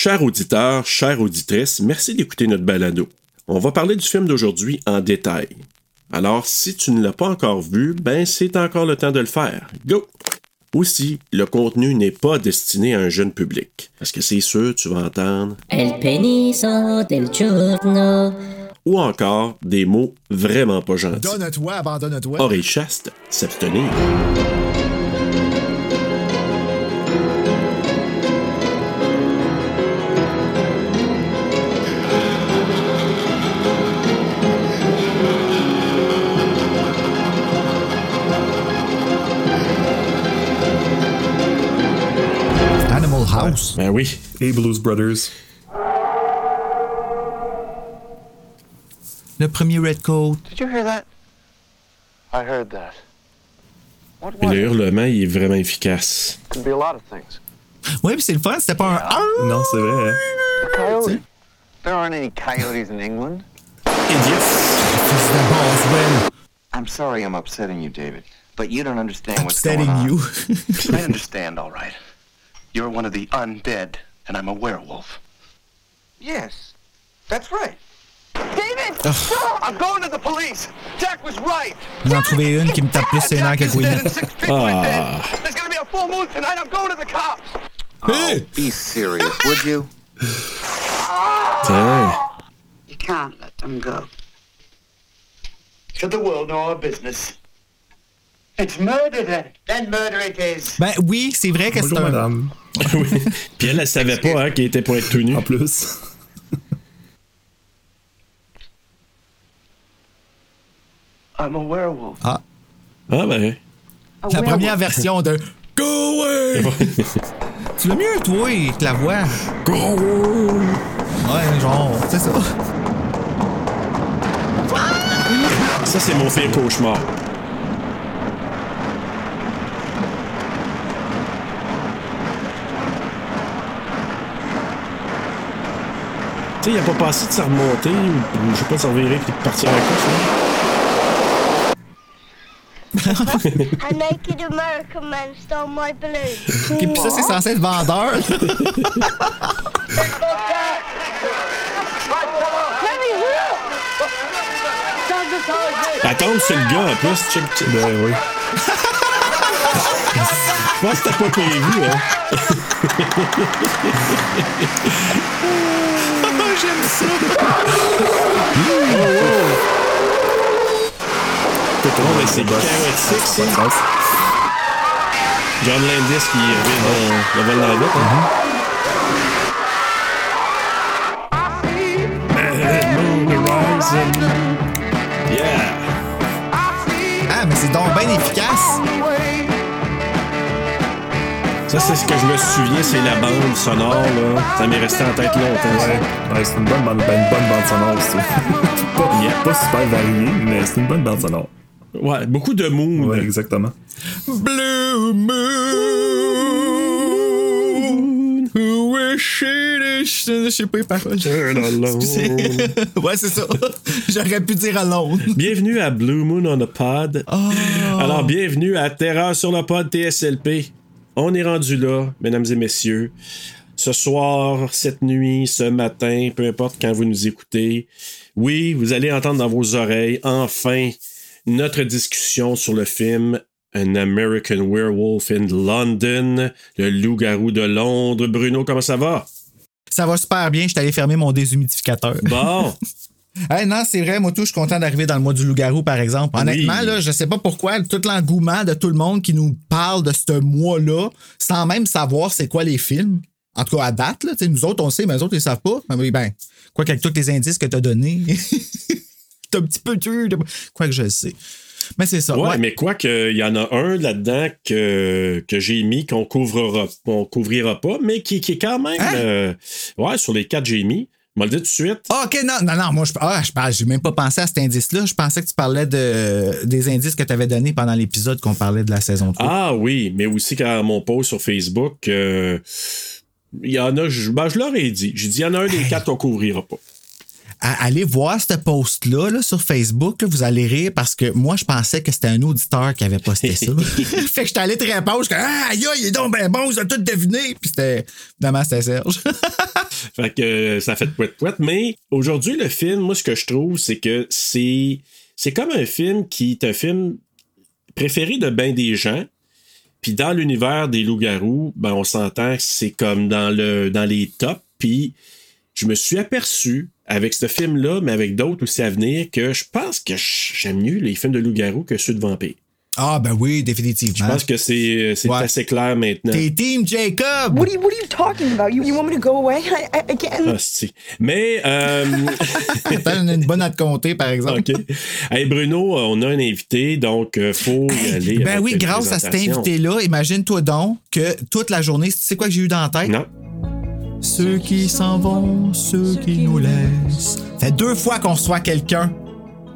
Chers auditeurs, chères auditrices, merci d'écouter notre balado. On va parler du film d'aujourd'hui en détail. Alors, si tu ne l'as pas encore vu, ben c'est encore le temps de le faire. Go! Aussi, le contenu n'est pas destiné à un jeune public. Parce que c'est sûr, tu vas entendre? El peniso del giorno. Ou encore des mots vraiment pas gentils. Donne-toi, abandonne-toi. Oreille chaste, s'abstenir. Ben oui. Et Blues Brothers. Le premier Red Coat. Did you hear that? I heard that. What was le it? hurlement, il est vraiment efficace. Could be a lot of things. Oui, puis c'est le fun, c'était pas un! Non, c'est vrai. hein. A coyote. There aren't any coyotes in England. Idiot. Fils de Boswell. I'm sorry I'm upsetting you, David, but you don't understand what's Upsetting going on. you. I understand, all right. You're one of the undead, and I'm a werewolf. Yes, that's right. David! I'm going to the police! Jack was right! J'en ai trouvé une qui me tape plus ses nerfs que Jack is dead and Gwyneth. six people are Ah. dead. There's gonna be a full moon tonight. I'm going to the cops. Oh, be serious, would you? Tiens. You can't let them go. Should the world know our business? It's murder then. Then murder it is. Ben oui, c'est vrai que c'est Bonjour, un. madame. oui. Puis elle, elle savait pas hein, qu'il était pour être tout nu. En plus. I'm a werewolf. Ah, Ah ben. la première version de Go away! tu l'as mieux, toi, que la voix? Go! Ouais, genre, c'est ça. Ça, c'est mon pire cauchemar. Sais, il a pas passé de se remonter ou, je sais pas, de se revirer et de partir à la course. hein? A naked American man stole my balloon. Ok, puis ça, c'est censé être vendeur. Tombe sur le gars en plus. Check, check. Ben oui. Je pense que t'as pas prévu, hein. J'aime ça. Non, mais c'est de sens. John Landis qui revient dans le vol dans. Hein? Horizon. Yeah! Ah, mais c'est donc bien efficace. Ça, c'est ce que je me souviens, c'est la bande sonore, là. Ça m'est resté en tête longtemps. ça. Ouais, c'est une bonne bande, ben, une bonne bande sonore, c'est pas, Yeah. pas super varié, mais c'est une bonne bande sonore. Ouais, beaucoup de moon. Ouais, exactement. Blue Moon. Who wish it is- Je sais pas les paroles. Turn alone. Excusez. ouais, c'est ça. J'aurais pu dire alone. Bienvenue à Blue Moon on a Pod. Alors, bienvenue à Terreur sur le Pod TSLP. On est rendu là, mesdames et messieurs. Ce soir, cette nuit, ce matin, peu importe quand vous nous écoutez. Oui, vous allez entendre dans vos oreilles, enfin, notre discussion sur le film An American Werewolf in London, le loup-garou de Londres. Bruno, comment ça va? Ça va super bien. Je suis allé fermer mon déshumidificateur. Bon, Hey, non, c'est vrai, moi tout, je suis content d'arriver dans le mois du loup-garou, par exemple. Honnêtement, Oui. là, je sais pas pourquoi, tout l'engouement de tout le monde qui nous parle de ce mois-là, sans même savoir c'est quoi les films. En tout cas, à date, là, tu nous autres, on sait, mais les autres, ils savent pas. Mais oui, ben, quoi qu'avec tous les indices que t'as donnés, t'as un petit peu dur. de- Quoi que je le sais. Mais c'est ça. Ouais, ouais. mais quoi qu'il y en a un là-dedans que, que j'ai mis qu'on couvrira, qu'on couvrira pas, mais qui, qui est quand même. Hein? euh, ouais, sur les quatre j'ai mis. Je vais le dire tout de suite? Ah, OK, non, non, non, moi, je, ah, je parle, j'ai même pas pensé à cet indice-là. Je pensais que tu parlais de, des indices que tu avais donnés pendant l'épisode qu'on parlait de la saison 3. Ah oui, mais aussi quand mon post sur Facebook, euh, il y en a, je, ben, je leur ai dit. J'ai dit, il y en a un des quatre qu'on couvrira pas. À- allez voir ce post-là là, sur Facebook, là, vous allez rire parce que moi, je pensais que c'était un auditeur qui avait posté ça. fait que j'étais allé très répondre, je ah, aïe, il est donc ben bon, ils ont tout deviné. Puis c'était, finalement, c'était Serge. Fait que euh, ça fait pouet pouet. Mais aujourd'hui, le film, moi, ce que je trouve, c'est que c'est. C'est comme un film qui est un film préféré de bien des gens. Puis dans l'univers des loups-garous, ben on s'entend que c'est comme dans le dans les tops. Puis je me suis aperçu avec ce film-là, mais avec d'autres aussi à venir, que je pense que j'aime mieux les films de loups-garous que ceux de vampires. Ah, ben oui, définitivement. Je pense que c'est c'est Ouais. assez clair maintenant. T'es Team Jacob! What are you, what are you talking about? You, you want me to go away? I, I, I can't. Ah, si. Mais euh, T'as une, une bonne à te compter, par exemple. OK. Hey Bruno, on a un invité, donc euh, faut y aller. Ben oui, grâce à cet invité-là, imagine-toi donc que toute la journée, tu sais quoi que j'ai eu dans la tête? Non. Ceux qui s'en vont, ceux qui nous laissent. fait deux fois qu'on reçoit quelqu'un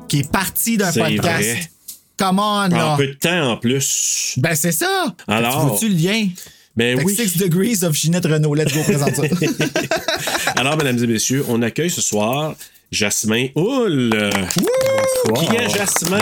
qui est parti d'un podcast. vrai. Come on, là. En peu de temps en plus. Ben, c'est ça. Alors- Tu vois-tu le lien? Ben Fait oui. Six Degrees of Ginette Renault. Let's go, présente ça. Alors, mesdames et messieurs, on accueille ce soir Jasmin Houle. Qui est Jasmin?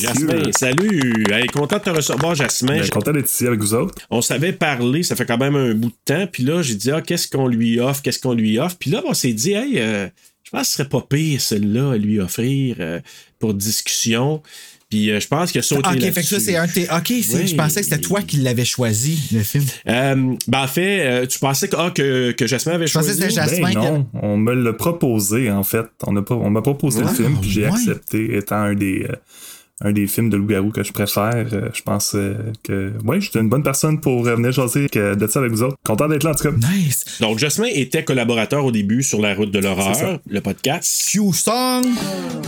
Jasmin, salut. Content de te recevoir, Jasmin. Ben, content d'être ici avec vous autres. On savait parler, ça fait quand même un bout de temps. Puis là, j'ai dit, ah, qu'est-ce qu'on lui offre, qu'est-ce qu'on lui offre? Puis là, on s'est dit, hey, euh, je pense que ce serait pas pire, celle-là, à lui offrir euh, pour discussion. Puis euh, je pense qu'il a sauté OK, fait que ça, c'est un. de tes- OK, Oui. je pensais que c'était toi qui l'avais choisi, le film. Euh, ben, en fait, euh, tu pensais que, ah, que, que Jasmin avait Je pensais choisi? que c'était Jasmin. Ben non, on me l'a proposé en fait. On, a pas, on m'a proposé Ah, le film, puis j'ai ouais. accepté étant un des, euh, un des films de loup-garou que je préfère. Euh, je pense euh, que ouais, j'étais une bonne personne pour euh, venir jaser que- de ça avec vous autres. Content d'être là en tout cas. Nice. Donc, Jasmin était collaborateur au début sur La route de l'horreur, le podcast. Q Song.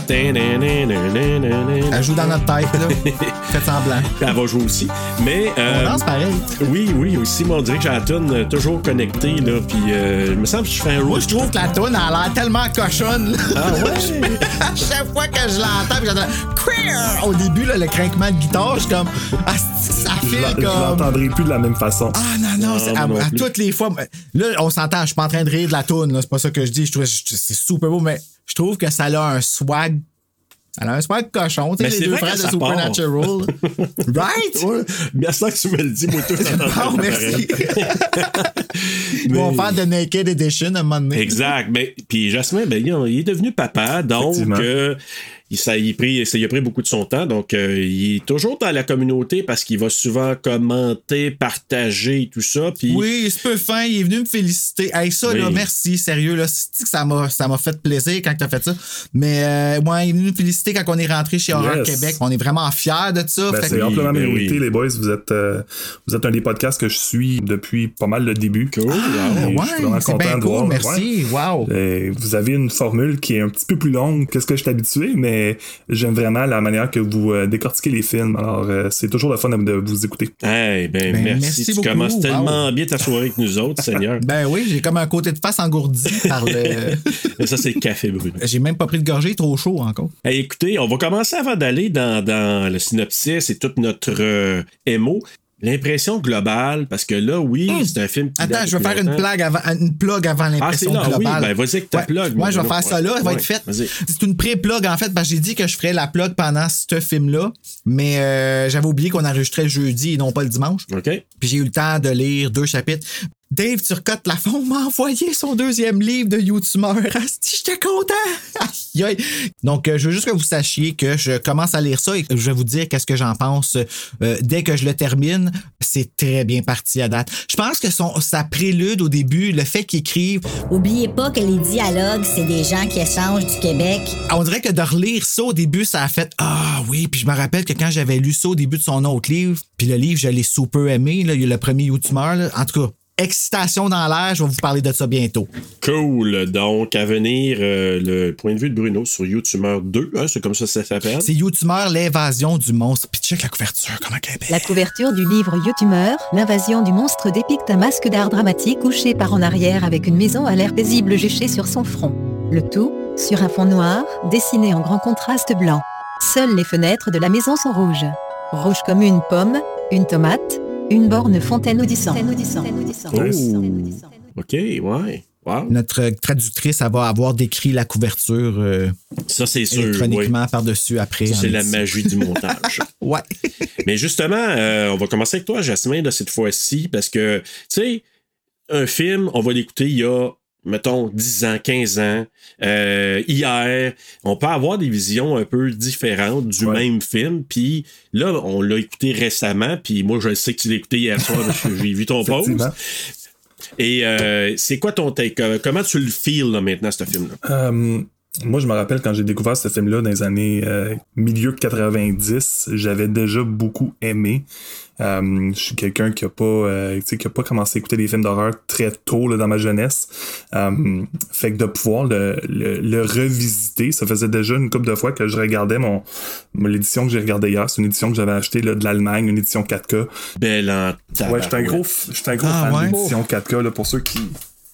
Elle Elle joue dans notre tête, là. Faites semblant. va jouer aussi. Mais. On euh, danse pareil. oui, oui, aussi, moi, on dirait que j'ai la toune euh, toujours connectée, là. Puis, euh, il me semble que je fais un Moi, je trouve que la toune a l'air tellement cochonne. là. Ah ouais? à chaque fois que je l'entends, puis j'entends Queer! Au début, là, le craquement de guitare, je suis comme. Ah, ça fait je comme. l'entendrai plus de la même façon. Ah non, non, à, non à plus. toutes les fois. Là, on s'entend, je suis pas en train de rire de la toune, c'est pas ça que je dis. Je trouve c'est super beau, mais je trouve que ça a un swag. Elle a un swag cochon, tu sais, c'est les deux frères de. Supernatural. right? Ouais, bien ça que tu me le dis, moi, tout Bon, merci. Ils vont faire de Naked Edition à un moment donné. Exact. Mais, puis Jasmin, ben, il il est devenu papa, donc Effectivement. euh, il, ça, il, pris, ça a pris beaucoup de son temps. Donc, euh, il est toujours dans la communauté parce qu'il va souvent commenter, partager et tout ça. Puis, Oui, c'est peu fin. Il est venu me féliciter. Hey, ça, Oui. là, merci, sérieux. Là, c'est que ça m'a, ça m'a fait plaisir quand tu as fait ça? Mais euh, ouais, il est venu me féliciter quand on est rentré chez Horror Yes. Québec. On est vraiment fiers de ça. Ben, c'est amplement ben mérité, oui. les boys. Vous êtes, euh, vous êtes un des podcasts que je suis depuis pas mal le début. cool. Ah, ouais, je suis vraiment c'est content bien de cool, voir, merci. Wow. Euh, vous avez une formule qui est un petit peu plus longue que ce que je suis habitué, mais j'aime vraiment la manière que vous euh, décortiquez les films. Alors, euh, c'est toujours le fun de, de vous écouter. Hey, ben, Ben, merci. merci Tu beaucoup. commences Wow. tellement bien ta soirée avec nous autres, Seigneur. Ben oui, j'ai comme un côté de face engourdi par le. Mais ça, c'est le café Bruno. J'ai même pas pris de gorgée, trop chaud encore. Hey, écoutez, on va commencer avant d'aller dans, dans le synopsis et toute notre euh, émo. L'impression globale, parce que là, oui, c'est un film qui Attends, je vais faire une blague avant, une plug avant Ah, l'impression oui, globale. ben vas-y avec ta Ouais. plug. Moi, je vais faire ça là, elle va être faite. C'est une pré-plug en fait, parce que j'ai dit que je ferais la plug pendant ce film-là, mais euh, j'avais oublié qu'on enregistrait le jeudi et non pas le dimanche. OK? Puis j'ai eu le temps de lire deux chapitres. Dave Turcotte Lafont m'a envoyé son deuxième livre de YouTuber. Asti, j'étais content! Aïe, aïe. Donc, euh, je veux juste que vous sachiez que je commence à lire ça et je vais vous dire qu'est-ce que j'en pense euh, dès que je le termine. C'est très bien parti à date. Je pense que son, sa prélude au début, le fait qu'il écrive, Oubliez pas que les dialogues, c'est des gens qui échangent du Québec. on dirait que de relire ça au début, ça a fait Ah oui, puis je me rappelle que quand j'avais lu ça au début de son autre livre, puis le livre, je l'ai super aimé, là, le premier YouTuber, là. en tout cas, excitation dans l'air, je vais vous parler de ça bientôt. Cool. Donc, à venir, euh, le point de vue de Bruno sur YouTuber 2, hein, c'est comme ça que ça s'appelle. C'est YouTuber, l'évasion du monstre. Puis check la couverture, comment elle est belle. La couverture du livre Yotumeur, l'invasion du monstre dépicte un masque d'art dramatique couché par en arrière avec une maison à l'air paisible juchée sur son front. Le tout, sur un fond noir, dessiné en grand contraste blanc. Seules les fenêtres de la maison sont rouges. Rouges comme une pomme, une tomate, une borne fontaine audissant. Nice. OK, ouais. Wow. Notre euh, traductrice, elle va avoir décrit la couverture euh, Ça, c'est sûr. oui. électroniquement par-dessus après. Ça, c'est la magie du montage. Ouais. Mais justement, euh, on va commencer avec toi, Jasmin, de cette fois-ci, parce que, tu sais, un film, on va l'écouter il y a mettons, 10 ans, 15 ans, euh, hier, on peut avoir des visions un peu différentes du même film. Puis là, on l'a écouté récemment, puis moi, je sais que tu l'as écouté hier soir, parce que j'ai vu ton post. Et euh, c'est quoi ton take? Euh, Comment tu le feels là, maintenant, ce film-là? Moi, je me rappelle quand j'ai découvert ce film-là dans les années euh, milieu 90, j'avais déjà beaucoup aimé. Euh, je suis quelqu'un qui a pas, euh, qui a pas commencé à écouter des films d'horreur très tôt là, dans ma jeunesse. Euh, fait que de pouvoir le, le, le revisiter, ça faisait déjà une couple de fois que je regardais mon, l'édition que j'ai regardée hier. C'est une édition que j'avais achetée là, de l'Allemagne, une édition 4K. Belle en Ouais, j'étais un gros, j'étais un gros Ah, fan ouais? de l'édition 4K là, pour ceux qui.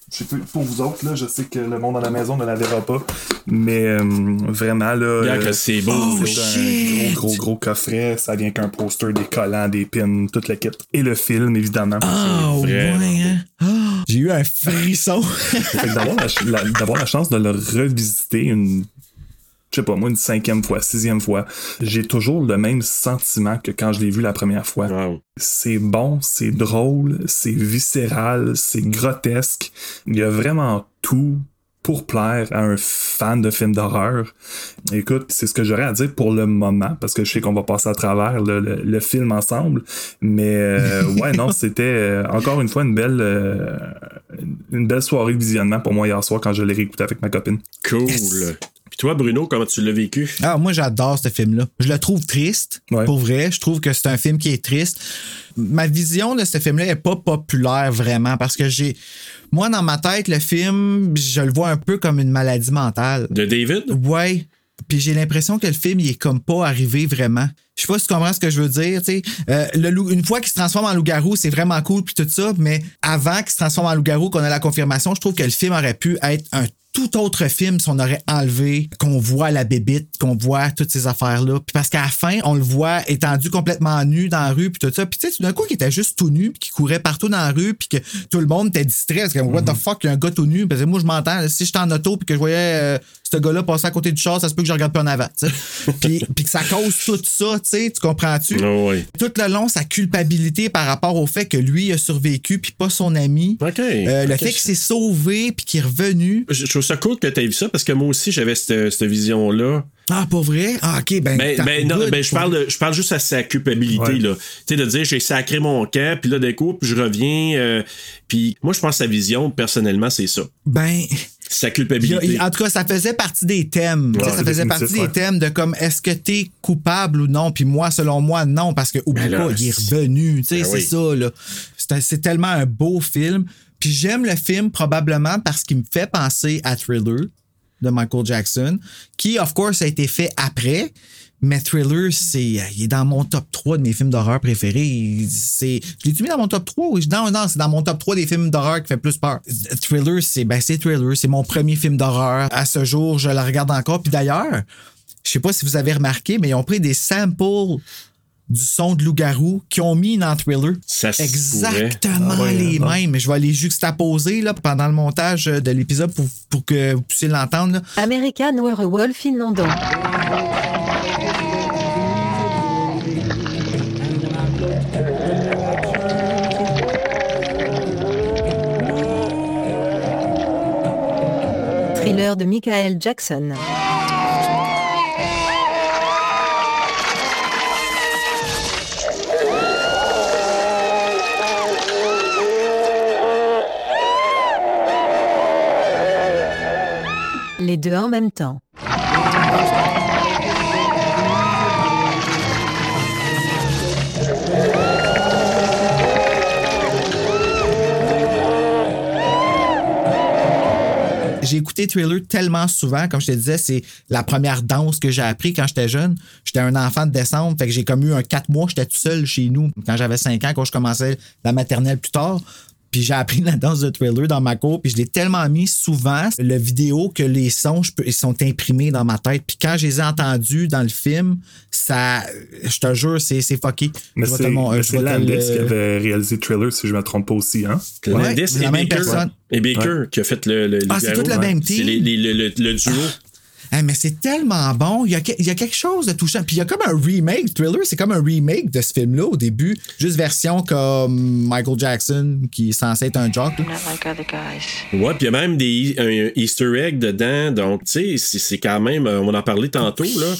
Je sais pas, pour vous autres, là, je sais que le monde à la maison ne la verra pas. Mais euh, vraiment, là. Bien euh, que c'est beau. Oh, c'est un gros, gros, gros coffret. Ça vient qu'un poster, des collants, des pins, toute la kit. Et le film, évidemment. Ah, ouais, hein? Ah, J'ai eu un frisson. La, la- d'avoir la chance de le revisiter une. Je sais pas, moi, une cinquième fois, sixième fois, j'ai toujours le même sentiment que quand je l'ai vu la première fois. Wow. C'est bon, c'est drôle, c'est viscéral, c'est grotesque. Il y a vraiment tout pour plaire à un fan de films d'horreur. Écoute, c'est ce que j'aurais à dire pour le moment, parce que je sais qu'on va passer à travers le, le- le film ensemble. Mais euh, ouais, non, c'était euh, encore une fois une belle, euh, une belle soirée de visionnement pour moi hier soir quand je l'ai réécouté avec ma copine. Cool. Toi, Bruno, comment tu l'as vécu? Ah, moi, j'adore ce film-là. Je le trouve triste, Ouais. pour vrai. Je trouve que c'est un film qui est triste. Ma vision de ce film-là est pas populaire vraiment parce que j'ai. Moi, dans ma tête, le film, je le vois un peu comme une maladie mentale. De David? Ouais. Puis j'ai l'impression que le film, il est comme pas arrivé vraiment. Je sais pas si tu comprends ce que je veux dire, tu sais. Euh, le loup- une fois qu'il se transforme en loup-garou, c'est vraiment cool puis tout ça, mais avant qu'il se transforme en loup-garou, qu'on a la confirmation, je trouve que le film aurait pu être un tout autre film si on aurait enlevé qu'on voit la bébite, qu'on voit toutes ces affaires-là. Puis parce qu'à la fin, on le voit étendu complètement nu dans la rue puis tout ça. Puis tu sais, tout d'un coup, il était juste tout nu puis qui courait partout dans la rue puis que tout le monde était distrait. Parce que what the fuck, il y a un gars tout nu. Parce que moi, je m'entends. Si j'étais en auto puis que je voyais euh, ce gars-là passer à côté du char, ça se peut que je regarde plus en avant. puis, puis que ça cause tout ça, tu sais, tu comprends-tu? Oh, oui. Tout le long, sa culpabilité par rapport au fait que lui a survécu puis pas son ami. Euh, le fait qu'il s'est sauvé puis qu'il est revenu. Je ça cool que tu aies vu ça parce que moi aussi, j'avais cette, cette vision-là. Ah, pas vrai? Ah, OK, ben. Ben, ben, non, ben, je parle, de- je parle juste à sa culpabilité, Ouais. là. Tu sais, de dire, j'ai sacré mon camp, puis là, d'un coup, puis je reviens. euh, puis moi, je pense que sa vision, personnellement, c'est ça. Ben. Sa culpabilité. a- en tout cas, ça faisait partie des thèmes. Ouais, ça faisait partie des thèmes de comme est-ce que t'es coupable ou non? Puis moi, selon moi, non, parce que oublie Ben là, pas, il est revenu. Tu sais, Ben c'est oui. ça, là. C'est tellement un beau film. Puis j'aime le film probablement parce qu'il me fait penser à Thriller de Michael Jackson, qui, of course, a été fait après. Mais Thriller, c'est, il est dans mon top 3 de mes films d'horreur préférés. C'est, je l'ai-tu mis dans mon top 3? Oui, non, non, c'est dans mon top 3 des films d'horreur qui fait plus peur. Thriller, c'est, ben, c'est Thriller. C'est mon premier film d'horreur. À ce jour, je le regarde encore. Puis d'ailleurs, je sais pas si vous avez remarqué, mais ils ont pris des samples du son de loup-garou qu'ils ont mis dans Thriller. Ça Exactement. Ah ouais, les non. mêmes. Je vais les juxtaposer là, pendant le montage de l'épisode pour, pour que vous puissiez l'entendre. American Werewolf in London. Thriller de Michael Jackson. Les deux en même temps. J'ai écouté Thriller tellement souvent, comme je te disais, c'est la première danse que j'ai appris quand j'étais jeune. J'étais un enfant de décembre, fait que j'ai comme eu un quatre mois, j'étais tout seul chez nous quand j'avais cinq ans, quand je commençais la maternelle plus tard. Puis j'ai appris la danse de Thriller dans ma cour, puis je l'ai tellement mis souvent, le vidéo, que les sons, je peux- ils sont imprimés dans ma tête. Puis quand je les ai entendus dans le film, ça, je te jure, c'est c'est fucké. Mais Je c'est mon- mais c'est Landis le- qui avait réalisé Thriller, si je me trompe pas aussi, hein? Landis c'est et la même Baker. personne. Et Baker qui a fait le, le Ah, c'est Loup-garou. tout le même C'est team? les- les- le, le- le duo. Mais c'est tellement bon. Il y, a, que- il y a quelque chose de touchant. Puis il y a comme un remake. Thriller, c'est comme un remake de ce film-là au début. Juste version comme Michael Jackson, qui est censé être un jock. like. Ouais, puis il y a même des un Easter egg dedans. Donc, tu sais, c'est- quand même. euh, On en parler tantôt, là.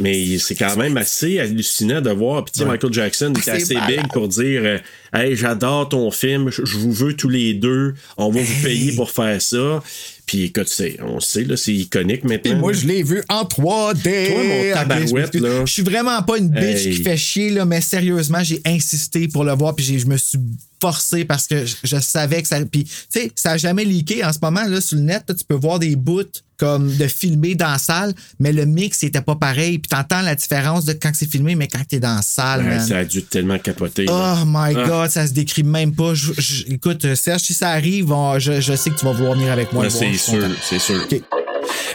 Mais c'est quand même assez hallucinant de voir. Puis, tu sais, Michael Jackson était C'est assez malade. big pour dire euh, Hey, j'adore ton film, je je vous veux tous les deux, on va vous payer pour faire ça. Puis, écoute, c'est- on sait, là, c'est iconique maintenant. Puis moi, je l'ai vu en 3D. Toi, mon Ok, tabarouette, je m'excuse. là. Je suis vraiment pas une bitch Hey. qui fait chier, là, mais sérieusement, j'ai insisté pour le voir, puis je me suis forcé parce que je, je savais que ça. Puis, tu sais, ça a jamais leaké en ce moment, là, sur le net. là, tu peux voir des bouts comme de filmer dans la salle, mais le mix était pas pareil. Puis t'entends la différence de quand c'est filmé, mais quand t'es dans la salle, Ouais, man. ça a dû tellement capoter. Oh my Ah. god, ça se décrit même pas. Je- je- écoute, Serge, si ça arrive, on- je, je sais que tu vas vouloir venir avec moi. Ouais, c'est sûr, c'est sûr. OK.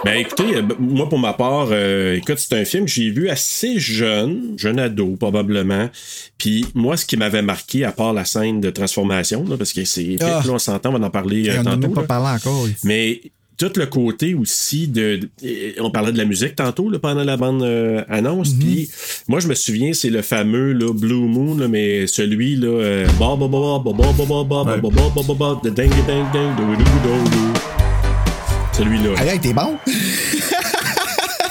Ben écoutez, euh, moi pour ma part, euh, écoute, c'est un film que j'ai vu assez jeune, jeune ado probablement. Puis moi, ce qui m'avait marqué, à part la scène de transformation, là, parce que c'est là, on s'entend, on va en parler euh, on tantôt. même pas parlé encore. Mais tout le côté aussi de, On parlait de la musique tantôt pendant la bande annonce. Mm. Puis moi, je me souviens, c'est le fameux là, Blue Moon, mais celui là. Celui-là. Ah, il était bon!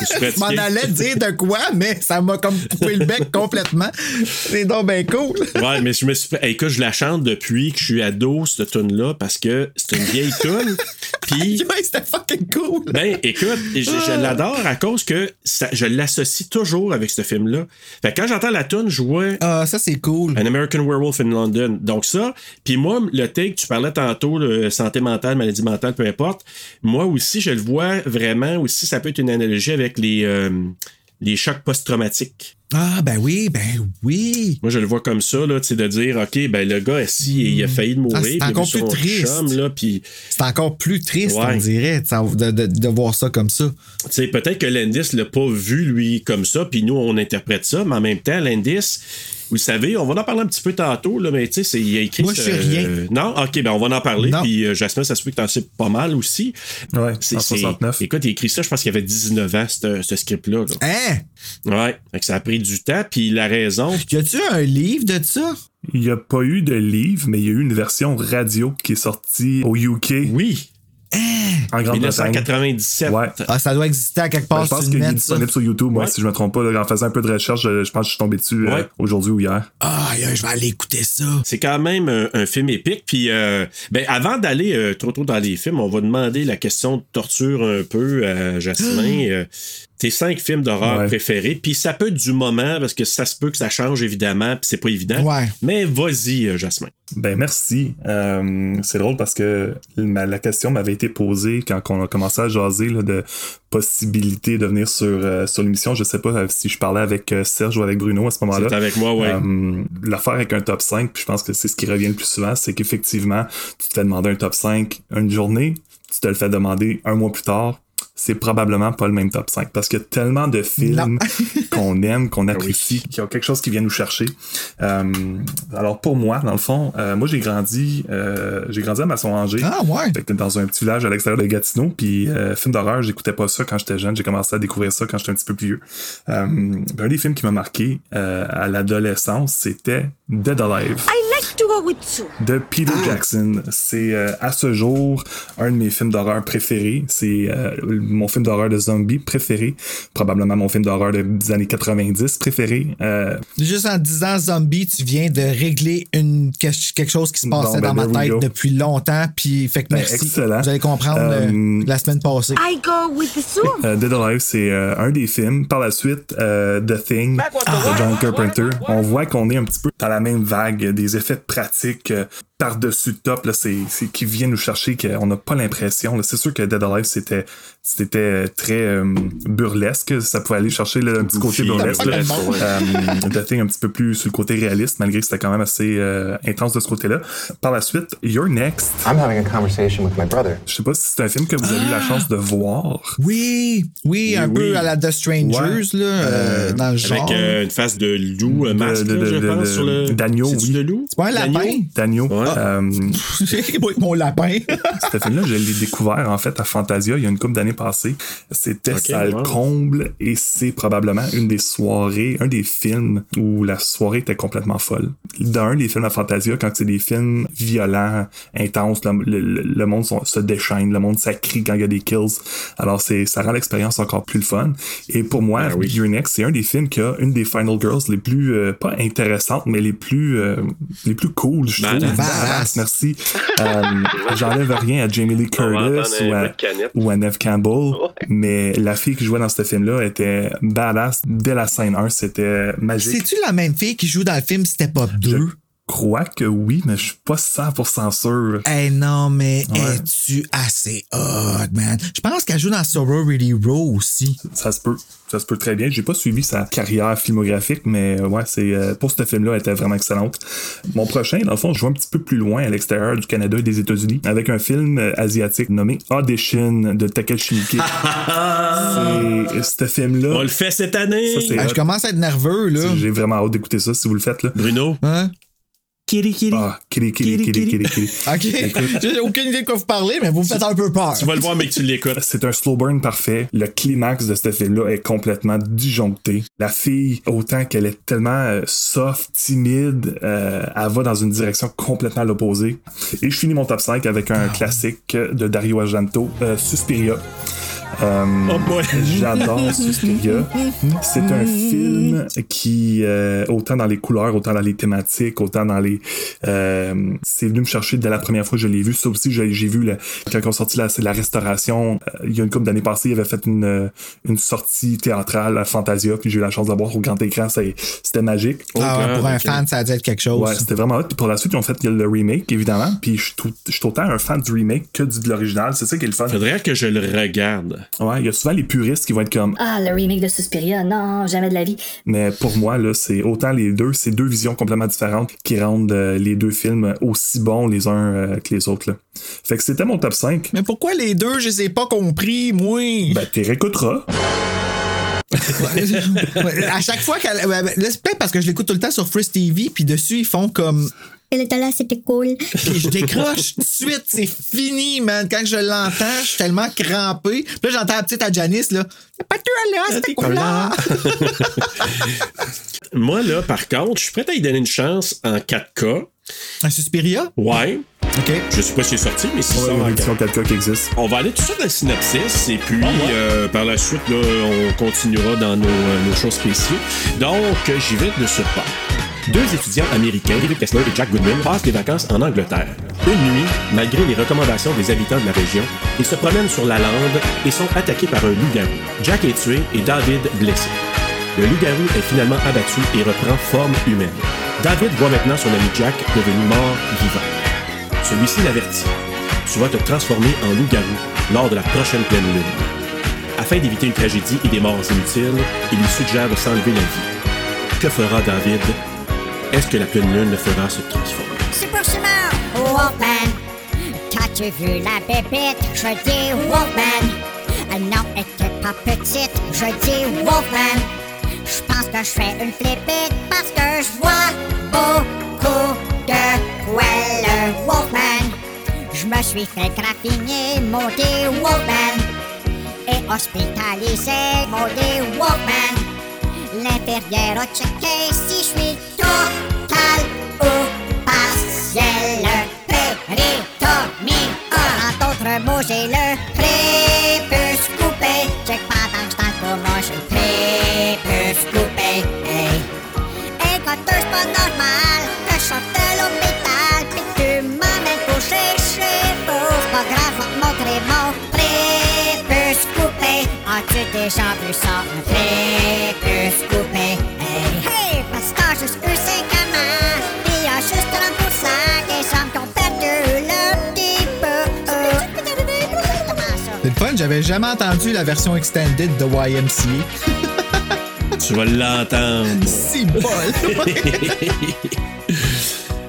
Je m'en allais dire de quoi, mais ça m'a comme coupé le bec complètement. C'est donc bien cool. Ouais, mais je me suis hey, écoute, je la chante depuis que je suis ado, cette tune là parce que c'est une vieille tune. Puis Ouais, C'était fucking cool. Ben, écoute, je, je Ah. l'adore à cause que ça- je l'associe toujours avec ce film-là. Fait que quand j'entends la tune, je vois Ah, ça, c'est cool. An American Werewolf in London. Donc ça, puis moi, le take, tu parlais tantôt, le santé mentale, maladie mentale, peu importe. Moi aussi, je le vois vraiment aussi, ça peut être une analogie avec les, euh, les chocs post-traumatiques. Ah, ben oui, ben oui. Moi, je le vois comme ça, là, tu sais, de dire, OK, ben le gars, si il a failli de mourir, Ah, c'est encore plus triste. chum, là, puis C'est encore plus triste, Ouais. on dirait, de, de- de voir ça comme ça. Tu sais, peut-être que Landis l'a pas vu, lui, comme ça, puis nous, on interprète ça, mais en même temps, Landis, vous le savez, on va en parler un petit peu tantôt, là, mais tu sais, c'est- il a écrit. Moi, je sais rien. euh, non, ok, ben on va en parler, Non. puis euh, Jasmine, ça se peut que t'en sais pas mal aussi. Ouais, C'est- en c'est- 69. Écoute, il a écrit ça, je pense qu'il avait 19 ans, ce, ce script-là. là. Hein? Ouais, fait que ça a pris du temps, puis la raison. Y a-tu un livre de ça? Il n'y a pas eu de livre, mais il y a eu une version radio qui est sortie au UK, Oui, en Grande-Bretagne. 1997. Ouais. Ah, ça doit exister à quelque Ben, part je pense qu'il est disponible sur YouTube, Ouais. si je me trompe pas. là, en faisant un peu de recherche, je, je pense que je suis tombé dessus euh, aujourd'hui ou hier. Ah, je vais aller écouter ça. C'est quand même un, un film épique. Puis, euh, ben, avant d'aller euh, trop trop dans les films, on va demander la question de torture un peu à Jasmin. Tes cinq films d'horreur Ouais. préférés. Puis ça peut être du moment, parce que ça se peut que ça change, évidemment, puis c'est pas évident. Ouais. Mais vas-y, euh, Jasmin. Ben merci. Euh, c'est drôle parce que ma- la question m'avait été posée quand on a commencé à jaser là, de possibilités de venir sur, euh, sur l'émission. Je sais pas si je parlais avec Serge ou avec Bruno à ce moment-là. C'est avec moi, ouais. Euh, L'affaire avec un top 5, puis je pense que c'est ce qui revient le plus souvent, c'est qu'effectivement, tu te fais demander un top 5 une journée, tu te le fais demander un mois plus tard, c'est probablement pas le même top 5 parce qu'il y a tellement de films qu'on aime, qu'on apprécie, qu'il y a quelque chose qui vient nous chercher. Euh, alors pour moi, dans le fond, euh, moi j'ai grandi, euh, j'ai grandi à Masson-Angers. Ah, ouais. Fait que dans un petit village à l'extérieur de Gatineau, puis euh, film d'horreur, j'écoutais pas ça quand j'étais jeune, j'ai commencé à découvrir ça quand j'étais un petit peu plus vieux. Euh, un des films qui m'a marqué euh, à l'adolescence, c'était Dead Alive I like to go with you. de Peter Jackson. C'est euh, à ce jour un de mes films d'horreur préférés. C'est euh, mon film d'horreur de zombie préféré. Probablement mon film d'horreur de- des années 90 préféré. Euh, Juste en disant zombie, tu viens de régler une, quelque quelque chose qui se passait Bon, ben, dans ma tête depuis longtemps. Puis, fait que Ben, merci. excellent. Vous allez comprendre Euh, euh, la semaine passée. I go with the. Euh, Dead Alive, c'est euh, un des films. Par la suite, euh, The Thing de John Carpenter. On voit qu'on est un petit peu dans la même vague des effets pratiques euh, par-dessus le top. Là, c'est, c'est qui vient nous chercher qu'on n'a pas l'impression. C'est sûr que Dead Alive, c'était, c'était très euh, burlesque. Ça pouvait aller chercher là, un petit côté burlesque. là. Euh, Thing un petit peu plus sur le côté réaliste, malgré que c'était quand même assez euh, intense de ce côté-là. Par la suite, You're Next. I'm having a conversation with my brother. Je sais pas si c'est un film que vous avez eu la chance de voir. Oui, oui, un oui. peu à la The Strangers, Ouais. là, euh, dans le genre. Avec euh, une face de loup, de- masque, de- là, de- je de- pense, de- sur le. Dagno, C'est-tu oui. loup? C'est pas un lapin? Dagno. Euh, Oui, mon lapin. ce film-là, je l'ai découvert en fait à Fantasia il y a une couple d'années passées. C'était Ok, ça le wow. comble et c'est probablement une des soirées, un des films où la soirée était complètement folle. D'un des films à Fantasia, quand c'est des films violents, intenses, le, le- le- le monde sont- se déchaîne, le monde s'accrie quand il y a des kills. Alors c'est ça rend l'expérience encore plus le fun. Et pour moi, Ben oui. Your Next, c'est un des films qui a une des Final Girls les plus euh, pas intéressantes, mais les plus euh, les plus cool, je trouve. Badass. Merci. Euh, J'enlève rien à Jamie Lee Curtis ou à, ou à Neve Campbell, mais la fille qui jouait dans ce film-là était badass dès la scène 1, c'était magique. C'est-tu la même fille qui joue dans le film Step Up 2? Je crois que oui, mais je suis pas 100% sûr. Eh non, mais Ouais. es-tu assez hot, man? Je pense qu'elle joue dans Sorority Row aussi. Ça se peut. Ça se peut très bien. J'ai pas suivi sa carrière filmographique, mais ouais, c'est euh, pour ce film-là, elle était vraiment excellente. Mon prochain, dans le fond, je vais un petit peu plus loin à l'extérieur du Canada et des États-Unis avec un film euh, asiatique nommé Audition de Takeshi Miike. c'est ce film-là. On le fait cette année. Ça, c'est Ah, je commence à être nerveux, là. J'ai vraiment hâte d'écouter ça si vous le faites là. Bruno? Hein? Kiri Kiri. Ah, kiri kiri kiri kiri kiri. OK. J'ai aucune idée de quoi vous parlez, mais vous me faites un peu peur. Tu vas le voir, mais que tu l'écoutes. C'est un slow burn parfait. Le climax de ce film-là est complètement disjoncté. La fille, autant qu'elle est tellement euh, soft, timide, euh, elle va dans une direction complètement à l'opposé. Et je finis mon top 5 avec un classique de Dario Argento, euh, Suspiria. Euh, Oh boy. J'adore Suspiria. C'est un film qui, euh, autant dans les couleurs, autant dans les thématiques, autant dans les... euh, c'est venu me chercher dès la première fois que je l'ai vu. Ça aussi, j'ai vu le, quand on sorti la, c'est la restauration. euh, il y a une couple d'années passées, il avait fait une, euh, une sortie théâtrale à Fantasia, puis j'ai eu la chance de voir au grand écran. c'est- C'était magique. Ah ouais, pour un fan, ça a dû être quelque chose. Ouais, c'était vraiment hot. Puis pour la suite, ils ont fait le remake, évidemment. Puis je suis tout- je suis autant un fan du remake que du, de l'original. C'est ça qui est le fun. Faudrait que je le regarde. Ouais, il y a souvent les puristes qui vont être comme Ah, le remake de Suspiria, non, jamais de la vie. Mais pour moi, là, c'est autant les deux, c'est deux visions complètement différentes qui rendent euh, les deux films aussi bons les uns euh, que les autres. Là. Fait que c'était mon top 5. Mais pourquoi les deux, je les ai pas compris, moi? Ben, t'es réécouteras. Ouais, à chaque fois qu'elle. ouais, ben, là, c'est peut-être parce que je l'écoute tout le temps sur Freeze TV, puis dessus, ils font comme. Elle était là, c'était cool. Puis je décroche tout de suite, c'est fini, man. Quand je l'entends, je suis tellement crampé. Puis là, j'entends la petite à Janice, là. Pas de là, c'était cool là. Moi, là, par contre, je suis prêt à y donner une chance en 4K. Un Suspiria? Ouais. OK. Je sais pas si c'est sorti, mais si Ouais, une édition 4K qui existe. On va aller tout de suite dans le synopsis et puis euh, par la suite, là, on continuera dans nos, euh, nos choses spéciaux. Donc, j'y vais de ce pas. Deux étudiants américains, David Kessler et Jack Goodwin, passent les vacances en Angleterre. Une nuit, malgré les recommandations des habitants de la région, ils se promènent sur la lande et sont attaqués par un loup-garou. Jack est tué et David blessé. Le loup-garou est finalement abattu et reprend forme humaine. David voit maintenant son ami Jack devenu mort vivant. Celui-ci l'avertit. Tu vas te transformer en loup-garou lors de la prochaine pleine lune. Afin d'éviter une tragédie et des morts inutiles, il lui suggère de s'enlever la vie. Que fera David? Est-ce que la pleine lune le fera se transformer? Super Simon! Wolfman! T'as-tu vu la bébête? Je dis Wolfman! Elle non, elle était pas petite, je dis Wolfman! Je pense que je fais une flippette parce que je vois beaucoup de poils Wolfman! Je me suis fait graffiner, maudit Wolfman! Et hospitalisé, maudit Wolfman! L'infirmière a checké si je suis total ou partiel. Péritomie. En d'autres mots, j'ai le prépuce As-tu déjà vu ça, un prépuce coupé? Hey, hey, parce que juste eu 5 ans, puis y a juste 30% des hommes qui ont perdu le petit peu. C'est le fun, j'avais jamais entendu la version extended de YMCA. Tu vas l'entendre. Si bol!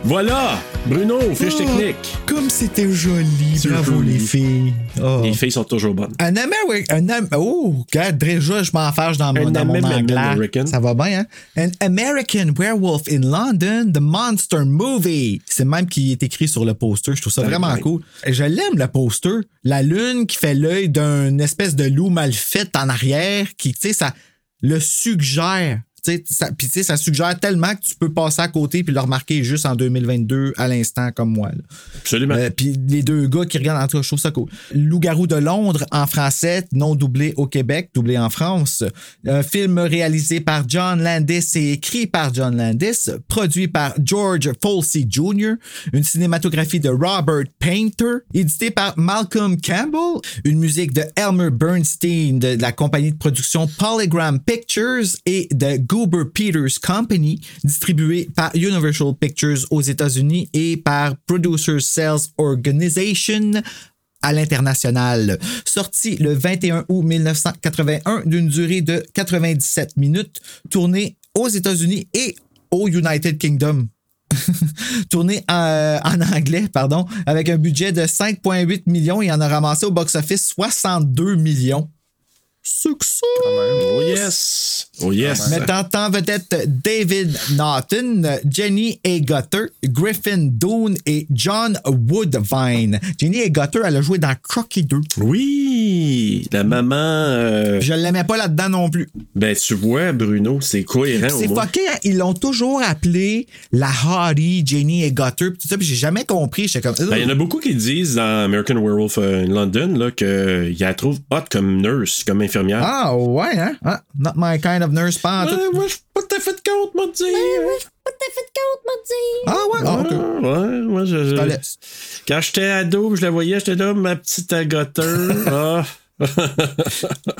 Voilà! Bruno, fiche technique. comme c'était joli. Bravo, joli. les filles. Oh. Les filles sont toujours bonnes. Un American. Un Am- oh, regarde, déjà, je m'en fâche dans, mon- dans mon anglais. Ça va bien, hein? An American Werewolf in London, The Monster Movie. C'est même qui est écrit sur le poster. Je trouve ça vraiment cool. Je l'aime, le poster. La lune qui fait l'œil d'une espèce de loup mal fait en arrière, qui, tu sais, ça le suggère. Puis tu sais, ça suggère tellement que tu peux passer à côté puis le remarquer juste en 2022 à l'instant comme moi. là. Absolument. Euh, puis les deux gars qui regardent en tout cas, je trouve ça cool. Loup-garou de Londres en français, non doublé au Québec, doublé en France. Un film réalisé par John Landis et écrit par John Landis, produit par George Folsey Jr., une cinématographie de Robert Painter, édité par Malcolm Campbell, une musique de Elmer Bernstein de la compagnie de production Polygram Pictures et de Goober Peters Company, distribué par Universal Pictures aux États-Unis et par Producers Sales Organization à l'international. Sorti le 21 août 1981 d'une durée de 97 minutes, tourné aux États-Unis et au United Kingdom. tourné en, en anglais, pardon, avec un budget de 5,8 millions et en a ramassé au box-office 62 millions. Succès! Oh yes! Oh yes! Mettant en vedette David Naughton, Jenny A. Gutter, Griffin Doone et John Woodvine. Jenny A. Gutter, elle a joué dans Crocky 2. Oui! La maman. euh, Je l'aimais pas là-dedans non plus. Ben, tu vois, Bruno, c'est cohérent C'est fucké, hein? ils l'ont toujours appelé la Hardy, Jenny A. Gutter, pis tout ça, puis j'ai jamais compris. J'étais comme. Ben, Il y en a beaucoup qui disent dans American Werewolf euh, in London là, qu'ils la trouvent hot comme nurse, comme infirmière. Ah, ouais, hein? Ah, not my kind of nurse, pas en tout. Ouais, je suis pas tout à fait de compte, moi, dire. Ah, ouais, ah, ok. Ouais, moi, je. je- te laisse. Quand j'étais ado, je la voyais, j'étais là, ma petite agoteur. ah.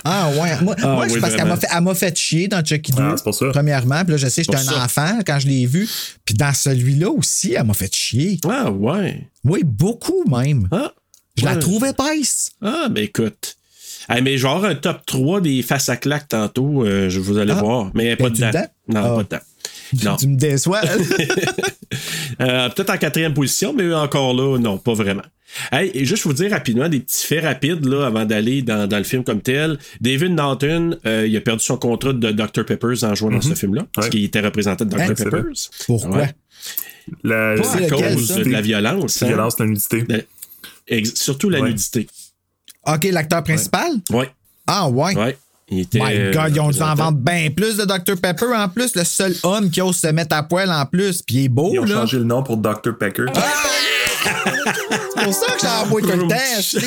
Ah ouais, moi, Ah, moi, oui, parce qu'elle m'a fait, elle m'a fait chier dans Chucky 2. Ah, c'est pour ça. Premièrement, puis là, je sais, j'étais un ça. enfant quand je l'ai vu. Puis dans celui-là aussi, elle m'a fait chier. Ah, ouais. Oui, beaucoup même. Ah. Je la Ouais. trouve épaisse. Ah, ben écoute. Mais genre un top 3 des faces à claque tantôt, euh, je vous allez Ah. voir. Mais pas dedans. dedans? Non, Ah. pas dedans. Non. Tu me déçois. Euh, Peut-être en quatrième position, mais encore là, non, pas vraiment. Hey, et juste vous dire rapidement des petits faits rapides là, avant d'aller dans, dans le film comme tel. David Norton, euh, il a perdu son contrat de Dr. Peppers en jouant dans ce film-là, parce Ouais. qu'il était représentant de Dr. Hein? Peppers. Pourquoi? Ouais. La, À lequel, cause ça? de la violence. la hein. violence, la nudité. La- ex- surtout la Ouais. nudité. OK, l'acteur principal? Ouais, Ah ouais. ouais. Il était, My God, ils ont dû en vendre bien plus de Dr Pepper en plus. Le seul homme qui ose se mettre à poil en plus. Puis il est beau, Ils ont là. changé le nom pour Dr. Pecker. C'est pour ça que j'ai envoyé tout le temps. je.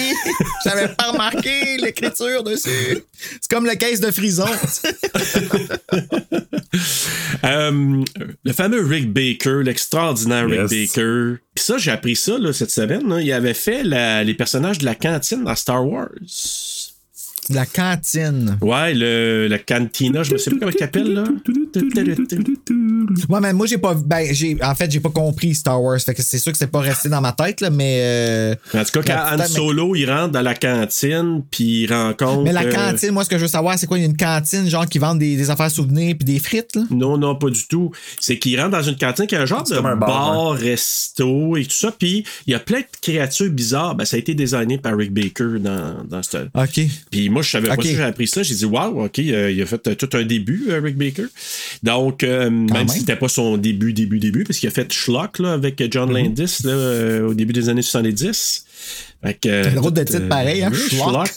J'avais pas remarqué l'écriture dessus. C'est comme le caisse de frison. Euh, le fameux Rick Baker, l'extraordinaire Yes. Rick Baker. Puis ça, j'ai appris ça là, cette semaine. là. Il avait fait la- les personnages de la cantine dans Star Wars. La cantine. Ouais, le, la cantina, je me sais plus comment il s'appelle, là. Ouais, mais moi, j'ai pas. Ben, j'ai, en fait, j'ai pas compris Star Wars. Fait que c'est sûr que c'est pas resté dans ma tête, là, mais. euh, En tout cas, quand Han mais- Solo, il rentre dans la cantine, puis il rencontre... Mais la euh, cantine, moi, ce que je veux savoir, c'est quoi? Il y a une cantine, genre, qui vend des, des affaires souvenirs puis des frites, là? Non, non, pas du tout. C'est qu'il rentre dans une cantine qui a un genre C'est de comme un bar, bar, resto et tout ça. Puis il y a plein de créatures bizarres. Ben, ça a été designé par Rick Baker dans, dans ce. OK. Puis moi, je savais pas ça, j'ai appris ça. J'ai dit, waouh, OK, euh, il a fait euh, tout un début, euh, Rick Baker. Donc, même, même. si c'était pas son début, début, début, parce qu'il a fait Schlock là, avec John Mhm. Landis là, au début des années 70. Fait que, euh, drôle de titre pareil, hein, ouais, Schlock.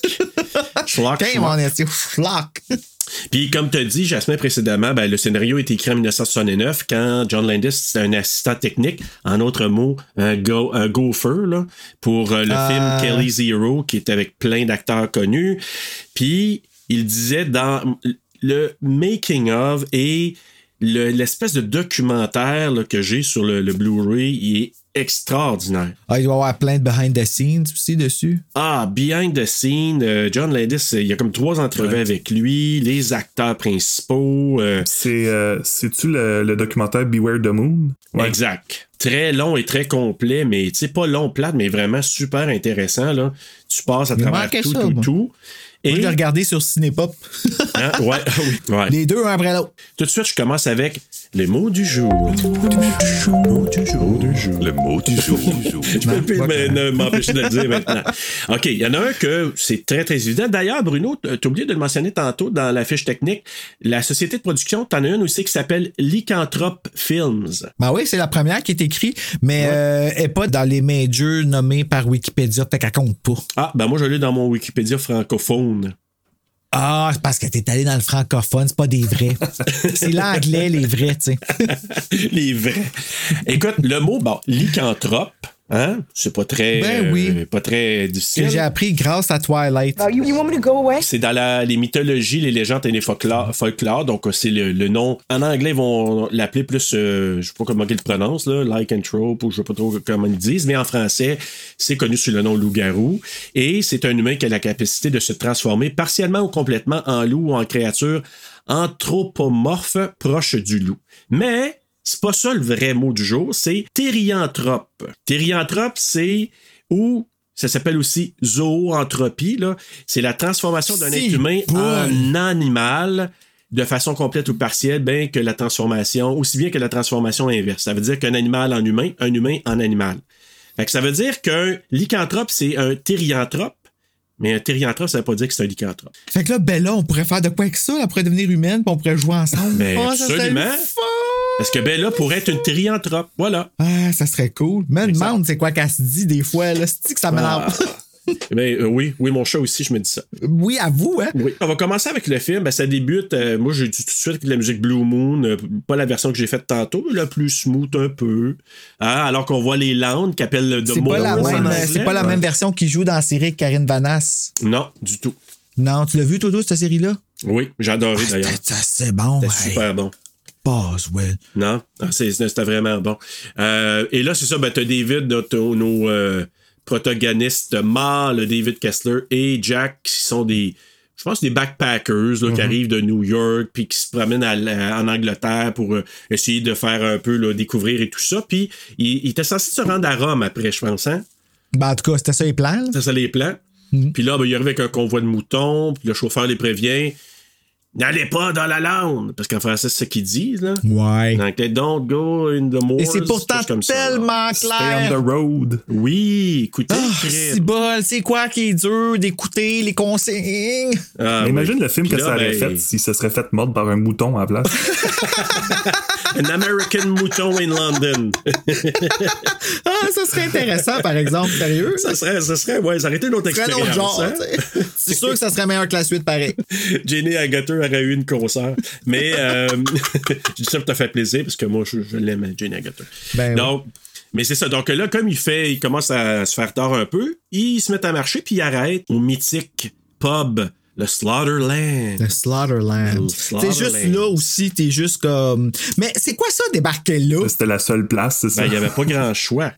Schlock. Schlock, est. Puis comme tu as dit, Jasmin, précédemment, ben, le scénario a été écrit en 1969 quand John Landis c'était un assistant technique, en autre mot, un, go, un gopher, là, pour euh, le Ah. film Kelly Zero, qui est avec plein d'acteurs connus. Puis il disait dans le making of et le- l'espèce de documentaire là, que j'ai sur le, le Blu-ray, il est extraordinaire. Ah, il doit y avoir plein de behind the scenes aussi dessus. Ah, behind the scene, euh, John Landis, euh, il y a comme trois entrevues avec lui, les acteurs principaux. euh, C'est, euh, c'est-tu le, le documentaire Beware the Moon? Ouais. Exact. Très long et très complet, mais tu sais, pas long, plate, mais vraiment super intéressant. Là. Tu passes à Il travers tout, ça, tout, moi. tout. Et, Moi, je l'ai regardé sur Cinépop. hein, ouais, oui, ouais. Les deux, un après l'autre. Tout de suite, je commence avec Les mots du jour. Le mot du jour. Le mot du jour. Je peux plus m'empêcher de le dire maintenant. OK, il y en a un que c'est très, très évident. D'ailleurs, Bruno, tu as oublié de le mentionner tantôt dans la fiche technique. La société de production, tu en as une aussi qui s'appelle Lycanthrope Films. Ben oui, c'est la première qui est écrite, mais euh, elle n'est pas dans les majors nommés par Wikipédia, fait qu'elle compte pas. Ah, ben moi, je l'ai dans mon Wikipédia francophone. Ah, c'est parce que t'es allé dans le francophone, c'est pas des vrais. c'est l'anglais, les vrais, tu sais. Les vrais. Écoute, le mot, bon, lycanthrope, hein, c'est pas très, Ben oui. euh, pas très Que difficile. j'ai appris grâce à Twilight. You, you want me to go away? C'est dans la- les mythologies, les légendes et les folklore. folklore. donc, euh, c'est le, le nom. En anglais, ils vont l'appeler plus, euh, je sais pas comment ils le prononcent, là, lycanthrope, ou je sais pas trop comment ils disent, mais en français, c'est connu sous le nom loup-garou. Et c'est un humain qui a la capacité de se transformer partiellement ou complètement en loup ou en créature anthropomorphe proche du loup. Mais, c'est pas ça le vrai mot du jour, c'est thérianthrope. Thérianthrope, c'est où ça s'appelle aussi zoanthropie. Là. C'est la transformation d'un être humain en animal de façon complète ou partielle, bien que la transformation, aussi bien que la transformation inverse. Ça veut dire qu'un animal en humain, un humain en animal. Fait que ça veut dire qu'un lycanthrope, c'est un thérianthrope, mais un thérianthrope, ça veut pas dire que c'est un lycanthrope. Fait que là, Bella, on pourrait faire de quoi avec ça? Elle pourrait devenir humaine, puis on pourrait jouer ensemble. Mais ça serait absolument. fun! Parce que Bella pourrait être une thérianthrope. Voilà. Ah, ça serait cool. Me demande c'est quoi qu'elle se dit des fois. Là? C'est que ça m'énerve. Ben, euh, oui, oui, mon chat aussi, je me dis ça. Oui, à vous, hein? Oui. On va commencer avec le film. Ben, ça débute. euh, moi, j'ai dit tout de suite que la musique Blue Moon, euh, pas la version que j'ai faite tantôt, la plus smooth un peu. Hein, alors qu'on voit les Landes qui appellent le The C'est pas, la même, c'est pas la même version qui joue dans la série avec Karine Vanasse. Non, du tout. Non, tu l'as vu, Toto, cette série-là? Oui, j'ai adoré Ah, d'ailleurs. C'est bon. Hey. super bon. Boswell. Non, Ah, c'était vraiment bon. Euh, et là, c'est ça, ben, t'as David, notre- nos euh, protagonistes le David Kessler et Jack, qui sont des, je pense, des backpackers là, qui arrivent de New York, puis qui se promènent à en Angleterre pour euh, essayer de faire un peu là, découvrir et tout ça. Puis, ils il étaient censés se rendre à Rome après, je pense, hein? Ben, en tout cas, c'était ça les plans. C'est ça les plans. Puis là, ben, il arrive avec un convoi de moutons, puis le chauffeur les prévient. N'allez pas dans la lande! Parce qu'en français, c'est ce qu'ils disent, là. Ouais. Anglais, don't go in the moors. Et c'est pourtant ça, tellement Stay clair. on the road. Oui, écoutez, crème. c'est bol, c'est quoi qui est dur d'écouter les consignes? Ah, oui. imagine le film Puis que là, ça aurait ben, fait si ça serait fait mordre par un mouton à la place. An American Mouton in London. Ah, ça serait intéressant, par exemple, sérieux. ça serait, ça serait, ouais, ça aurait été une autre expérience. autre genre, hein? C'est sûr que ça serait meilleur que la suite, pareil. Jenny Agutter aurait eu une concert. Mais, euh, je dis ça pour te faire plaisir, parce que moi, je, je l'aime, Jenny Agutter. Ben. Donc, mais c'est ça. Donc là, comme il fait, il commence à se faire tard un peu, il se met à marcher, puis il arrête au mythique pub, le Slaughterland. Le Slaughterland. Le C'est juste là aussi, t'es juste comme. Mais c'est quoi ça, débarquer là? C'était la seule place, c'est ça. Ben, il n'y avait pas grand choix.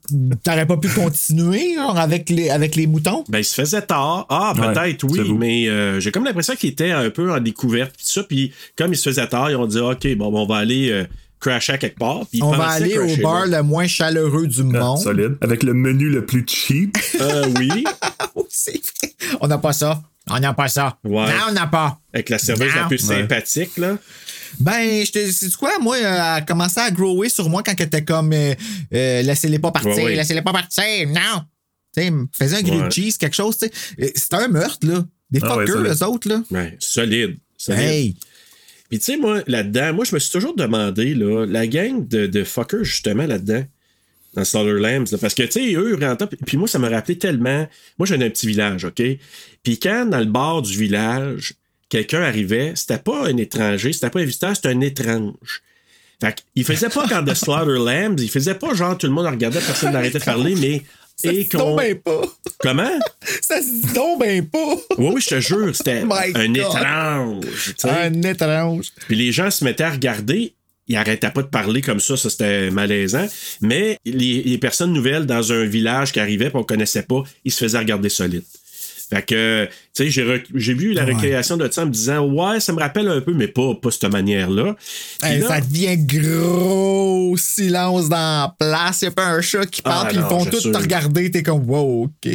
T'aurais pas pu continuer genre, avec, les, avec les moutons? Ben, il se faisait tard. Ah, Ouais, peut-être, oui, mais euh, j'ai comme l'impression qu'il était un peu en découverte, pis ça. Puis comme il se faisait tard, ils ont dit, OK, bon, ben, on va aller euh, crasher à quelque part. Puis On va aller au bar là. le moins chaleureux du Ah, monde. solide. Avec le menu le plus cheap. Euh, oui, Oui, c'est vrai. On n'a pas ça. On n'a pas ça. Ouais. Non, on n'a pas. avec la serveuse Non. la plus Ouais. sympathique, là. Ben, je te sais quoi, moi, euh, elle a commencé à grower sur moi quand elle était comme euh, euh, laissez-les pas partir, Ouais, ouais. laissez-les pas partir, non. Tu sais, faisait un grilled Ouais. cheese, quelque chose, tu sais. Euh, C'était un meurtre, là. Des Ah ouais, fuckers, eux autres, là. Ouais, solide. solide. Hey! Puis tu sais, moi, là-dedans, moi, je me suis toujours demandé, là, la gang de, de fuckers, justement, là-dedans, dans Slaughterlands, là, parce que, tu sais, eux, rentrent, puis moi, ça me rappelait tellement... Moi, j'avais un petit village, OK? Puis quand, dans le bord du village, quelqu'un arrivait, c'était pas un étranger, c'était pas un visiteur, c'était un étrange. Fait qu'il faisait pas quand de Slaughterlands, il faisait pas genre tout le monde regardait, personne n'arrêtait de parler, mais... Ça et se dit ben pas. Comment? Ça se dit donc ben pas. Oui, oui, je te jure, c'était un God. étrange. Un étrange. Puis les gens se mettaient à regarder. Ils arrêtaient pas de parler comme ça, ça c'était malaisant. Mais les, les personnes nouvelles dans un village qui arrivaient, qu'on connaissait pas, ils se faisaient regarder solide. Fait que, tu sais, j'ai, vu la récréation de ça en me disant, ouais, ça me rappelle un peu, mais pas, pas cette manière-là. Hey, ça devient gros silence dans la place. Il a pas un chat qui parle, Ah, puis ils je tous te regarder. T'es comme, wow, OK.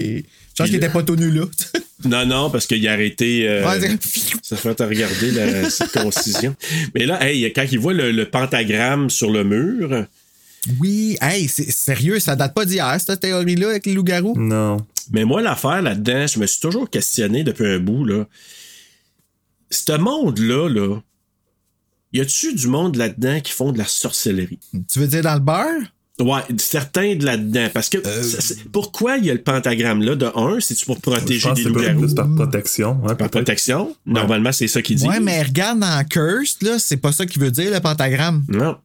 Je pense qu'il était pas tout nu là. Non, non, parce qu'il a arrêté. euh, Ouais, c'est- ça fait à regarder la circoncision. Mais là, hey, quand il voit le, le pentagramme sur le mur, Oui, hey, c'est sérieux, ça date pas d'hier, cette théorie-là avec les loups-garous? Non. mais moi, l'affaire là-dedans, je me suis toujours questionné depuis un bout, là. Ce monde-là, là, y a-tu du monde là-dedans qui font de la sorcellerie? Tu veux dire dans le beurre? Ouais, certains de là-dedans. Parce que Euh, pourquoi il y a le pentagramme là de un, c'est-tu pour Je protéger pense des que c'est loups-garous? plus par protection. Ouais, Par protection? Normalement, c'est ça qu'il dit. Ouais, mais regarde dans Cursed, là, c'est pas ça qui veut dire le pentagramme. Non.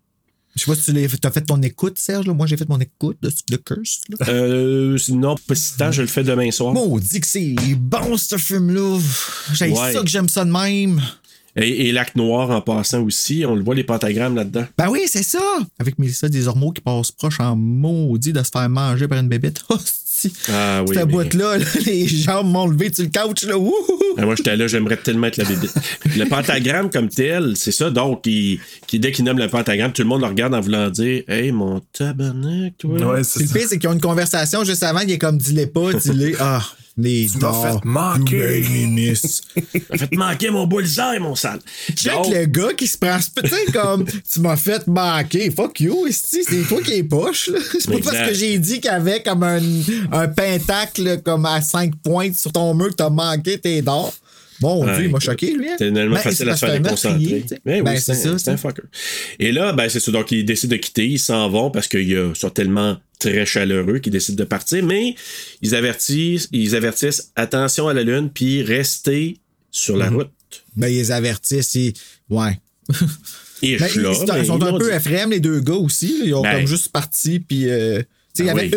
Je sais pas si tu l'as- t'as fait ton écoute, Serge. là. Moi, j'ai fait mon écoute de, de Cursed. Là. Euh, non, pas si tant, je le fais demain soir. Maudit que c'est bon, ce film-là. J'ai Ouais. ça que j'aime ça de même. Et, et l'acte noir en passant aussi, on le voit les pentagrammes là-dedans. Ben oui, c'est ça. Avec Mélissa Desormeaux qui passe proche en maudit de se faire manger par une bébête. Ah oui. Cette mais- boîte-là, là, les jambes m'ont levé sur le couch. Là. Ah, moi, j'étais là, j'aimerais tellement être la bébite. le pentagramme comme tel, c'est ça. Donc, il- qui, dès qu'il nomme le pentagramme, tout le monde le regarde en voulant dire Hey, mon tabarnak, toi. Ouais, c'est le pire, c'est qu'ils ont une conversation juste avant. Il est comme, dis-les pas, dis-les. Ah, les Tu m'as fait manquer. T'as fait manquer mon bullseye, mon sale. Check le gars qui se prend, tu sais, comme, tu m'as fait manquer. Fuck you, c'est toi qui es poche, là. C'est pas Exact. parce que j'ai dit qu'il y avait comme un, un pentacle, comme à 5 pointes sur ton mur que t'as manqué tes d'or. Bon, Ouais, Dieu, il m'a choqué, lui. hein. C'est tellement Ben, facile à se faire déconcentrer. Ben oui, Ben, c'est ça, c'est un fucker. Et là, ben, c'est ça. Donc, ils décident de quitter, ils s'en vont parce qu'ils sont tellement très chaleureux qu'ils décident de partir, mais ils avertissent, ils avertissent attention à la lune, puis restez sur la route. Ben, ils avertissent, ils... Ouais. Ben, ils, là, ils ben, sont ils un peu dit. Les deux gars aussi. là. Ils ont Ben. comme juste parti, puis... euh, il y Ben avait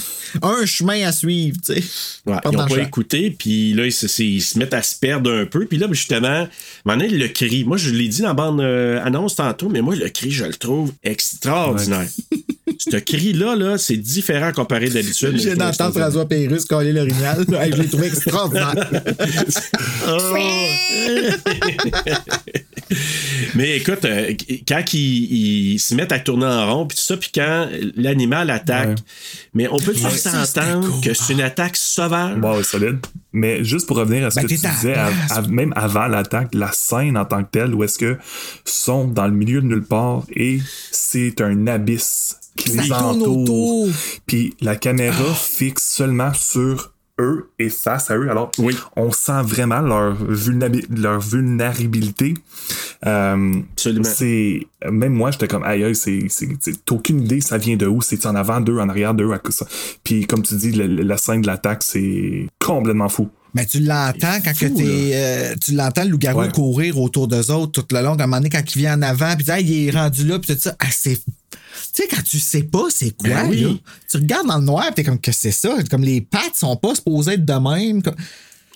un chemin à suivre, tu sais. Ouais, ils n'ont pas écouté, puis là, ils se, c'est- ils se mettent à se perdre un peu. Puis là, ben, justement, donné, le cri, moi, je l'ai dit dans la bande euh, annonce tantôt, mais moi, le cri, je le trouve extraordinaire. Ce cri-là, là, c'est différent comparé d'habitude. Je viens d'entendre François Pérusse coller l'orignal. Je l'ai trouvé extraordinaire. Mais écoute, euh, quand ils, ils se mettent à tourner en rond, puis tout ça, puis quand l'animal attaque, Ouais. mais on peut c'était s'entendre que c'est une attaque sauvage? Wow, solide. Mais juste pour revenir à ce Ben, que tu disais, à- place. à- même avant l'attaque, la scène en tant que telle, où est-ce que sont dans le milieu de nulle part et c'est un abysse qui les entoure. Puis la caméra fixe seulement sur eux et face à eux. Alors, Oui. on sent vraiment leur, vulnérabi- leur vulnérabilité. Euh, c'est même moi j'étais comme aïe aïe c'est aucune idée ça vient de où? C'est en avant d'eux en arrière d'eux à cause ça puis comme tu dis le- le- la scène de l'attaque c'est complètement fou Mais tu l'entends quand que fou, t'es, euh, tu l'entends le loup-garou Ouais. courir autour d'eux autres tout le long. À un moment donné, quand il vient en avant, puis ah, il est rendu là, puis tout ça. Ah, c'est. Tu sais, quand tu sais pas c'est quoi, Ben oui. là, tu regardes dans le noir, puis t'es comme que c'est ça? Comme les pattes sont pas supposées être de même. comme-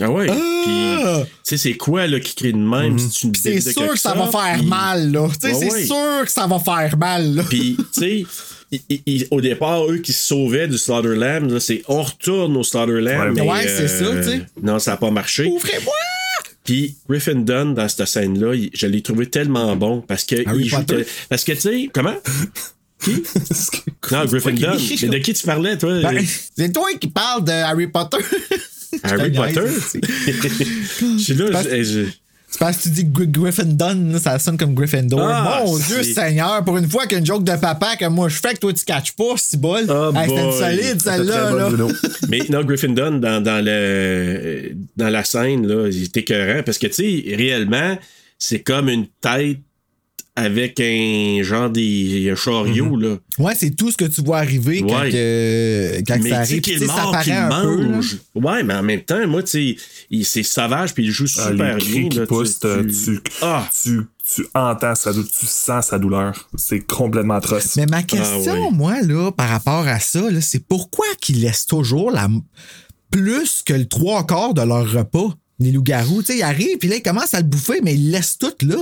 Ah ouais. Ah! Puis, tu sais, c'est quoi là, qui crie de même? C'est une Puis c'est sûr que ça va sorte, faire puis- mal, là. Tu sais, Ouais, c'est sûr que ça va faire mal, là. Puis, tu sais, au départ, eux qui se sauvaient du Slaughterland, là, c'est on retourne au Slaughterland. Ouais, mais, ouais, c'est ça, tu sais. Non, ça n'a pas marché. Ouvrez-moi! Puis Griffin Dunn, dans cette scène-là, je l'ai trouvé tellement bon parce que Harry il joue Potter? tel- Parce que, tu sais, comment? Qui? Non, Dunn. Mais de qui tu parlais, toi? Ben, c'est toi qui parles de Harry Potter. Harry Potter? Je suis là, je- je- C'est parce que tu dis Gry- Gryffindor, ça sonne comme Gryffindor. Ah, Mon Dieu Seigneur, pour une fois qu'une joke de papa que moi je fais que toi tu catches pas, c'est bol. Oh hey, C'était une boy. solide celle-là. très bon, Là. Bruno. Mais non, Griffin Dunn, dans, dans, le, dans la scène, là, il est écœurant parce que, tu sais, réellement, c'est comme une tête avec un genre des un chariot, là. Ouais, c'est tout ce que tu vois arriver quand, Ouais. que- quand mais ça arrive. qu'il Tu est sais, ça mort, peu. là. mange. ouais, mais en même temps, moi, tu sais, il- c'est sauvage puis il joue Ah, super les bien. là, tu, tu, Ah! tu, tu entends sa douleur, tu sens sa douleur. C'est complètement atroce. Mais ma question, Ah, ouais. moi, là, par rapport à ça, là, c'est pourquoi qu'ils laissent toujours la plus que le trois quarts de leur repas, les loups-garous? Tu sais, ils arrivent, puis là, ils commencent à le bouffer, mais ils laissent tout là.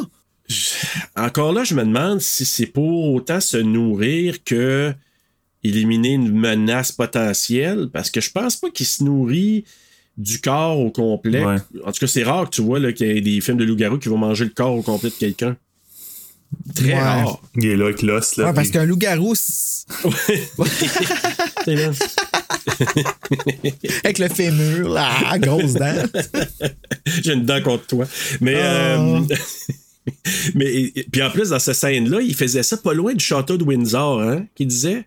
Encore là, je me demande si c'est pour autant se nourrir que éliminer une menace potentielle, parce que je pense pas qu'il se nourrit du corps au complet. Ouais. En tout cas, c'est rare que tu vois là, qu'il y ait des films de loup-garou qui vont manger le corps au complet de quelqu'un. Très Ouais. rare. Il est là avec l'os. Là, Ouais, parce qu'un loup-garou, là. Avec le fémur, la grosse dent. J'ai une dent contre toi. Mais. euh, mais et- puis en plus, dans cette scène-là, il faisait ça pas loin du château de Windsor, hein, qu'il disait.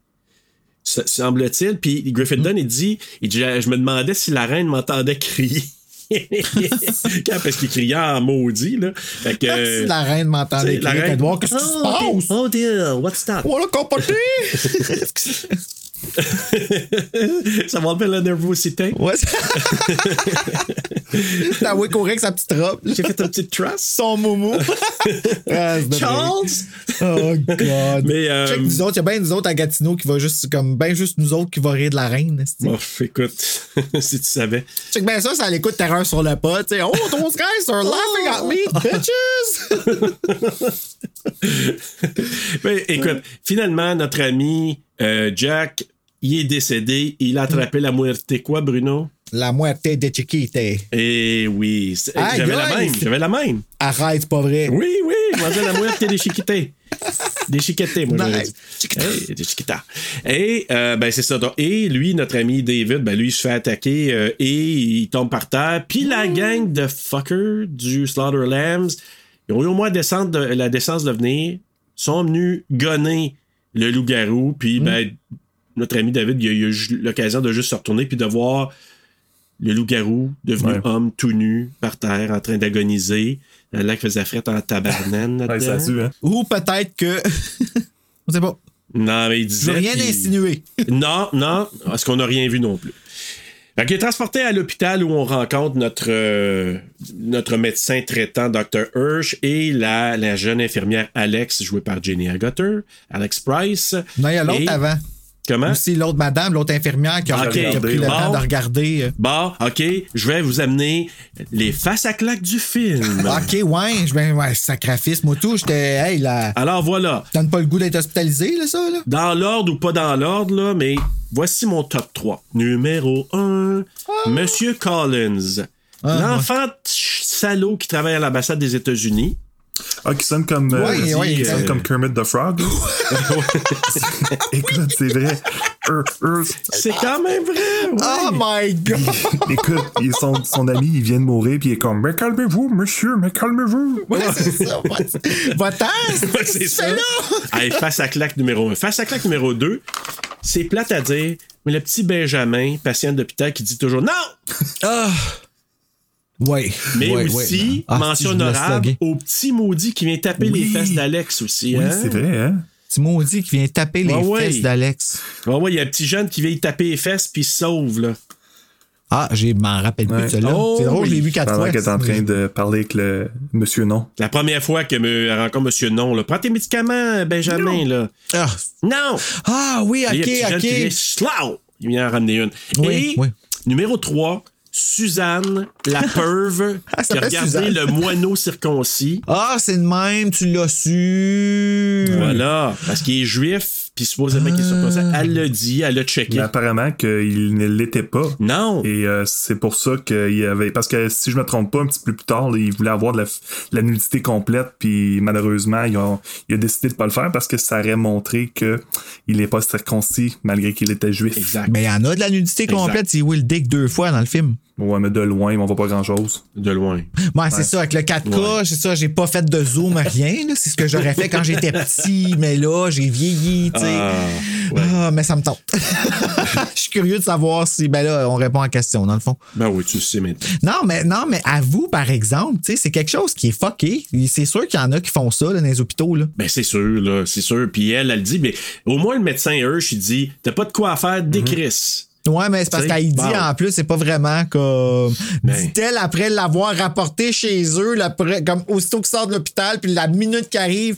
Se- Semble-t-il. Puis Griffin Dunn, il dit, il dit Je me demandais si la reine m'entendait crier. Quand- Parce qu'il criait en maudit, là. Fait que, si la reine m'entendait crier, reine- Edouard, qu'est-ce qui se Oh, passe? Oh dear, what's that? Voilà, capoté! ça va enlever la nervosité. Ouais. T'as oui correct sa petite robe. J'ai fait un petit truss. Son moumou. Ah, Charles! Oh, God. Mais, euh, Check nous autres, il y a bien nous autres à Gatineau qui va juste, comme, ben juste nous autres qui va rire de la reine. écoute, si tu savais. Check bien ça, ça l'écoute terreur sur le pot. tu sais. Oh, those guys are laughing at me, bitches! Ben, écoute, finalement, notre ami euh, Jack, il est décédé. Il a attrapé la muerte quoi, Bruno? La moitié de Chiquite. Eh oui, j'avais la même, j'avais la même. Arrête, c'est pas vrai. Oui, oui, je mangeais la muerte des chiquités. Des chiquetés, moi, Nice. dit. Hey, des chiquitas. Et, euh, ben, c'est ça. Donc, et lui, notre ami David, ben, lui, il se fait attaquer euh, et il tombe par terre. Puis la gang de fuckers du Slaughter Lambs, ils ont eu au moins descendre de- la décence de venir, sont venus gonner le loup-garou. Puis, ben, notre ami David, il a eu l'occasion de juste se retourner puis de voir le loup-garou devenu Ouais. homme tout nu par terre en train d'agoniser. Le lac faisait frette en tabarnane. Ouais, hein. Ou peut-être que. On sait pas. Non, mais il disait. rien qu'il- insinuer. Non, non, parce qu'on n'a rien vu non plus. Fait qu'il est transporté à l'hôpital où on rencontre notre, euh, notre médecin traitant, Dr. Hirsch, et la, la jeune infirmière Alex, jouée par Jenny Agutter, Alex Price. Non, il y a l'autre Et- avant. Comment? Aussi, l'autre madame, l'autre infirmière qui a, Ok, qui a pris le bon. temps de regarder. euh. Bon, OK, je vais vous amener les faces à claque du film. Ok, ouais, je ben, ouais, sacrifice, moi tout, j'étais. Hey, là. Alors voilà, Donne pas le goût d'être hospitalisé, là, ça, là? dans l'ordre ou pas dans l'ordre, là, mais voici mon top 3. Numéro 1, Monsieur Collins. Ah, L'enfant salaud qui travaille à l'ambassade des États-Unis. Ah, qui sonne comme, euh, Ouais, qui ouais, sonne euh, comme Kermit the Frog. Écoute, c'est vrai. C'est quand même vrai. ouais. Oh my god! écoute, il- son, son ami, il vient de mourir, puis il est comme, mais calmez-vous, monsieur, mais calmez-vous. Ouais, c'est ça. Va-t'en! C'est ça. Allez, face à claque numéro 1. Face à claque numéro 2, c'est plate à dire, mais le petit Benjamin, patient d'hôpital, qui dit toujours non! Ah! Ouais. Mais ouais, aussi, ouais. Ah, mention honorable au petit maudit qui vient taper les Oui. fesses d'Alex aussi. Oui, hein? c'est vrai, hein? Petit maudit qui vient taper les Ouais, fesses d'Alex. Ouais, ouais, il y a un petit jeune qui vient y taper les fesses puis il se sauve, là. Ah, je m'en rappelle plus de celui-là. Oh, c'est drôle, je l'ai oui. vu quatre Pendant fois. qu'elle est en train de parler avec le monsieur non. La première fois que me rencontre Monsieur Non, là. Prends tes médicaments, Benjamin, là. Ah, Non! Ah, oui, Et il y a un petit ok, qui vient, ok. Il vient en ramener une. Oui, Et oui. numéro 3, Suzanne, la peuve, Ah, qui a regardé Suzanne. le moineau circoncis. Ah, c'est de même, tu l'as su. Voilà, parce qu'il est juif, puis supposément qu'il est circoncis. Ah. Elle l'a dit, elle l'a checké. Mais apparemment qu'il ne l'était pas. Non! Et euh, c'est pour ça qu'il y avait. Parce que si je me trompe pas, un petit peu plus tard, là, il voulait avoir de la, de la nudité complète, puis malheureusement, il a, il a décidé de pas le faire parce que ça aurait montré que il n'est pas circoncis malgré qu'il était juif. Exact. Mais il y en a de la nudité Exact. complète. C'est Will Dick deux fois dans le film. Ouais, mais de loin, on voit pas grand chose. De loin. Ouais, c'est ça, avec le 4K, c'est ça, j'ai pas fait de zoom, rien. là. C'est ce que j'aurais fait quand j'étais petit, mais là, j'ai vieilli, tu sais. Ah, ouais. Ah, mais ça me tente. Je suis curieux de savoir si, ben là, on répond à la question, dans le fond. Ben oui, tu le sais maintenant. Non, mais, non, mais à vous, par exemple, tu sais, c'est quelque chose qui est fucké. C'est sûr qu'il y en a qui font ça, là, dans les hôpitaux, là. Ben c'est sûr, là, c'est sûr. Puis elle, elle dit, mais au moins le médecin Hirsch, il dit, t'as pas de quoi à faire, décris. Ouais, mais c'est parce qu'elle dit bon. en plus, c'est pas vraiment comme. Ben. Dit-elle après l'avoir rapporté chez eux, l'après- comme aussitôt qu'il sort de l'hôpital, puis la minute qui arrive.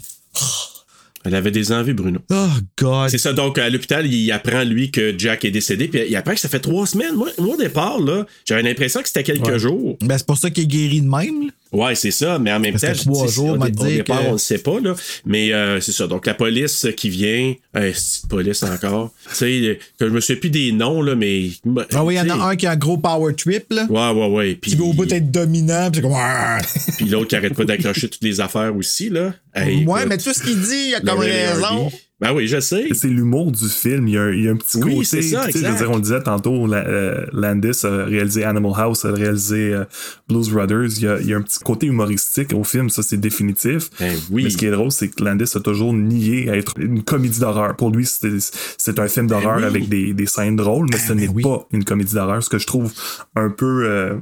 Elle avait des envies, Bruno. Oh, God. C'est ça, donc à l'hôpital, il apprend, lui, que Jack est décédé, puis il apprend que ça fait trois semaines. Moi, moi au départ, là, j'avais l'impression que c'était quelques jours. Ben, c'est pour ça qu'il est guéri de même, là. Ouais, c'est ça, mais en même temps, trois dis, jours, au, départ, que- on ne sait pas, là. Mais euh, c'est ça. Donc, la police qui vient, euh, c'est police encore. tu sais, que je me souviens plus des noms, là, mais. Ah oui, il y en a un qui a un gros power trip, là. Ouais, ouais, ouais. Puis, au bout d'être dominant, puis comme. Puis l'autre qui arrête pas d'accrocher toutes les affaires aussi, là. Hey, ouais, écoute, mais tout ce qu'il dit, il a comme raison. Hardy. Ben oui, je sais. C'est l'humour du film. Il y, a un, il y a un petit Oui, côté. c'est ça, je veux dire, on le disait tantôt, la- euh, Landis a réalisé Animal House, a réalisé euh, Blues Brothers. Il y, a, il y a un petit côté humoristique au film, ça c'est définitif. Ben oui. Mais ce qui est drôle, c'est que Landis a toujours nié à être une comédie d'horreur. Pour lui, c'est un film d'horreur Ben oui. avec des, des scènes drôles, mais ce n'est oui. pas une comédie d'horreur. Ce que je trouve un peu. euh,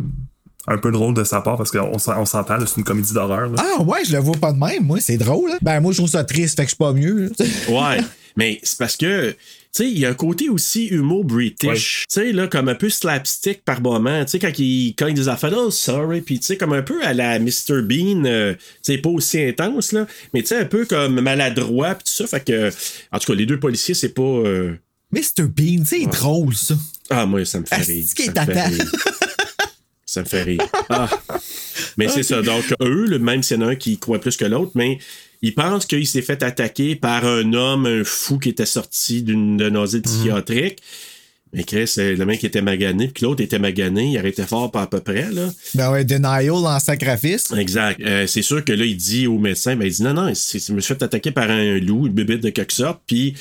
un peu drôle de sa part parce qu'on on s'entend, là, c'est une comédie d'horreur. là. Ah ouais, je le vois pas de même, moi, c'est drôle. hein. Ben moi, je trouve ça triste, fait que je suis pas mieux. là. Ouais, mais c'est parce que, tu sais, il y a un côté aussi humour british. Tu sais, là, comme un peu slapstick par moment. Tu sais, quand il cogne des affaires, oh, sorry, puis tu sais, comme un peu à la Mr. Bean, euh, tu sais, pas aussi intense, là, mais tu sais, un peu comme maladroit, puis tout ça. Fait que, en tout cas, les deux policiers, c'est pas. euh, Mr. Bean, c'est drôle, ça. Ah, moi, ça me fait rire. Ça est me fait rire. Ça me fait rire. Ah. Mais c'est ça. Donc, eux, le- même s'il y en a un qui croit plus que l'autre, mais ils pensent qu'il s'est fait attaquer par un homme, un fou qui était sorti d'une de nos îles psychiatriques. Mais Chris, euh, le mec était magané, puis l'autre était magané, il arrêtait fort pas à peu près, là. Ben ouais, denial en sacrifice. Exact. Euh, c'est sûr que là, il dit au médecin, ben, il dit non, non, je me suis fait attaquer par un loup, une bébête de quelque sorte, puis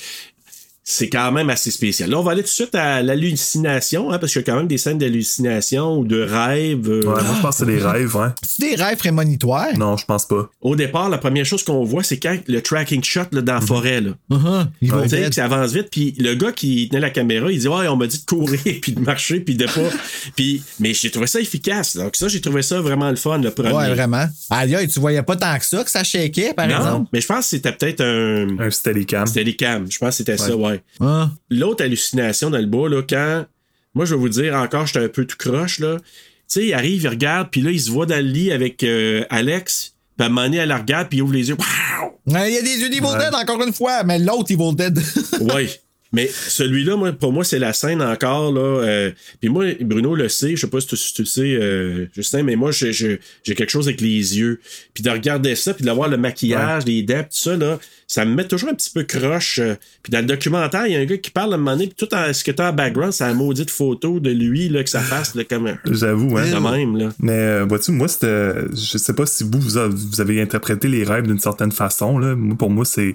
c'est quand même assez spécial. Là, on va aller tout de suite à l'hallucination, hein, parce qu'il y a quand même des scènes d'hallucination ou de rêve. euh, Ouais, moi, je pense que c'est des rêves, ouais. C'est des rêves prémonitoires? Non, je pense pas. Au départ, la première chose qu'on voit, c'est quand le tracking shot là, dans la forêt. Là. Uh-huh, il va ça avance vite, puis le gars qui tenait la caméra, il dit Ouais, on m'a dit de courir, puis de marcher, puis de pas. puis, mais j'ai trouvé ça efficace. Donc, ça, j'ai trouvé ça vraiment le fun, le premier. Ouais, vraiment. Aïe, tu voyais pas tant que ça que ça shakeait, par non, exemple? mais je pense que c'était peut-être un. Un Steadicam. Steadicam. Je pense que c'était ça, ouais. Ah. L'autre hallucination dans le bois, là, quand. Moi, je vais vous dire encore, j'étais un peu tout croche, là. Tu sais, il arrive, il regarde, puis là, il se voit dans le lit avec euh, Alex, puis à un moment donné, elle la regarde, puis il ouvre les yeux. Wow! Ouais, Il y a des Evil Dead encore une fois, mais l'autre Evil Dead. Oui. Mais celui-là, moi, pour moi, c'est la scène encore. là. euh, puis moi, Bruno le sait, je sais pas si tu, si tu le sais, euh, Justin, mais moi, j'ai quelque chose avec les yeux. Puis de regarder ça, puis de voir le maquillage, les dents, tout ça, là, ça me met toujours un petit peu croche. euh. Puis dans le documentaire, il y a un gars qui parle à un moment donné, puis tout en, ce que t'as en background, c'est la maudite photo de lui, là, que ça fasse là, comme un. J'avoue, hein. De même, là. Mais euh, vois-tu, moi, c'était. Je sais pas si vous, vous avez, interprété les rêves d'une certaine façon. Là. Moi, pour moi, c'est.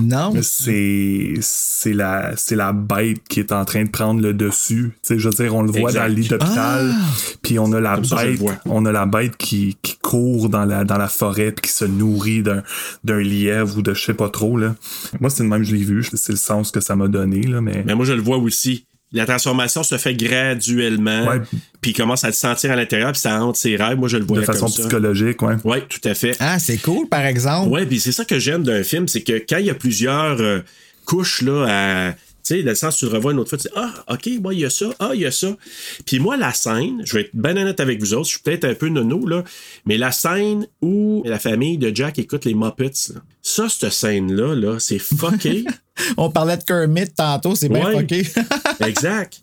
Non. C'est. C'est la, c'est la bête qui est en train de prendre le dessus. Tu sais, je veux dire, on le voit Exact. dans le lit d'hôpital. Puis on a la Comme bête. on a la bête qui, qui court dans la, dans la forêt puis qui se nourrit d'un, d'un lièvre ou de je sais pas trop. Là. Moi, c'est le même, je l'ai vu. C'est le sens que ça m'a donné. Là, mais... Mais moi, je le vois aussi. La transformation se fait graduellement, Ouais. puis il commence à le sentir à l'intérieur, puis ça hante ses rêves. Moi, je le vois de façon comme ça. psychologique, ouais. Oui, tout à fait. Ah, c'est cool, par exemple. Ouais, puis c'est ça que j'aime d'un film, c'est que quand il y a plusieurs euh, couches là à tu sais, dans le sens où tu le revois une autre fois, tu dis Ah, ok, moi, il y a ça, ah, il y a ça. Puis moi, la scène, je vais être bien honnête avec vous autres, je suis peut-être un peu nono, là, mais la scène où la famille de Jack écoute les Muppets, là, ça, cette scène-là, là, c'est fucké. On parlait de Kermit tantôt, c'est bien Ouais. fucké. exact.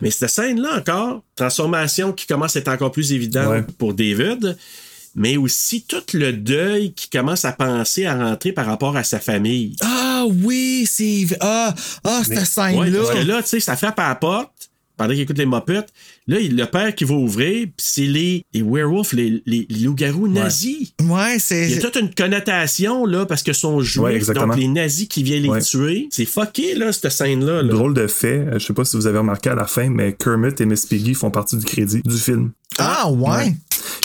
Mais cette scène-là encore, transformation qui commence à être encore plus évidente Ouais. pour David, mais aussi tout le deuil qui commence à penser à rentrer par rapport à sa famille. ah oui, c'est. Ah, ah cette Ouais, scène-là. parce que là, tu sais, ça frappe à la porte pendant qu'il écoute les mopettes. Là, le père qui va ouvrir, c'est les, les werewolves, les, les, les loups-garous nazis. Ouais, Il y c'est. a toute une connotation, là, parce que sont Ouais, juifs, exactement. donc les nazis qui viennent les Ouais. tuer. C'est fucké, là, cette scène-là. là. Drôle de fait, euh, je sais pas si vous avez remarqué à la fin, mais Kermit et Miss Piggy font partie du crédit du film. Ah, ouais. Ouais.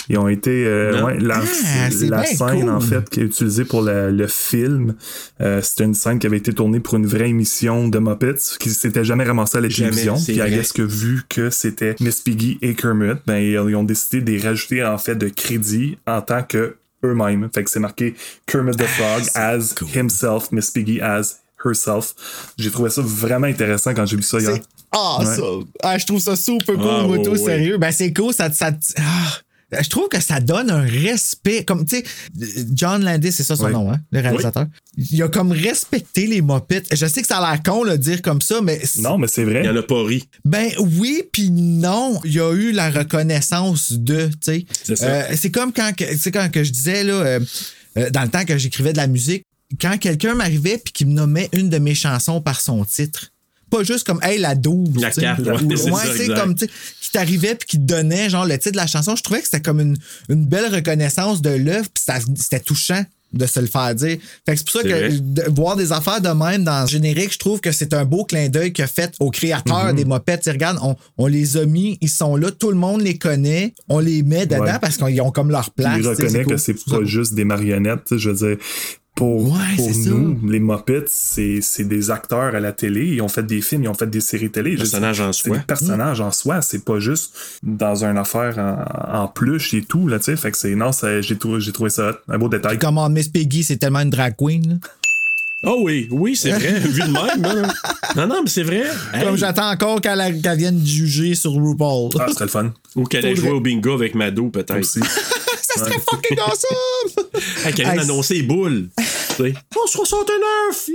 Ils ont été. euh, ouais, la Ah, c'est la scène, cool. en fait, qui est utilisée pour le, le film, euh, c'était une scène qui avait été tournée pour une vraie émission de Muppets, qui s'était jamais ramassée à la télévision. c'est Puis, I guess que vu que c'était Miss Piggy et Kermit, ben, ils ont décidé de les rajouter, en fait, de crédit en tant que eux-mêmes. Fait que c'est marqué Kermit the Frog as himself, Miss Piggy as herself. J'ai trouvé ça vraiment intéressant quand j'ai lu ça hier. C'est- Ah, Ouais. Ah, je trouve ça super cool, Ah, moto, ouais. sérieux. Ben, c'est cool, ça. ça ah, je trouve que ça donne un respect. Comme, tu sais, John Landis, c'est ça son nom, hein, le réalisateur. Il a comme respecté les Muppets. Je sais que ça a l'air con, le dire comme ça, mais. c'est- Non, mais c'est vrai. Il y en a pas ri. Ben oui, puis non. Il y a eu la reconnaissance de, tu sais. C'est ça. Euh, c'est comme quand, que- tu sais, quand que je disais, là, euh, euh, dans le temps que j'écrivais de la musique, quand quelqu'un m'arrivait puis qui me nommait une de mes chansons par son titre. Pas juste comme, hey, la 12. La tu sais. carte, ouais, Ou- c'est ouais, ça, c'est comme, tu t'arrivait puis qui te donnait, genre, le titre de la chanson. Je trouvais que c'était comme une, une belle reconnaissance de l'œuvre puis c'était touchant. de se le faire dire. Fait que c'est pour ça que de voir des affaires de même dans le générique, je trouve que c'est un beau clin d'œil a fait aux créateurs Mhm. des mopettes. Regarde, on, on les a mis, ils sont là, tout le monde les connaît, on les met dedans Ouais. parce qu'ils ont comme leur place. il tu sais, reconnaît cool. que c'est pas juste des marionnettes. Je veux dire, pour, Ouais, pour c'est nous, les Muppets, c'est c'est des acteurs à la télé. Ils ont fait des films, ils ont fait des séries télé. Sais, en c'est soi. des personnages en soi. C'est pas juste dans une affaire en, en pluche et tout. Là, tu sais. fait que c'est non, ça- j'ai trouvé, j'ai trouvé ça un beau détail. Comme en Miss Piggy, c'est tellement une drag queen. là. Oh oui, oui, c'est vrai, vu de même. là. Non, non, mais c'est vrai. Hey. Comme j'attends encore qu'elle a- qu'elle vienne juger sur RuPaul. Ah, ce serait le fun. Ou qu'elle ait joué au bingo avec Mado, peut-être. Ça serait fucking awesome! Hey, vienne Hey, annoncer les boules. Tu sais, Oh, 69!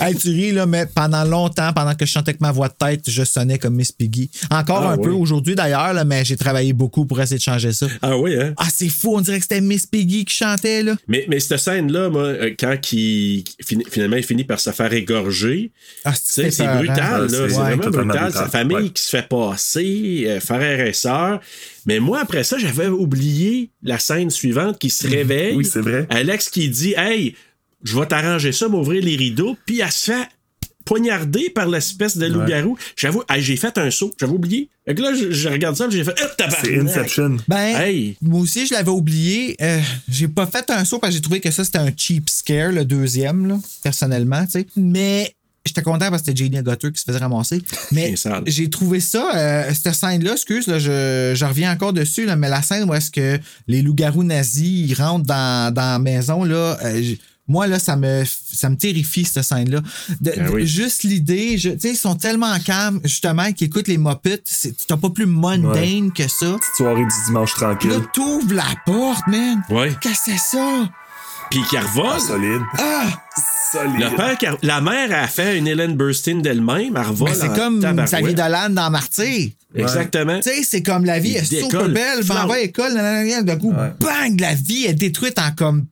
Hey, tu ris, là, mais pendant longtemps, pendant que je chantais avec ma voix de tête, je sonnais comme Miss Piggy. Encore Ah, un peu aujourd'hui, d'ailleurs, là, mais j'ai travaillé beaucoup pour essayer de changer ça. Ah oui, hein? Ah, c'est fou, on dirait que c'était Miss Piggy qui chantait, là. Mais, mais cette scène-là, moi, euh, quand il, fin- finalement il finit par se faire égorger, Ah, tu sais, c'est brutal, là. c'est- vraiment brutal. brutal. Sa famille Ouais. qui se fait passer, euh, frère et sœur. Mais moi, après ça, j'avais oublié la scène suivante qui se réveille. Oui, c'est vrai. Alex qui dit Hey, je vais t'arranger ça, m'ouvrir les rideaux, puis elle se fait poignarder par l'espèce de loup-garou. J'avoue, hey, j'ai fait un saut, j'avais oublié. Fait que là, je, je regarde ça, j'ai fait tabarnak! C'est Inception. Ben, Hey! moi aussi, je l'avais oublié. Euh, j'ai pas fait un saut parce que j'ai trouvé que ça, c'était un cheap scare, le deuxième, là, personnellement, tu sais. Mais j'étais content parce que c'était Janie Gutter qui se faisait ramasser. Mais j'ai trouvé ça, euh, cette scène-là, excuse, là, je, je reviens encore dessus, là, mais la scène où est-ce que les loups-garous nazis ils rentrent dans, dans la maison, là, euh, moi, là, ça me, ça me terrifie, cette scène-là. Ben oui. Juste l'idée, tu sais, ils sont tellement calmes, justement, qu'ils écoutent les Muppets. c'est- T'as pas plus mundane que ça. Petite soirée du dimanche tranquille. Là, t'ouvres la porte, man. Ouais. Qu'est-ce que c'est ça? Puis qui revole. Ah, solide. Ah! Solide. Le père, la mère a fait une Hélène Burstyn d'elle-même, elle c'est comme tabarouette. Xavier Dolan dans Martyr. Exactement. Tu sais, c'est comme la vie est super belle, m'en vais à l'école, nanana, d'un coup, Ouais. bang, la vie est détruite en comme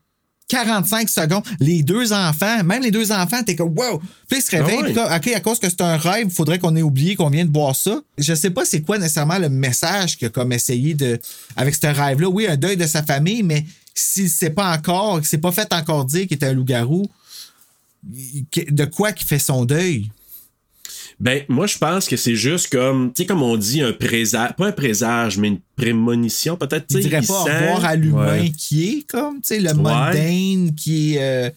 45 secondes. Les deux enfants, même les deux enfants, t'es comme wow. Puis ils se réveillent, Ah ouais. puis comme, OK, à cause que c'est un rêve, il faudrait qu'on ait oublié qu'on vient de voir ça. Je sais pas c'est quoi nécessairement le message qu'il a comme essayé de. Avec ce rêve-là. Oui, un deuil de sa famille, mais s'il sait pas encore, qu'il s'est pas fait encore dire qu'il était un loup-garou, que- de quoi qu'il fait son deuil? Ben, moi, je pense que c'est juste comme, tu sais, comme on dit, un présage, pas un présage, mais une prémonition, peut-être, tu il pas sent- à l'humain Ouais. qui est comme, tu sais, le Ouais. qui est. euh,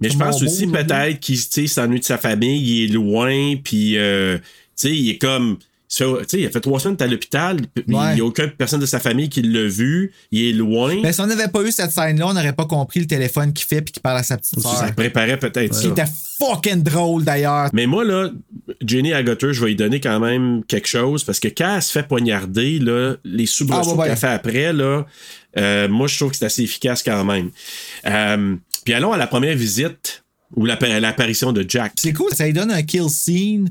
Mais je pense aussi peut-être qu'il tu sais, s'ennuie de sa famille, il est loin, puis euh, tu sais, il est comme. Il se fait- tu sais, il a fait trois semaines à l'hôpital, il Ouais. n'y a aucune personne de sa famille qui l'a vu, il est loin. Ben, si on n'avait pas eu cette scène-là, on n'aurait pas compris le téléphone qu'il fait puis qu'il parle à sa petite ça soeur. préparait peut-être Qui ça. était fucking drôle d'ailleurs. Mais moi, là, Jenny Agutter, je vais lui donner quand même quelque chose parce que quand elle se fait poignarder, là, les soubresauts Ah, ouais, qu'elle fait après, là, euh, moi, je trouve que c'est assez efficace quand même. Euh, puis allons à la première visite ou l'app- l'apparition de Jack. C'est cool, ça lui donne un kill scene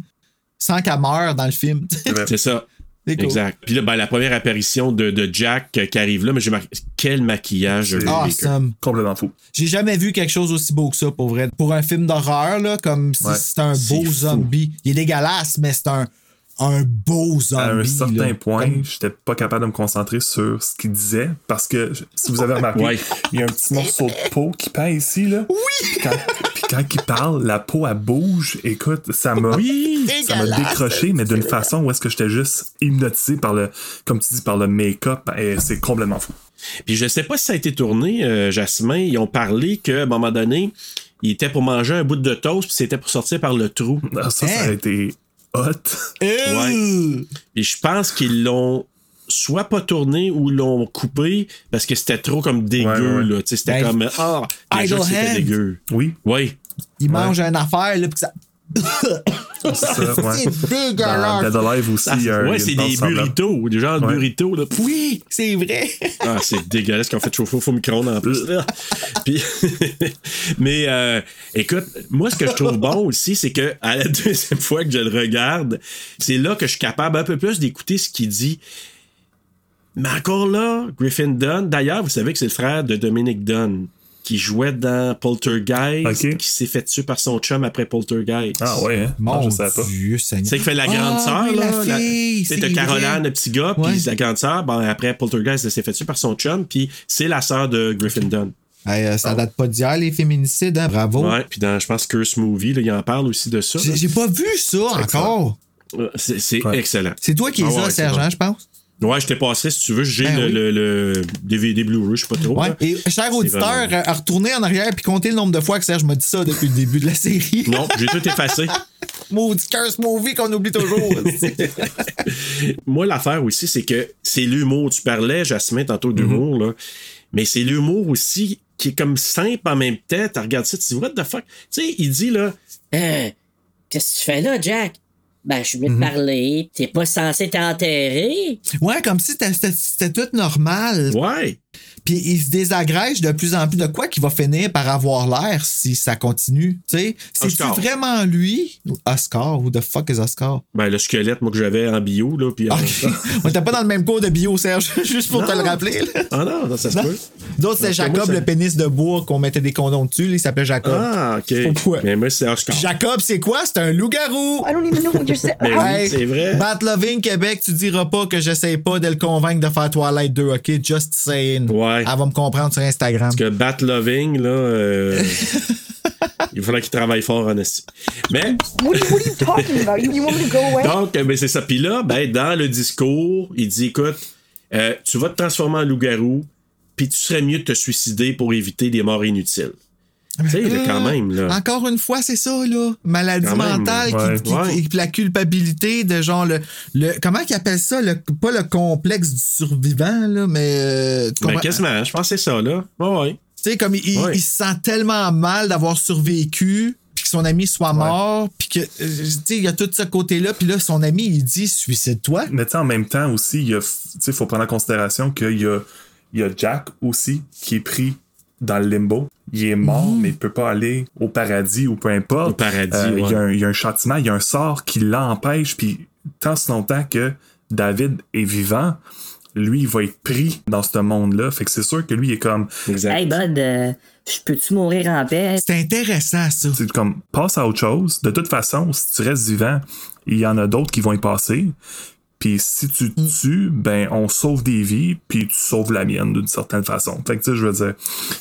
sans qu'elle meure dans le film. C'est ça. Cool. Exact. Puis là, ben, la première apparition de, de Jack euh, qui arrive là, mais j'ai marqué quel maquillage. Awesome. Complètement fou. J'ai jamais vu quelque chose aussi beau que ça, pour vrai. Pour un film d'horreur, là, comme si Ouais. c'était un beau fou. zombie. Il est dégueulasse, mais c'est un, un beau zombie. À un certain là. point, Comme- j'étais pas capable de me concentrer sur ce qu'il disait parce que si vous avez remarqué, Ouais. il y a un petit morceau de peau qui peint ici là. Oui. Quand, puis quand il parle, la peau elle bouge. Écoute, ça m'a Oui. ça m'a décroché, mais d'une façon où est-ce que j'étais juste hypnotisé par le, comme tu dis, par le make-up. Et c'est complètement fou. Puis je sais pas si ça a été tourné, euh, Jasmin. Ils ont parlé qu'à un moment donné, il était pour manger un bout de toast, puis c'était pour sortir par le trou. Ah, Ça, ça a Hein? été hot. Euh, Et je pense qu'ils l'ont soit pas tourné ou l'ont coupé parce que c'était trop comme dégueu. Ouais, ouais. C'était Ben, comme Ah, déjà que c'était dégueu. Oui, Oui. Il mange une affaire, là, ça. C'est Dans dégueulasse. Dead Alive aussi, il y a un- ouais, c'est des burritos, des genres de Ouais. burritos. Là. Oui, c'est vrai. Ah, c'est dégueulasse qu'on fait chauffer au faux micro-ondes en plus. là. Puis, mais euh, écoute, moi, ce que je trouve bon aussi, c'est que à la deuxième fois que je le regarde, c'est là que je suis capable un peu plus d'écouter ce qu'il dit. Mais encore là, Griffin Dunn, d'ailleurs, vous savez que c'est le frère de Dominic Dunn qui jouait dans Poltergeist, Ok. qui s'est fait tuer par son chum après Poltergeist. Ah ouais, hein? Mon Ah, je savais pas. Dieu, Seigneur. C'est qui fait la grande Ah, sœur, là. la fille, c'est Caroline, le petit gars, puis la grande sœur, bon, après Poltergeist, elle s'est fait tuer par son chum, puis c'est la sœur de Griffin Dunn. Hey, euh, ça date pas d'hier, les féminicides, hein? Bravo. Ouais, puis dans, je pense, Curse Movie, là, il en parle aussi de ça. J'ai pas vu ça encore. C'est c'est Ouais. excellent. C'est toi qui Ah les ouais, as, c'est Serge, bon. hein, je pense? Ouais, je t'ai passé si tu veux. J'ai Ben le, oui. le, le DVD Blu-ray, je sais pas trop. Ouais. Et cher auditeur, vraiment- à retourner en arrière puis compter le nombre de fois que Serge m'a dit ça depuis le début de la série. Non, j'ai tout effacé. Maudit curse movie qu'on oublie toujours. Moi, l'affaire aussi, c'est que c'est l'humour. Tu parlais, Jasmin, tantôt d'humour, là. Mais c'est l'humour aussi qui est comme simple en même temps. Tu regardes ça, tu dis, what the fuck? Tu sais, il dit, là, Euh, qu'est-ce que tu fais là, Jack? Ben, je suis venu te parler. T'es pas censé t'enterrer? ouais, comme si c'était tout normal. ouais. Puis il se désagrège de plus en plus de quoi qu'il va finir par avoir l'air si ça continue. Tu sais, c'est Oscar. vraiment lui? Oscar? Who the fuck is Oscar? Ben, le squelette, moi, que j'avais en bio, là. Puis, temps- On était pas dans le même cours de bio, Serge, juste pour te le rappeler. là. Ah non, non, ça se Non. peut. D'autres, moi, Jacob, ça- le pénis de bois qu'on mettait des condoms dessus. là, Il s'appelait Jacob. Ah, OK. Pourquoi? Mais moi, c'est Oscar. Jacob, c'est quoi? C'est un loup-garou. I don't even know what you're saying. Ben Hey, c'est vrai. Bat Loving Québec, tu diras pas que j'essaye pas de le convaincre de faire Twilight 2, OK? Just saying. Ouais. Elle va me comprendre sur Instagram. Parce que Bat Loving, là, euh, il faudrait qu'il travaille fort en. Mais, What, are you- what are you talking about? You, you want me to go away? donc, euh, ben, c'est ça. Puis là, ben, dans le discours, il dit écoute, euh, tu vas te transformer en loup-garou, puis tu serais mieux de te suicider pour éviter des morts inutiles. Tu sais, là, quand Euh, même, là. Encore une fois, c'est ça, là. Maladie Quand même, mentale, qui- ouais. qui- Ouais. qui- la culpabilité de genre le. le comment qu'ils appellent ça? Le, pas le complexe du survivant, là, mais. euh, Ben, comprends? quasiment, je pense que c'est ça, là. Ouais, ouais. Tu sais, comme il, il- Ouais. il se sent tellement mal d'avoir survécu, puis que son ami soit mort, puis que, euh, tu sais, il y a tout ce côté-là, puis là, son ami, il dit suicide-toi. Mais tu sais, en même temps aussi, il faut prendre en considération qu'il y a, il y a Jack aussi qui est pris dans le limbo. Il est mort, mais il peut pas aller au paradis ou peu importe. Au paradis, Euh, il, y ouais. a un, il y a un châtiment, il y a un sort qui l'empêche, puis tant si longtemps que David est vivant, lui, il va être pris dans ce monde-là. Fait que c'est sûr que lui, il est comme, Exact. Hey, Bud, euh, je peux-tu mourir en paix? C'est intéressant, ça. c'est comme, passe à autre chose. De toute façon, si tu restes vivant, il y en a d'autres qui vont y passer. Puis si tu te tues, ben on sauve des vies, puis tu sauves la mienne d'une certaine façon. Fait que tu sais, je veux dire,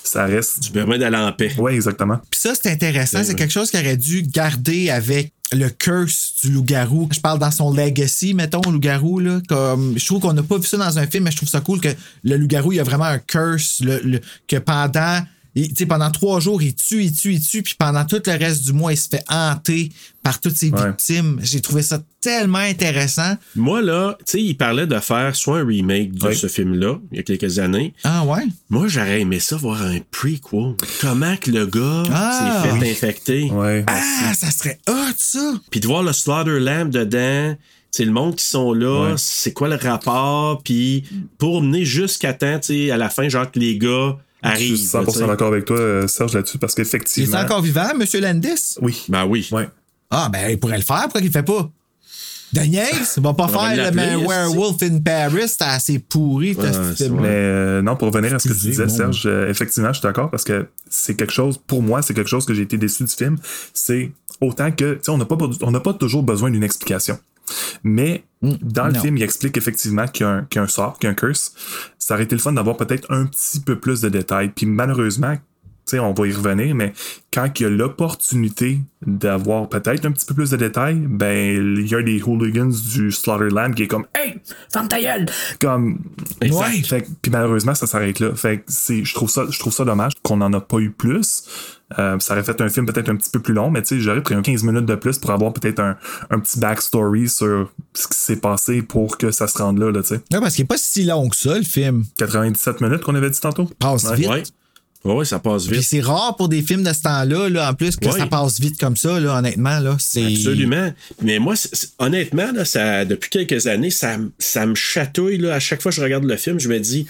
ça reste. Tu permets d'aller en paix. Ouais, exactement. Puis ça, c'est intéressant. Ouais, C'est quelque chose qu'il aurait dû garder avec le curse du loup-garou. Je parle dans son legacy, mettons, loup-garou. Là, comme, je trouve qu'on n'a pas vu ça dans un film, mais je trouve ça cool que le loup-garou, il y a vraiment un curse le- le- que pendant. Il- pendant trois jours, il tue, il tue, il tue, puis pendant tout le reste du mois, il se fait hanter par toutes ses Ouais. victimes. J'ai trouvé ça tellement intéressant. Moi, là, tu sais, il parlait de faire soit un remake de Ouais. ce film-là, il y a quelques années. Ah ouais? Moi, j'aurais aimé ça voir un prequel. Comment que le gars Ah, s'est fait oui. infecter. Ouais. Ah, ça serait hot, ça! Puis de voir le Slaughter Lamb dedans, c'est le monde qui sont là, Ouais. c'est quoi le rapport, puis pour mener jusqu'à temps, tu sais, à la fin, genre que les gars Je arrivent. suis 100% tu sais. d'accord avec toi, euh, Serge, là-dessus, parce Il est qu'effectivement. encore vivant, Monsieur Landis? Oui. Ben oui. Ouais. Ah, ben, il pourrait le faire. Pourquoi il le fait pas? Daniel, il va pas faire le est-ce Werewolf in Paris. C'était assez pourri, Ouais, ce c'est. Mais euh, non, pour revenir à ce que tu disais, bon. Serge, euh, effectivement, je suis d'accord parce que c'est quelque chose, pour moi, c'est quelque chose que j'ai été déçu du film. C'est autant que, tu sais, on n'a pas, on n'a pas toujours besoin d'une explication. Mais dans le film, il explique effectivement qu'il y, a un- qu'il y a un sort, qu'il y a un curse. Ça aurait été le fun d'avoir peut-être un petit peu plus de détails. Puis malheureusement, tu sais, on va y revenir, mais quand il y a l'opportunité d'avoir peut-être un petit peu plus de détails, ben, il y a des hooligans du Slaughterland qui est comme, hey, ferme ta gueule! Comme, Ouais. puis malheureusement, ça s'arrête là. Fait que je trouve ça, je trouve ça dommage qu'on n'en a pas eu plus. Euh, ça aurait fait un film peut-être un petit peu plus long, mais tu sais, j'aurais pris un 15 minutes de plus pour avoir peut-être un, un petit backstory sur ce qui s'est passé pour que ça se rende là, là, tu sais. Ouais, parce qu'il est pas si long que ça, le film. 97 minutes qu'on avait dit tantôt? Passe Ouais. vite. Ouais. Ouais, ça passe Puis vite. c'est rare pour des films de ce temps-là, là, en plus, que Ouais. ça passe vite comme ça, là, honnêtement. Là, c'est... Absolument. Mais moi, honnêtement, là, ça, depuis quelques années, ça, ça me chatouille. Là, à chaque fois que je regarde le film, je me dis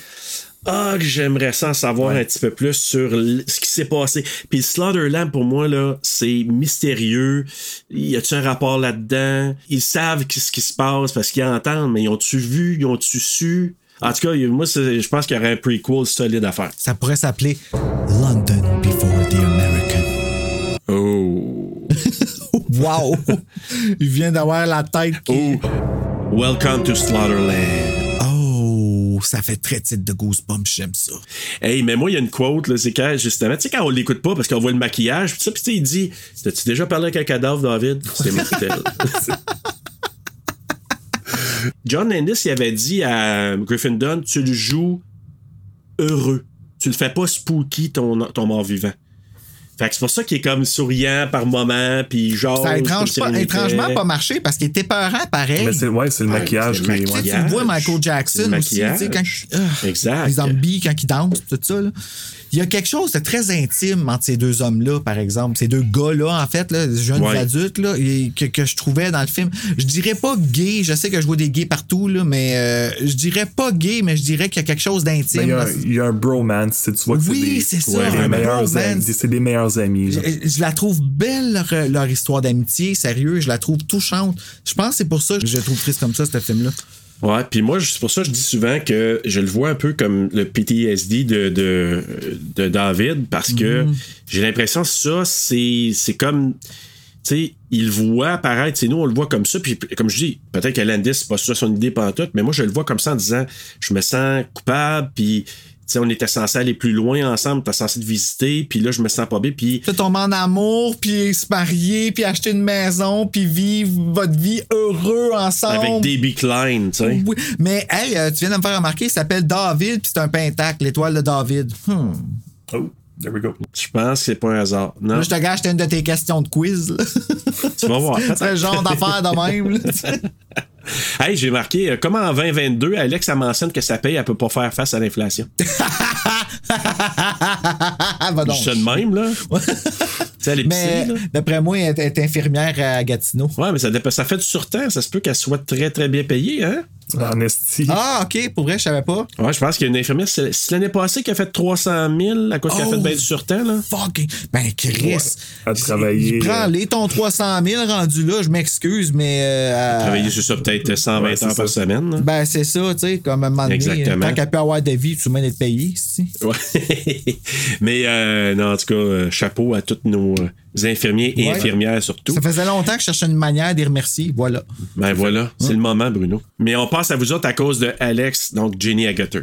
Ah, que j'aimerais ça en savoir un petit peu plus sur ce qui s'est passé. Puis Slaughterland, pour moi, là, c'est mystérieux. Y a-tu un rapport là-dedans? Ils savent ce qui se passe parce qu'ils entendent, mais ils ont-tu vu? Ils ont-tu su? En tout cas, moi, je pense qu'il y aurait un prequel solide à faire. Ça pourrait s'appeler London Before the American. Oh. Wow! Il vient d'avoir la tête qui... oh. Welcome to Slaughterland. Ça fait très titre de Goosebumps, j'aime ça. Hey, mais moi, il y a une quote, là, c'est quand, justement, tu sais, quand on l'écoute pas parce qu'on voit le maquillage, pis ça, pis tu sais, il dit T'as-tu déjà parlé avec un cadavre, David? C'est mortel. John Landis, il avait dit à Griffin Dunn Tu le joues heureux. Tu le fais pas spooky, ton, ton mort vivant. Fait que c'est pour ça qu'il est comme souriant par moment, puis genre. Ça a étrange pas- étrangement pas marché parce qu'il était peurant pareil. Mais c'est, ouais, c'est le maquillage c'est qui le est. Tu ouais. vois Michael Jackson le aussi, tu sais, maquillage. quand ah, Exact. les zombies, quand ils dansent, tout ça. Là. Il y a quelque chose de très intime entre ces deux hommes-là, par exemple. Ces deux gars-là, en fait, là, jeunes Ouais. adultes, là, et que, que je trouvais dans le film. Je dirais pas gay, je sais que je vois des gays partout, là, mais euh, je dirais pas gay, mais je dirais qu'il y a quelque chose Ben, d'intime. il, y a, là. un- il y a un bromance, tu vois que Oui, c'est ça, ouais, un les meilleurs bromance. amis, c'est des meilleurs amis. Je, je la trouve belle, leur, leur histoire d'amitié, sérieux. Je la trouve touchante. Je pense que c'est pour ça que je la trouve triste comme ça, ce film-là. Ouais, puis moi, c'est pour ça que je dis souvent que je le vois un peu comme le PTSD de, de, de David, parce que Mhm. j'ai l'impression que ça, c'est c'est comme. Tu sais, il voit apparaître, nous, on le voit comme ça, puis comme je dis, peut-être que Landis, c'est pas ça son idée pantoute, mais moi, je le vois comme ça en disant, je me sens coupable, puis. On était censé aller plus loin ensemble, t'es censé te visiter, puis là, je me sens pas bien, puis Tu tomber en amour, puis se marier, puis acheter une maison, puis vivre votre vie heureux ensemble. avec Debbie Klein, tu sais. Oui, mais hey, euh, tu viens de me faire remarquer, il s'appelle David, puis c'est un pentacle, l'étoile de David. Hmm. Oh, there we go. Je pense que c'est pas un hasard. Non, Là, je te gâche, c'était une de tes questions de quiz. là. tu vas voir. c'est le genre d'affaire de même. Hey, j'ai marqué, euh, comment en 2022, Alex, elle mentionne que sa paye, elle peut pas faire face à l'inflation. Va donc. Je sais de même, là. Mais d'après moi, elle est infirmière à Gatineau. Ouais, mais ça fait du surtemps. Ça se peut qu'elle soit très, très bien payée, hein? En esti. Ah, OK, pour vrai, je savais pas. Ouais, je pense qu'il y a une infirmière. C'est c'est l'année passée qui a fait 300 000 à cause qu'elle a Oh, fait bien du surtemps, là. Fucking. Ben, Chris. À travailler. Prends-les ton 300 000 rendu là, je m'excuse, mais. euh, Travailler sur ça peut-être 120 Ouais, c'est heures par ça. semaine. là. Ben, c'est ça, tu sais, comme un moment donné, Exactement. tant qu'elle peut avoir de vie, tu mets d'être payé, si. Ouais. mais euh, non, en tout cas, euh, chapeau à tous nos euh, infirmiers et Ouais. infirmières surtout. Ça faisait longtemps que je cherchais une manière de les remercier, voilà. Ben voilà, c'est le moment, Bruno. Mais on passe à vous autres à cause de Alex, donc Jenny Agutter.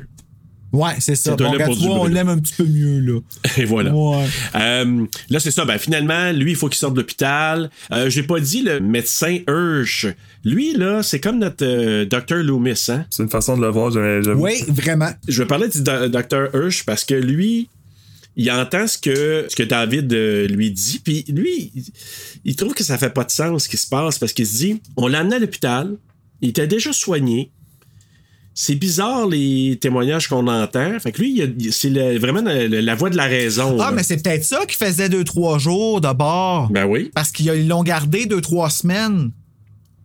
Ouais, c'est ça. C'est toi Bon, vois, on l'aime un petit peu mieux, là. Et voilà. Ouais. Euh, là, c'est ça. Ben, finalement, lui, il faut qu'il sorte de l'hôpital. Euh, J'ai pas dit le médecin Hirsch. Lui, là, c'est comme notre euh, Dr. Loomis, hein? C'est une façon de le voir. Oui, vraiment. Je vais parler du do- Dr. Hirsch parce que lui, il entend ce que, ce que David euh, lui dit, puis lui, il, il trouve que ça fait pas de sens ce qui se passe parce qu'il se dit on l'a amené à l'hôpital, il était déjà soigné. C'est bizarre les témoignages qu'on entend. Fait que lui, c'est vraiment la, la voix de la raison. Ah, là. mais c'est peut-être ça qui faisait deux, trois jours de bord. Ben oui. Parce qu'ils l'ont gardé deux, trois semaines.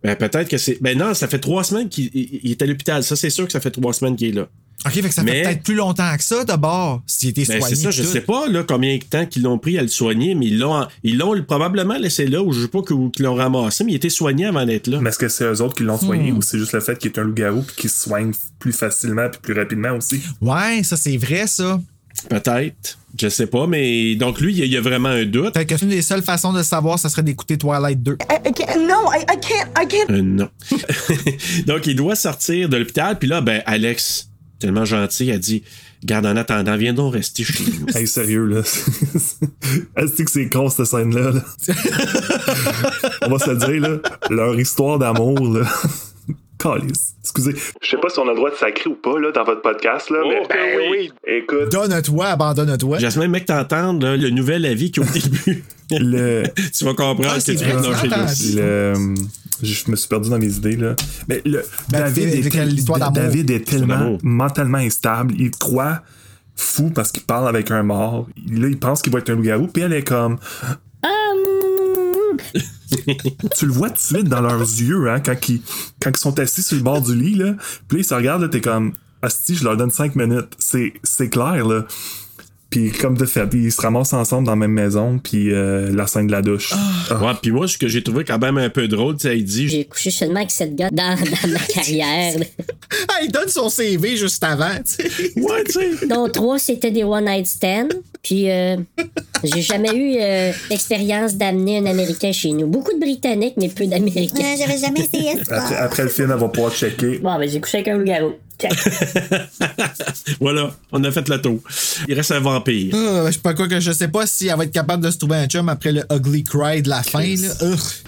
Ben peut-être que c'est. Ben non, ça fait trois semaines qu'il il- il est à l'hôpital. Ça, c'est sûr que ça fait trois semaines qu'il est là. OK, fait que ça Mais- fait peut-être plus longtemps que ça de bord, s'il était soigné. c'est ça, je tout. sais pas là, combien de temps qu'ils l'ont pris à le soigner, mais ils l'ont, ils l'ont probablement laissé là, ou je sais pas qu'ils l'ont ramassé, mais il était soigné avant d'être là. Mais est-ce que c'est eux autres qui l'ont soigné Hmm. ou c'est juste le fait qu'il est un loup-garou puis qu'il se soigne plus facilement puis plus rapidement aussi? Ouais, ça, c'est vrai, ça. Peut-être. Je sais pas, mais donc lui, il y a- vraiment un doute. Peut-être que une des seules façons de savoir, ça serait d'écouter Twilight 2. I, I can't. No, I, I can't. I can't. Euh, non. donc il doit sortir de l'hôpital, puis là, ben Alex, tellement gentil, a dit Garde en attendant, viens donc rester chez nous. Hey, sérieux, là. Est-ce que c'est con, cette scène-là? là? On va se le dire, là. Leur histoire d'amour, là. Calice. Excusez. Je sais pas si on a le droit de sacrer ou pas, là, dans votre podcast, là, mais. Ben oui. Écoute. Donne-toi, abandonne-toi. Jasmin, mec, t'entendre le nouvel avis qu'il y a au début. Le. tu vas comprendre Ah, que tu nous. le- Je me suis perdu dans mes idées, là. Mais le. Ben, David, est c'est tel- l'histoire d'amour? David est tellement mentalement instable. Il croit fou parce qu'il parle avec un mort. Là, il pense qu'il va être un loup-garou, puis elle est comme. tu le vois tout de suite dans leurs yeux, hein, quand ils, quand ils sont assis sur le bord du lit, là. Puis là, ils se regardent, là, t'es comme, Asti, je leur donne 5 minutes. C'est, c'est clair, là. Puis comme de fait, ils se ramassent ensemble dans la même maison, puis euh, la scène de la douche. Ah. Ouais, puis moi, ce que j'ai trouvé quand même un peu drôle, tu sais, il dit J'ai couché seulement avec cette gars dans, dans ma carrière. Ah, il donne son CV juste avant, tu sais. Ouais, tu sais. dont trois c'était des one night stand. Puis euh, j'ai jamais eu euh, l'expérience d'amener un Américain chez nous. Beaucoup de Britanniques, mais peu d'Américains. Euh, J'avais jamais essayé ça. Après, après le film, elle va pouvoir checker. Bon, ben j'ai couché avec un loup-garou. voilà, on a fait le tour. Il reste un vampire. Ah, je sais pas quoi que je sais pas si elle va être capable de se trouver un chum après le ugly cry de la fin. Là.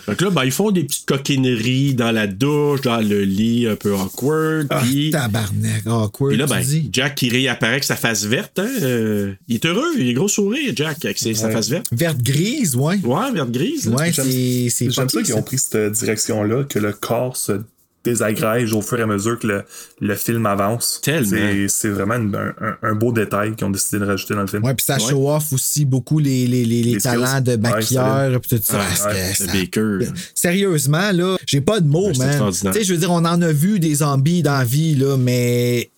Donc là, ben, ils font des petites coquineries dans la douche, dans le lit un peu awkward. Ah, puis tabarnak, awkward, puis là, ben. Jack qui réapparaît avec sa face verte. Hein, euh, il est heureux, il est gros sourire, Jack, avec ses- sa face verte. Verte grise, ouais. Ouais, verte grise. là. Ouais, c'est J'aime ça qu'ils ont pris cette direction-là, que le corps se désagrège au fur et à mesure que le, le film avance. Tellement. C'est- C'est vraiment une- un, un- beau détail qu'ils ont décidé de rajouter dans le film. Ouais, puis ça show off aussi beaucoup les, les, les, les Les talents skills. de maquilleur tout ça. Ouais, ça- Baker. Sérieusement, là, j'ai pas de mots, man. extraordinaire. Tu sais, je veux dire, on en a vu des zombies dans la vie, là, mais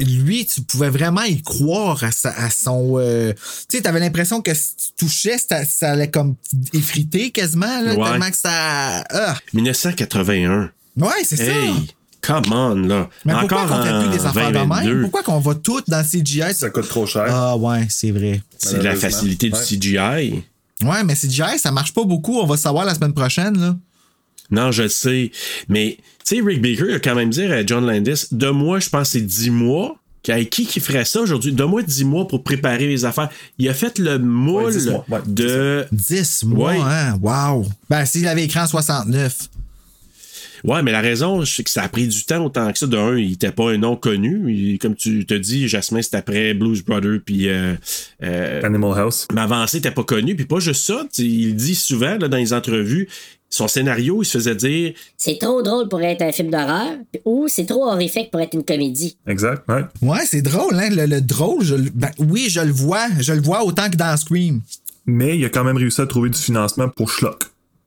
lui, tu pouvais vraiment y croire à, sa- à son. euh, Tu sais, t'avais l'impression que si tu touchais, ça, ça allait comme effriter quasiment, là, Ouais. tellement que ça. Ah. 1981. Ouais, c'est ça. Hey, come on, là. Mais pourquoi Encore qu'on fait en plus des affaires de 2022. même? Pourquoi qu'on va tout dans le CGI? Ça coûte trop cher. Ah ouais, c'est vrai. C'est la facilité du. CGI. Ouais, mais CGI, ça marche pas beaucoup. On va le savoir la semaine prochaine, là. Non, je le sais. Mais, tu sais, Rick Baker il a quand même dit à John Landis, de moi, je pense que c'est 10 mois. Qui qui qui ferait ça aujourd'hui? Donne-moi 10 mois pour préparer les affaires. Il a fait le moule Ouais, 10 mois. Ouais, de. 10 mois, Ouais. hein? Wow. Ben, s'il avait écrit en 69. Ouais, mais la raison, c'est que ça a pris du temps autant que ça. De un, il était pas un nom connu. Il- comme tu te dis, Jasmin, c'est après Blues Brother, puis euh, euh, Animal House. Mais avancé n'était pas connu. Puis pas juste ça, il dit souvent là, dans les entrevues, son scénario, il se faisait dire C'est trop drôle pour être un film d'horreur, ou c'est trop horrifique pour être une comédie. Exact, ouais. Ouais, c'est drôle, hein? Le, le drôle, je, le- ben, oui, je le vois. Je le vois autant que dans Scream. Mais il a quand même réussi à trouver du financement pour Schlock.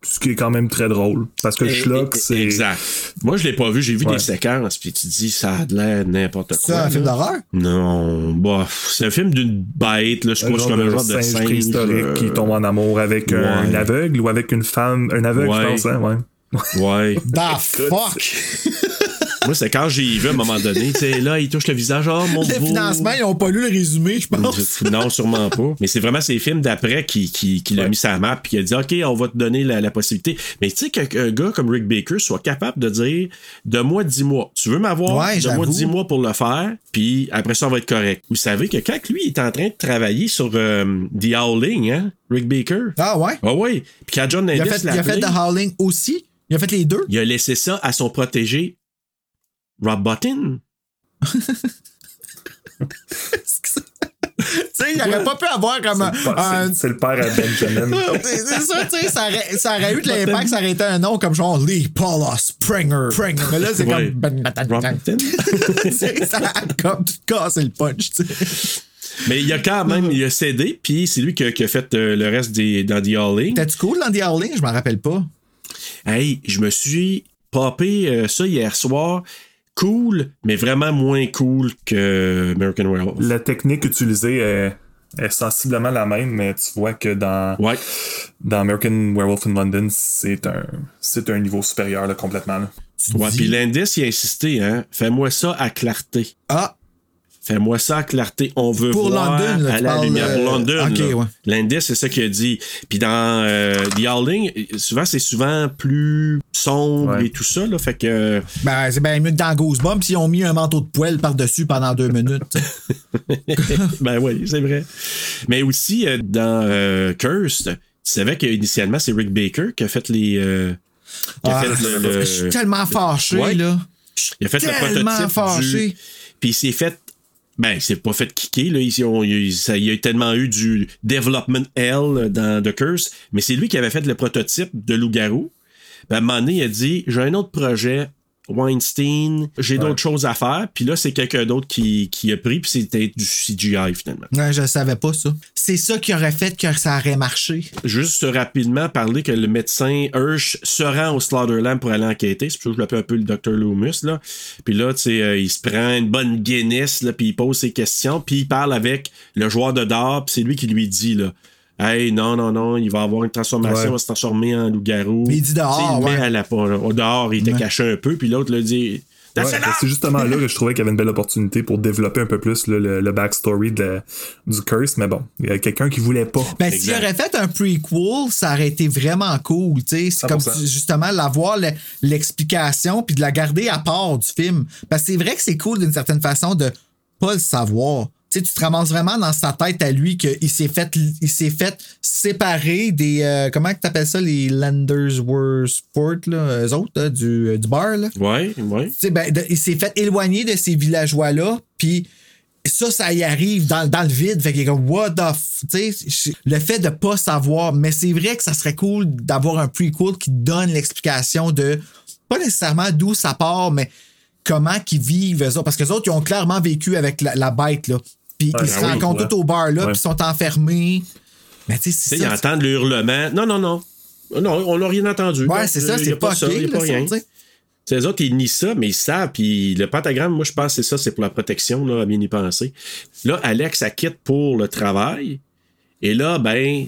Ce qui est quand même très drôle. Parce que Schlock, c'est. Exact. Moi, je l'ai pas vu, j'ai vu Ouais. des séquences, puis tu te dis, ça a de l'air n'importe C'est quoi. un film d'horreur? Non, bah, c'est un film d'une bête, là, je Un pense comme un de genre de singe singe. préhistorique euh, qui tombe en amour avec un ouais. aveugle ou avec une femme. Un aveugle, Ouais. je pense, hein, ouais. Ouais. Da fuck! Moi, c'est quand j'ai vu à un moment donné, tu sais, là, il touche le visage, oh mon Le beau. financement, ils ont pas lu le résumé, je pense. Non, sûrement pas. Mais c'est vraiment ces films d'après qui, qui, qui l'a mis la map puis qui a dit OK, on va te donner la, la possibilité. Mais tu sais qu'un gars comme Rick Baker soit capable de dire Donne-moi 10 mois. Tu veux m'avoir? Ouais, Donne-moi j'avoue. 10 mois pour le faire, puis après ça, on va être correct. Vous savez que quand lui est en train de travailler sur euh, The Howling, hein, Rick Baker? Ah ouais? Ah oui. Puis quand John Il a Landis fait, il a fait The Howling aussi. Il a fait les deux. il a laissé ça à son protégé Rob Bottin. Tu sais, il aurait pas pu avoir comme un. C'est le père- un- c'est- C'est le père à Benjamin. C'est ça, tu sais, ça aurait, ça aurait eu de l'impact, ça aurait été un nom comme genre Lee Paula Springer. Mais là, c'est Ouais. comme. Ben, Rob Bottin. C'est- ça a comme tout cassé le punch, tu sais. Mais il a quand même, il a cédé, puis c'est lui qui a, qui a fait euh, le reste des, dans The Howling. T'as-tu cool dans The Howling? Je m'en rappelle pas. Hey, je me suis popé euh, ça hier soir. Cool, mais vraiment moins cool que American Werewolf. La technique utilisée est, est sensiblement la même, mais tu vois que dans, Ouais. dans American Werewolf in London, c'est un, c'est un niveau supérieur là, complètement. là. Ouais, dis- puis Landis, il a insisté, hein. Fais-moi ça à clarté. Ah, Fais-moi ça clarté. On veut Pour voir London, là, à la lumière. Pour euh, London. ok, là. ouais. Landis, c'est ça qu'il a dit. Puis dans euh, The Howling, souvent, c'est souvent plus sombre Ouais. et tout ça. Là, fait que... ben, c'est bien mieux que dans Goosebumps, ils ont mis un manteau de poêle par-dessus pendant deux minutes. ben oui, c'est vrai. Mais aussi, euh, dans euh, Cursed, tu savais qu'initialement, c'est Rick Baker qui a fait les... euh, qui a Ah, fait le- le- Je suis tellement fâché, Ouais. là. Il a fait tellement le prototype fâché. du... Puis il s'est fait... Ben, il s'est pas fait kicker, là. Il, y a tellement eu du development L dans The Curse, mais c'est lui qui avait fait le prototype de Loup-Garou. Ben, à un moment donné, il a dit, j'ai un autre projet, Weinstein, j'ai d'autres choses à faire. Puis là, c'est quelqu'un d'autre qui, qui a pris, puis c'était du CGI, finalement. Ouais, je savais pas ça. C'est ça qui aurait fait que ça aurait marché. Juste rapidement parler que le médecin Hirsch se rend au Slaughterland pour aller enquêter. C'est pour ça que je l'appelle un peu le Dr. Loomis. Là. Puis là, tu sais, euh, il se prend une bonne Guinness, là, puis il pose ses questions, puis il parle avec le joueur de dehors, puis c'est lui qui lui dit, là, Hey, non, non, non, il va avoir une transformation, Ouais. il va se transformer en loup-garou. Mais il dit dehors, il le met ouais. à la, au dehors, il était Ouais. caché un peu, puis l'autre le dit c'est justement là que je trouvais qu'il y avait une belle opportunité pour développer un peu plus là, le, le backstory de la- du curse, mais bon, il y a quelqu'un qui voulait pas. Ben, s'il aurait fait un prequel, ça aurait été vraiment cool, tu sais. C'est comme 100%. si, justement l'avoir le- l'explication puis de la garder à part du film. Parce que c'est vrai que c'est cool d'une certaine façon de pas le savoir. Tu te ramasses vraiment dans sa tête à lui qu'il s'est fait, il s'est fait séparer des. euh, comment tu appelles ça, les Landers Were Sport, là, eux autres, là, du, euh, du bar, là? Ouais, ouais. Ben, de- il s'est fait éloigner de ces villageois-là, puis ça, ça y arrive dans, dans le vide. Fait qu'il est comme, what the f. Le fait de pas savoir, mais c'est vrai que ça serait cool d'avoir un prequel qui donne l'explication de, pas nécessairement d'où ça part, mais comment qu'ils vivent, autres. Parce que les autres, ils ont clairement vécu avec la, la bête, là. Puis Ouais, ils se ben oui, rencontrent ouais. tous au bar, là, puis ils sont enfermés. Mais tu sais, ils entendent le hurlement. Non, non, non. Non, on n'a rien entendu. Ouais, c'est ça, c'est pas ça, y a pas rien. les autres, ils nient ça, mais ils savent. Puis le pentagramme, moi, je pense que c'est ça, c'est pour la protection, là, à bien y penser. Là, Alex, elle quitte pour le travail. Et là, ben,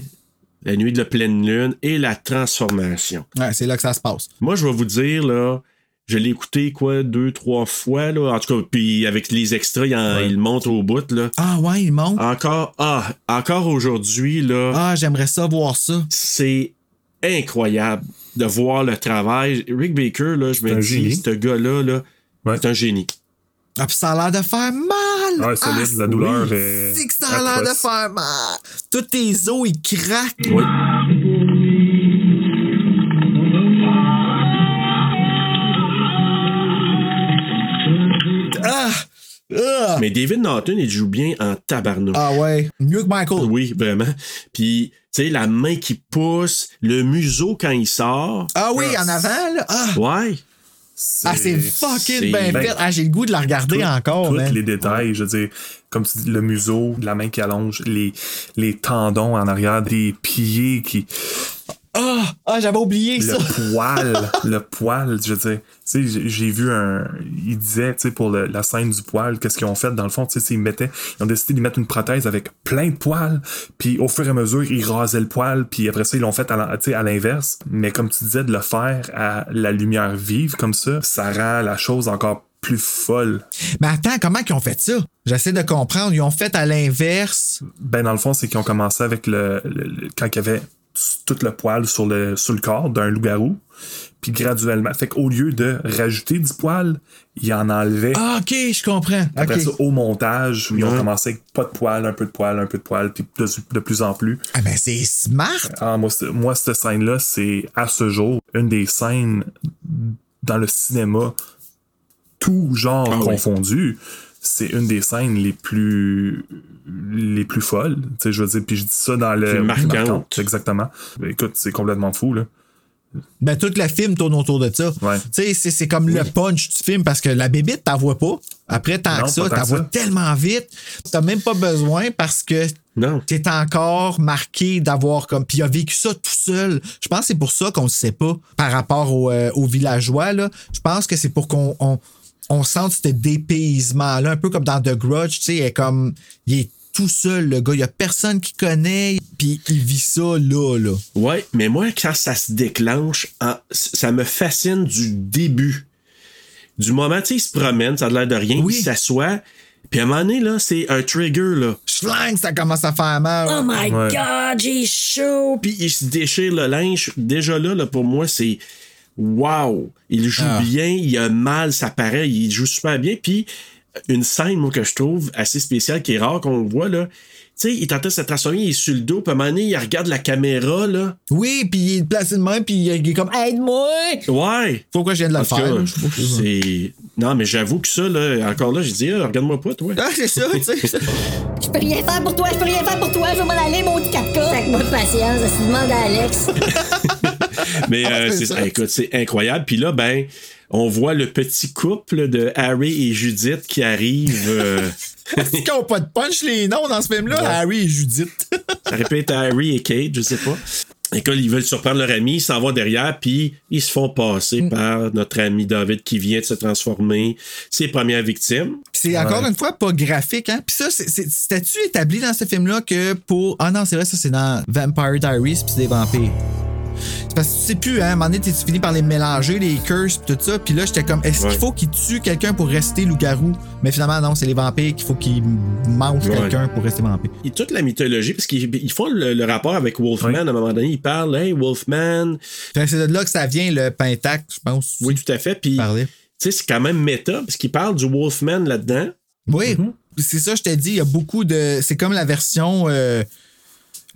la nuit de la pleine lune et la transformation. Ouais, c'est là que ça se passe. Moi, je vais vous dire, là, je l'ai écouté, quoi, deux, trois fois, là. En tout cas, puis avec les extras, il, en- il monte au bout, là. Ah ouais, il monte? Encore, ah, encore aujourd'hui, là. Ah, j'aimerais ça voir ça. C'est incroyable de voir le travail. Rick Baker, là, je me dis, ce gars-là, là, c'est un génie. Ah, puis ça a l'air de faire mal. Ouais, solide, Ah, la douleur oui. est C'est que ça a l'air de faire mal. Tous tes os, ils craquent. Oui. Ah! Mais David Norton, il joue bien en tabarnou. Ah ouais. Mieux que Michael. Oui, vraiment. Puis, tu sais, la main qui pousse, le museau quand il sort. Ah oui, en avant, là. Ah, Ouais. ah c'est fucking c'est- bien ben, fait. Ah, j'ai le goût de la regarder Tout- encore, tous les détails, je veux dire, comme tu dis, le museau, la main qui allonge, les, les tendons en arrière, des pieds qui. Ah, ah j'avais oublié ça. Le poil, le poil, je veux dire. Tu sais, j'ai- vu un. Il disait, tu sais, pour le- la scène du poil, qu'est-ce qu'ils ont fait? Dans le fond, tu sais, ils mettaient. Ils ont décidé d'y mettre une prothèse avec plein de poils, puis au fur et à mesure, ils rasaient le poil, puis après ça, ils l'ont fait à l'inverse. Mais comme tu disais, de le faire à la lumière vive comme ça, ça rend la chose encore plus folle. Mais attends, comment ils ont fait ça? J'essaie de comprendre. Ils ont fait à l'inverse. Ben, dans le fond, c'est qu'ils ont commencé avec le, le- le- quand il y avait tout le poil sur le, sur le corps d'un loup-garou. Puis graduellement. Fait qu'au lieu de rajouter du poil, ils en enlevaient. Ah, ok, je comprends. Après ça, au montage, ils ont commencé avec pas de poil, un peu de poil, un peu de poil, puis de, de plus en plus. Ah, ben c'est smart. Ah, moi, moi, cette scène-là, c'est à ce jour une des scènes dans le cinéma, tout genre Ah oui. C'est une des scènes les plus les plus folles. Tu sais, je veux dire, puis je dis ça dans le Plus marquante. exactement. Écoute, c'est complètement fou là. Ben, tout le film tourne autour de ça. Ouais. Tu sais, c'est, c'est comme le punch du film parce que la bébite, t'en vois pas. Après, tant Non, que ça, t'en vois tellement vite. T'as même pas besoin parce que Non. t'es encore marqué d'avoir comme. Puis il a vécu ça tout seul. Je pense que c'est pour ça qu'on ne sait pas par rapport au, euh, aux villageois. Là. Je pense que c'est pour qu'on on, on sente ce dépaysement-là, un peu comme dans The Grudge. Tu sais, il est comme. Il est tout seul, le gars. Il y a personne qui connaît. Puis il vit ça là, là. Ouais, mais moi, quand ça se déclenche, en- ça me fascine du début. Du moment, tu sais, il se promène, ça a l'air de rien, Oui. il s'assoit. Puis à un moment donné, là, c'est un trigger, là. Schlang, ça commence à faire mal. Oh my Ouais. god, j'ai chaud. Puis il se déchire le linge. Déjà là, là pour moi, c'est wow. Il joue Ah. bien, il a mal, ça paraît, il joue super bien. Puis une scène, moi, que je trouve assez spéciale, qui est rare qu'on voit, là. Tu sais, il est en train de se transformer, il est sur le dos, puis à un moment donné, il regarde la caméra, là. Oui, puis il est placé de même, puis il est comme Aide-moi! Ouais! Pourquoi je viens de tout faire? cas, c'est. Non, mais j'avoue que ça, là, encore là, j'ai dit, ah, regarde-moi pas, toi. Ah, c'est ça, tu sais. Je peux rien faire pour toi, je peux rien faire pour toi, je vais m'en aller, mon petit 4 Avec moi patience, je demande à Alex. Mais euh, Ah, c'est c'est ah, écoute, c'est incroyable. Puis là, ben, on voit le petit couple de Harry et Judith qui arrive. euh, Est-ce qu'ils pas de punch les noms dans ce film-là? Harry et Judith. ça répète Harry et Kate, je sais pas. Et quand ils veulent surprendre leur ami, ils s'en vont derrière, puis ils se font passer Mm. par notre ami David qui vient de se transformer, ses premières victimes. C'est encore une fois pas graphique, hein? Puis ça, c'était-tu établi dans ce film-là que pour. Ah non, c'est vrai, ça c'est dans Vampire Diaries, puis c'est des vampires. C'est parce que tu sais plus, hein, à un moment donné, tu finis par les mélanger, les curses, pis tout ça. Puis là, j'étais comme, est-ce Ouais. qu'il faut qu'il tue quelqu'un pour rester loup-garou? Mais finalement, non, c'est les vampires qu'il faut qu'ils mangent Ouais. quelqu'un pour rester vampire. Et toute la mythologie, parce qu'ils ils font le, le rapport avec Wolfman, à un moment donné, ils parlent, hey, Wolfman. Fait que c'est de là que ça vient, le pentacle, je pense. Oui, tout à fait. Puis, tu sais, c'est quand même méta, parce qu'ils parlent du Wolfman là-dedans. Oui, c'est ça, je t'ai dit, il y a beaucoup de. C'est comme la version. euh,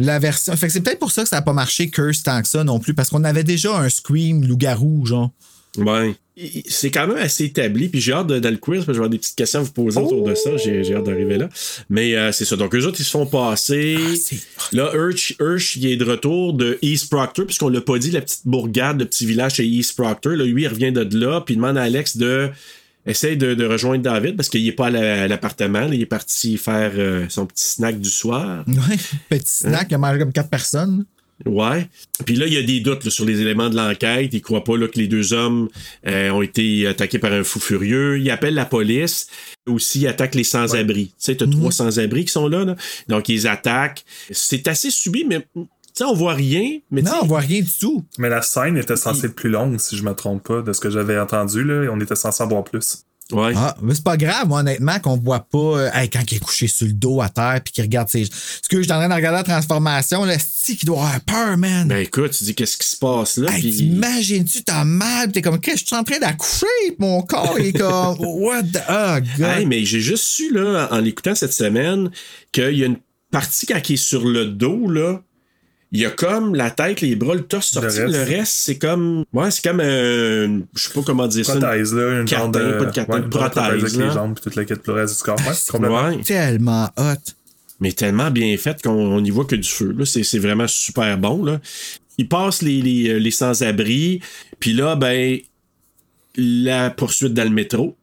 la version. Fait que c'est peut-être pour ça que ça n'a pas marché Curse tant que ça non plus, parce qu'on avait déjà un Scream loup-garou, genre. Ouais. C'est quand même assez établi, puis j'ai hâte de, dans le quiz, parce que je vais avoir des petites questions à vous poser autour de ça. J'ai j'ai hâte d'arriver là. Mais euh, c'est ça. Donc, eux autres, ils se font passer. là, Urch, Urch, il est de retour de East Proctor, puisqu'on l'a pas dit, la petite bourgade, le petit village chez East Proctor. Là, lui, il revient de là, puis il demande à Alex de. Essaye de, de rejoindre David parce qu'il est pas à la- à l'appartement. Il est parti faire euh, son petit snack du soir. Ouais, petit snack, il a mangé comme quatre personnes. Ouais. Puis là, il y a des doutes là, sur les éléments de l'enquête. Il croit pas là, que les deux hommes euh, ont été attaqués par un fou furieux. Il appelle la police. Aussi, il attaque les sans-abri. Tu sais, t'as trois sans-abri qui sont là, là. Donc, ils attaquent. C'est assez subi, mais tu sais, on voit rien. Mais non, on voit rien du tout. Mais la scène était censée être plus longue, si je me trompe pas, de ce que j'avais entendu. Là, on était censé en voir plus. Ouais. Ah, mais c'est pas grave, moi, honnêtement, qu'on voit pas euh, hey, quand il est couché sur le dos à terre puis qu'il regarde ses. Ce que je suis en train de regarder la transformation, le style qui doit avoir peur, man. Ben écoute, tu dis qu'est-ce qui se passe là? Hey, puis- t'imagines-tu, t'as mal, pis t'es comme, qu'est-ce que je suis en train d'accoucher? Pis Mon corps, il est comme, what the, oh, God. Hey, mais j'ai juste su, là, en l'écoutant cette semaine, qu'il y a une partie quand il est sur le dos, là. Il y a comme la tête, les bras, le torse sorti. Le reste. reste, c'est comme. Ouais, c'est comme un. Je sais pas comment dire ça. Prothèse, là, une Carton, de. pas de carton, ouais, une prothèse avec les là. jambes et toute la quête le reste du corps. Ouais, complètement. Ouais. Tellement hot. Mais tellement bien fait qu'on on y voit que du feu. Là. C'est, c'est vraiment super bon. Là. Il passe les, les, les sans-abri. Puis là, ben, la poursuite dans le métro.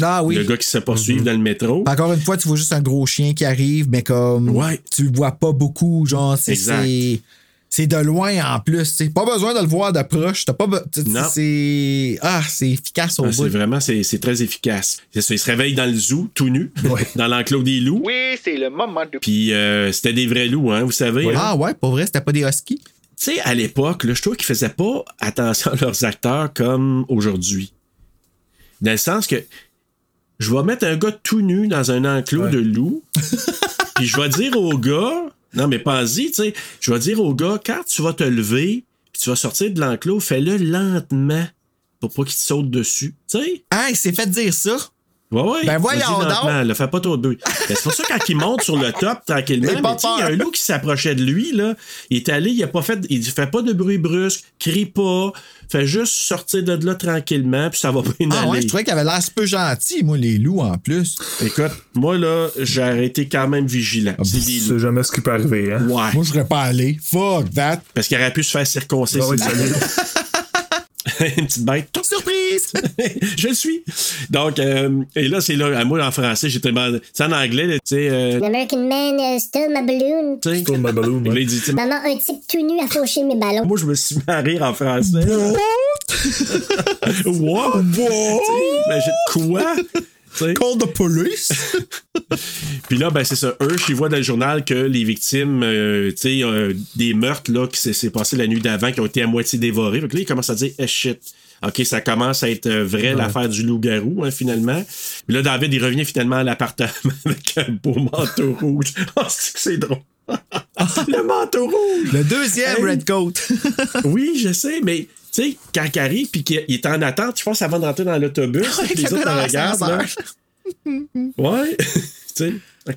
Ah oui. Le gars qui se poursuit Mhm. dans le métro. Encore une fois, tu vois juste un gros chien qui arrive, mais comme. Ouais. Tu le vois pas beaucoup, genre, c'est. Exact. c'est- C'est de loin en plus. C'est pas besoin de le voir de proche. T'as pas. be- tu- Non. C'est. Ah, c'est efficace au Ah, bout. c'est vraiment, c'est, c'est très efficace. C'est ça, il se réveille dans le zoo, tout nu, dans l'enclos des loups. Oui, c'est le moment de. Puis euh, c'était des vrais loups, hein, vous savez. hein. Ah ouais, pour vrai, c'était pas des huskies. Tu sais, à l'époque, là, je trouve qu'ils faisaient pas attention à leurs acteurs comme aujourd'hui. Dans le sens que je vais mettre un gars tout nu dans un enclos de loups, puis je vais dire au gars, non mais pense-y, tu sais, je vais dire au gars, quand tu vas te lever, puis tu vas sortir de l'enclos, fais-le lentement pour pas qu'il te saute dessus, tu sais. Il s'est fait dire ça. Ouais, ouais. Ben voyons donc. là, fais pas trop de bruit. Ben, c'est pour ça, quand il monte sur le top tranquillement, pas il y a un loup qui s'approchait de lui, là. Il est allé, il a pas fait, il fait pas de bruit brusque, crie pas, fait juste sortir de là tranquillement, puis ça va bien Ah ouais, aller. je trouvais qu'il avait l'air peu gentil, moi, les loups en plus. Écoute, moi, là, j'ai été quand même vigilant. Ah, C'est des C'est loups. jamais ce qui peut arriver, hein? Ouais. Moi, je serais pas allé. Fuck that. Parce qu'il aurait pu se faire circoncire. Une petite bête. Surprise! je le suis. Donc, euh, et là, c'est là, à moi, en français, j'ai tellement. C'est en anglais, tu sais. euh, American man uh, stole my balloon. Stole my balloon, ouais. dit, tu sais, Maman, un type tout nu a fauché mes ballons. Moi, je me suis mis à rire en français. What? Imagine quoi? T'sais. Call the police? Puis là, ben, c'est ça. Eux, ils voient dans le journal que les victimes, euh, tu sais, euh, des meurtres là, qui s'est passé la nuit d'avant, qui ont été à moitié dévorés. Donc là, ils commencent à dire, eh shit. OK, ça commence à être euh, vrai, l'affaire du loup-garou, hein, finalement. Puis là, David, il revient finalement à l'appartement avec un beau manteau rouge. Oh, c'est drôle. le manteau rouge! Le deuxième Hey. Red Coat. Oui, je sais, mais sais, quand il arrive puis qu'il il est en attente, je pense avant de rentrer dans l'autobus, les le autres le regardent. Ouais. tu sais,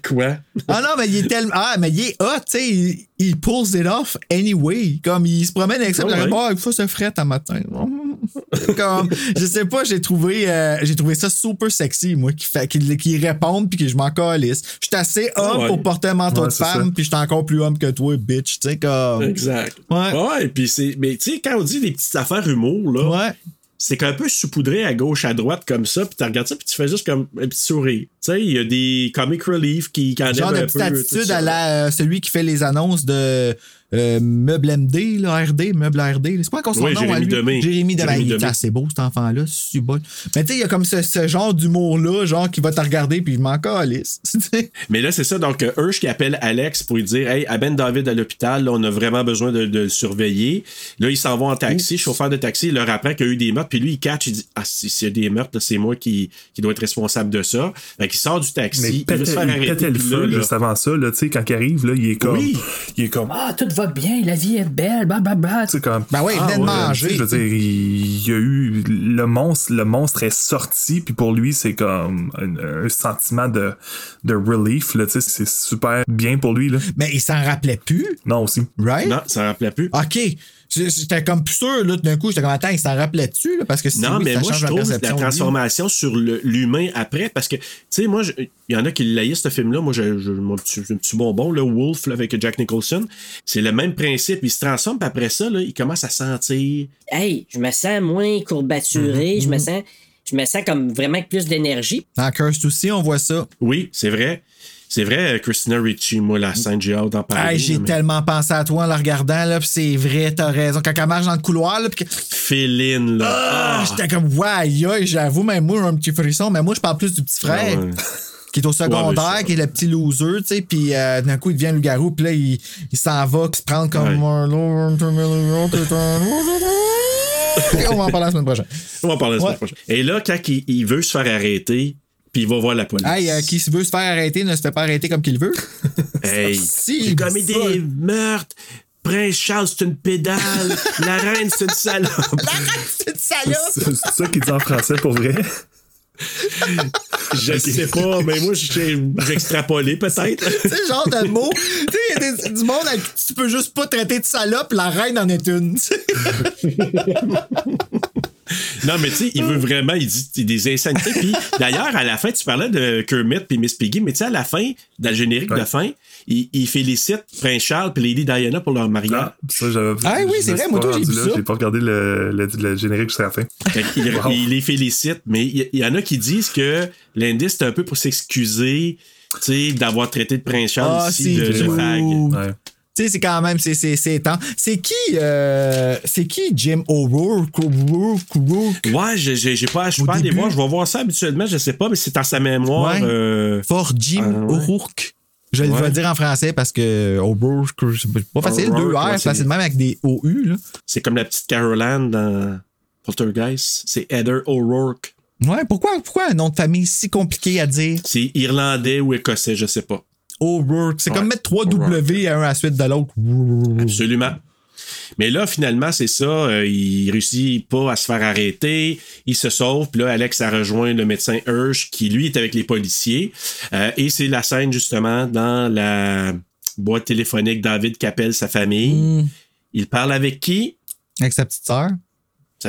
quoi? Ah non, mais il est tellement. Ah, mais il est hot, tu sais. Il, il pulls it off anyway. Comme il se promène avec ça. Il ouais. dit, Ah, il faut se fret un matin. Comme, je sais pas, j'ai trouvé, euh, j'ai trouvé ça super sexy, moi, qui, fait, qui, qui répondent puis que je m'en calisse. Je suis assez homme Ouais. pour porter un manteau Ouais, de femme, puis je suis encore plus homme que toi, bitch. Tu sais, comme. Exact. Ouais. Ouais, puis c'est. Mais tu sais, quand on dit des petites affaires humour, là, Ouais. C'est qu'un peu saupoudré à gauche, à droite, comme ça, puis tu regardes ça, puis tu fais juste comme un petit sourire. Tu sais, il y a des comic relief qui, qui Genre de un petite peu. attitude à la, euh, celui qui fait les annonces de, euh, Meuble MD, là, RD, Meuble RD. C'est quoi encore son Oui, nom Jérémy à lui? Demé. Jérémy Demé. Jérémy Il est Demé. assez beau, cet enfant-là. C'est bon. Mais tu sais, il y a comme ce, ce genre d'humour-là, genre qui va te regarder puis il m'en calisse. Mais là, c'est ça. Donc, Hirsch qui appelle Alex pour lui dire Hey, amène David à l'hôpital. Là, on a vraiment besoin de, de le surveiller. Là, ils s'en vont en taxi. Chauffeur de taxi, il leur apprend qu'il y a eu des meurtres. Puis lui, il catch. Il dit Ah, si- s'il y a des meurtres, c'est moi qui, qui dois être responsable de ça. Fait qu'il sort du Mais taxi. il il veut se faire il arrêter. le feu là, là, juste avant ça, là, tu sais, quand il arrive, là, il est comme. Oui. Il est comme. Ah, tout va bien, la vie est belle, blablabla. C'est comme. Ben ouais, il venait de Ah manger. tu sais, Je veux dire, il y a eu. Le monstre, le monstre est sorti, puis pour lui, c'est comme un, un sentiment de, de relief, là, tu sais, c'est super bien pour lui, là. Mais il s'en rappelait plus, Non, aussi. right? Non, ça ne rappelait plus. OK. J'étais comme plus sûr, là, tout d'un coup, j'étais comme, attends, il s'en rappelait-tu, là, parce que si Non, oui, mais ça moi, je trouve la lui. transformation sur l'humain après, parce que, tu sais, moi, il y en a qui laïssent ce film-là. Moi, j'ai mon petit, j'ai un petit bonbon, le Wolf, là, avec Jack Nicholson. C'est le même principe. Il se transforme, puis après ça, là, il commence à sentir. Hey, je me sens moins courbaturé, Mhm. je me sens. Je me sens comme vraiment avec plus d'énergie. Dans Cursed aussi, on voit ça. Oui, c'est vrai. C'est vrai, Christina Ricci, moi, la scène, j'ai hâte d'en parler. Hey, j'ai mais- tellement pensé à toi en la regardant, là, pis c'est vrai, t'as raison. Quand elle marche dans le couloir, là, pis que. Féline, là. Ah, Ah! J'étais comme, ouais, j'avoue, même moi, j'ai un petit frisson, mais moi, je parle plus du petit frère. Ah ouais. Qui est au secondaire, Ouais, qui est le petit loser, tu sais, puis euh, d'un coup, il devient loup-garou, puis là, il, il s'en va, se prendre comme Ouais. On va en parler la semaine prochaine. On va en parler la semaine prochaine. Et là, quand il, il veut se faire arrêter, puis il va voir la police. Hey, euh, qui se veut se faire arrêter ne se fait pas arrêter comme qu'il veut. Hey, Si, j'ai commis des meurtres. Prince Charles, c'est une pédale. la reine, c'est une salope. C'est une salope! C'est ça qu'il dit en français pour vrai. Je sais pas, mais moi, j'ai extrapolé peut-être. Tu sais, genre de mots. Tu sais, il y a des- du monde à qui tu peux juste pas traiter de salope, la reine en est une. Non, mais tu sais, il veut vraiment, il dit des insanités. Puis d'ailleurs, à la fin, tu parlais de Kermit puis Miss Piggy, mais tu sais, à la fin, dans le générique de fin, il, il félicite Prince Charles puis Lady Diana pour leur mariage. Ah, ça, j'avais. Ah oui, c'est vrai, moi, j'ai vu ça. J'ai pas regardé le, le, le générique jusqu'à la fin. Fait qu'il- Wow. Il les félicite, mais il y, en a qui disent que l'indice, c'est un peu pour s'excuser, tu sais, d'avoir traité de Prince Charles Ah, ici de, c'est de fag. Ouais. Tu sais, c'est quand même, c'est, c'est, c'est temps. C'est qui, euh, c'est qui Jim O'Rourke? Ouais, j'ai- pas, je pas début. voir, je vais voir ça habituellement, je sais pas, mais c'est dans sa mémoire. Ouais. euh, Fort Jim Ah, ouais. O'Rourke. Je vais le dire en français parce que O'Rourke, c'est pas facile. Deux R, c'est facile même avec des OU, là. c'est comme la petite Caroline dans Poltergeist. C'est Heather O'Rourke. Ouais, pourquoi, pourquoi un nom de famille si compliqué à dire? C'est irlandais ou écossais, je sais pas. O'Rourke. C'est Ouais. comme mettre 3 W à un à la suite de l'autre. Absolument. Mais là, finalement, c'est ça. euh, il réussit pas à se faire arrêter. Il se sauve. Puis là, Alex a rejoint le médecin Hirsch, qui lui est avec les policiers. Euh, et c'est la scène, justement, dans la boîte téléphonique. David qui appelle sa famille. Mm. Il parle avec qui? Avec sa petite sœur.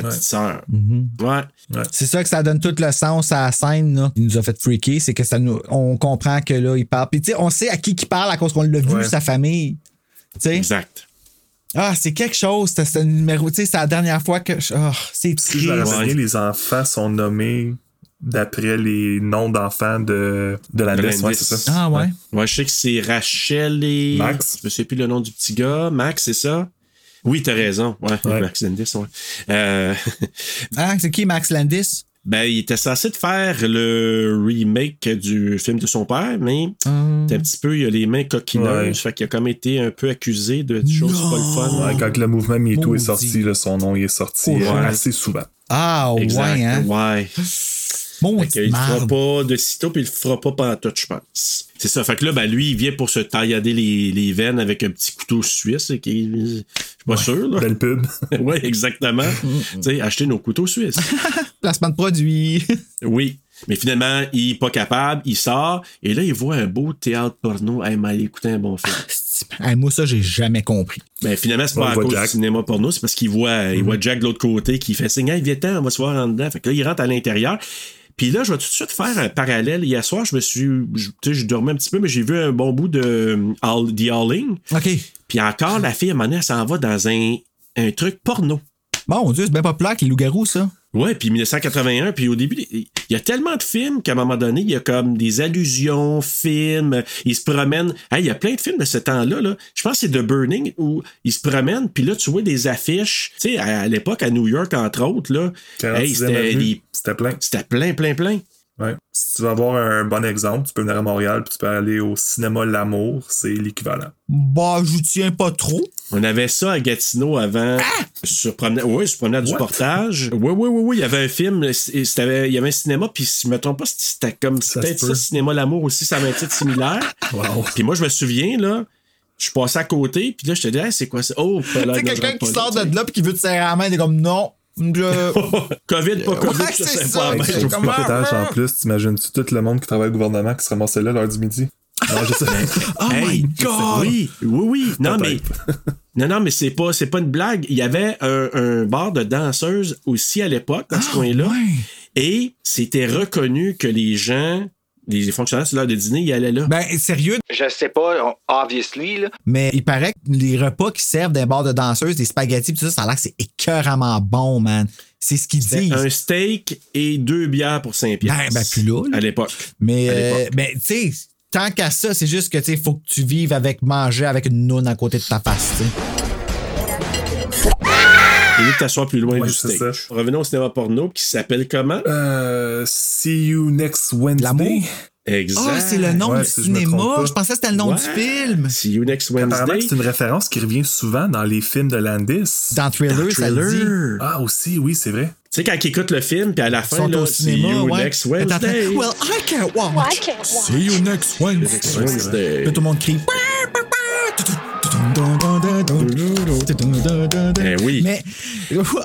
Sa petite sœur. Mm-hmm. Ouais. C'est ça que ça donne tout le sens à la scène, là. Il nous a fait freaker, c'est que ça nous, on comprend que là, il parle. Puis tu sais, on sait à qui il parle à cause qu'on l'a vu, Ouais. sa famille. Tu sais? Exact. Ah, c'est quelque chose, un numéro. Tu sais, c'est la dernière fois que. je- Ah, c'est Si je me rappelle les enfants sont nommés d'après les noms d'enfants de, de la De liste. Ouais, l'indice. c'est ça. Ah, ouais. Ouais, je sais que c'est Rachel et. Max. Je sais plus le nom du petit gars. Max, c'est ça? Oui, t'as raison. Ouais, Ouais. Max Landis, ouais. Euh, Ah, c'est qui, Max Landis? ben, il était censé de faire le remake du film de son père, mais Hum. un petit peu, il a les mains coquineuses. Ouais. Fait qu'il a comme été un peu accusé de choses pas le fun. Ouais, quand le mouvement MeToo est sorti, là, son nom il est sorti Ouais. euh, assez souvent. Ah, Exact. ouais, hein? Ouais. Mon Fait qu'il fera pas de sitôt, puis il le fera pas pantoute, je pense. C'est ça. Fait que là, ben, lui, il vient pour se taillader les, les veines avec un petit couteau suisse. qui- Je suis pas sûr, là. Belle pub. oui, exactement. tu sais, acheter nos couteaux suisses. Placement de produit. oui. Mais finalement, il est pas capable, il sort, et là, il voit un beau théâtre porno. Hey, mais aller écouter un bon film. Hey, moi, ça, j'ai jamais compris. Ben, finalement, c'est pas à cause Jack. du cinéma porno, c'est parce qu'il voit, il voit Jack de l'autre côté qui fait signe, hey, viens-t'en, on va se voir en dedans. Fait que là, il rentre à l'intérieur. Puis là, je vais tout de suite faire un parallèle. Hier soir, je me suis. je- Tu sais, je dormais un petit peu, mais j'ai vu un bon bout de euh, All- The. OK. Puis encore, la fille, à un moment donné, elle s'en va dans un, un truc porno. Bon, Dieu, c'est bien populaire que les loups-garous, ça. Ouais, puis 1981, puis au début, il y a tellement de films qu'à un moment donné, il y a comme des allusions, films, ils se promènent. Hey, il y a plein de films de ce temps-là. Là. Je pense que c'est The Burning où ils se promènent, puis là, tu vois des affiches. Tu sais, à, l'époque, à New York, entre autres, là. 46e hey, c'était avenue, des- C'était plein. c'était plein, plein, plein. Ouais. Si tu veux avoir un bon exemple, tu peux venir à Montréal puis tu peux aller au cinéma L'Amour, c'est l'équivalent. Bah, je vous tiens pas trop. On avait ça à Gatineau avant. Sur promenade, oui, sur promenade du portage. Oui, oui, oui, oui. Il y avait un film. c'était- Il y avait un cinéma, puis si je me trompe pas, c'était comme Ça peut-être ça, peut. Cinéma L'Amour aussi, ça avait un titre similaire. Wow. Puis moi, je me souviens, là, je suis passé à côté, puis là, je te dis, Hey, c'est quoi ça? Oh, Tu sais, quelqu'un qui sort de là puis qui veut te serrer la main, t'es comme non. Je... COVID, pas COVID, Ouais, ça, c'est pas la même. Comment- en plus, t'imagines-tu tout le monde qui travaille au gouvernement qui se ramassait là l'heure du midi? Non, je sais. Oh Hey, my God! Oui, oui, oui. Non, mais. Non, non, mais c'est pas, c'est pas une blague. Il y avait un, un bar de danseuses aussi à l'époque, dans ce coin-là. Ah, ouais. Et c'était reconnu que les gens, les fonctionnaires sur l'heure de dîner, ils allaient là. Ben, sérieux, Je sais pas, obviously, là. mais il paraît que les repas qui servent d'un bar de danseuses, des spaghettis, pis tout ça, ça a l'air que c'est écœuramment bon, man. C'est ce qu'ils disent. un steak et deux bières pour 5 piastres. Ben, ben, plus là, là. À l'époque. Mais, euh, mais tu sais, tant qu'à ça, c'est juste que, tu sais, faut que tu vives avec manger avec une noune à côté de ta face, tu sais. Et lui, t'asseoir plus loin Ouais, du ça. Revenons au cinéma porno qui s'appelle comment? Euh, see you next Wednesday. L'amour? Exact. Ah, c'est le nom Ouais, du si cinéma. Je pensais que c'était le nom Ouais. du film. See you next Apparemment, Wednesday. c'est une référence qui revient souvent dans les films de Landis. Dans Thriller, ça le dit. Thriller. Ah, aussi, oui, c'est vrai. Tu sais, quand ils écoutent le film, puis à la fin, là, au see cinéma, you ouais. next Wednesday. Well, I can't watch. I can't watch. See you next Wednesday. Wednesday. Là, tout le monde crie. Eh oui. Mais,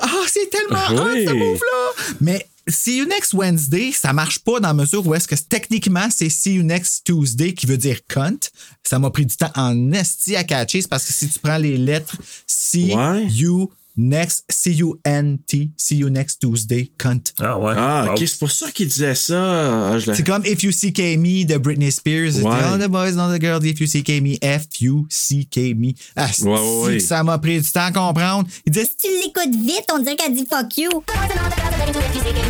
ah, c'est tellement hot, Oui. ce move-là! Mais, See You Next Wednesday, ça marche pas dans la mesure où est-ce que techniquement, c'est See You Next Tuesday qui veut dire cunt. Ça m'a pris du temps en esti à catcher, c'est parce que si tu prends les lettres See Ouais. You Next, C-U-N-T, See You Next Tuesday, cunt. Ah, ouais. Ah, ok, c'est pour ça qu'il disait ça. Ah, C'est comme If You See Me de Britney Spears. Ouais. All the boys, not the girls, if you see me, F-U-C-K me. Ah, Ouais, ouais, ça m'a pris du temps à comprendre. Il dit, Tu l'écoutes vite, on dirait qu'elle dit fuck you.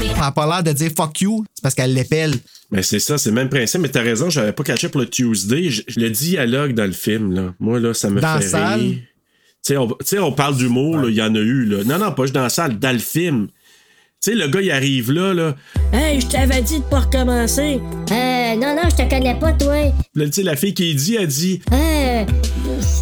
elle n'a pas l'air de dire fuck you, c'est parce qu'elle l'épelle. Mais c'est ça, c'est le même principe. Mais t'as raison, j'avais pas catché pour le Tuesday. Je- le dialogue dans le film, là, moi, là, ça me Dans fait rire. Tu sais, on, tu sais, on parle d'humour, il y en a eu. Là. Non, non, pas juste dans la salle, dans le film. Tu sais, le gars, il arrive là, là. Hey, je t'avais dit de pas recommencer. Euh, non, non, je te connais pas, toi. Là, tu sais, la fille qui dit, elle dit. Euh,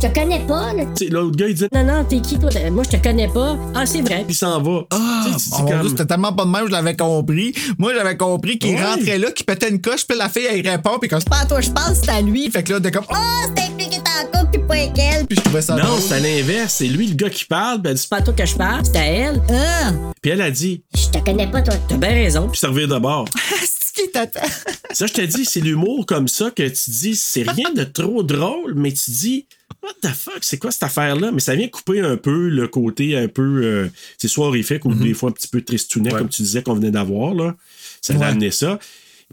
je te connais pas, là. Tu sais, l'autre gars, il dit. Non, non, t'es qui, toi? Moi, je te connais pas. Ah, c'est vrai. Puis il s'en va. Ah, oh mon comme- c'était tellement pas de même, je l'avais compris. Moi, j'avais compris qu'il rentrait là, qu'il pétait une coche, puis la fille, elle répond, puis comme c'est pas à toi, je pense, c'est à lui. Fait que là, de comme, oh, Oh, c'était lui qui était en couple, puis pas qu'elle. puis je trouvais ça Non, c'est à l'inverse. C'est lui, le gars, qui parle. Puis elle dit. C'est pas à toi que je parle, c'est à elle. Ah, Puis elle a dit. je te connais pas, toi. T'as bien raison. Puis servir de bord. C'est ce qui t'attend. Ça, je te dis, c'est l'humour comme ça que tu dis, c'est rien de trop drôle, mais tu dis, what the fuck, c'est quoi cette affaire-là? Mais ça vient couper un peu le côté un peu, euh, c'est soit horrifique ou des fois un petit peu tristounet, Ouais. comme tu disais qu'on venait d'avoir, là. Ça a Ouais. amené ça.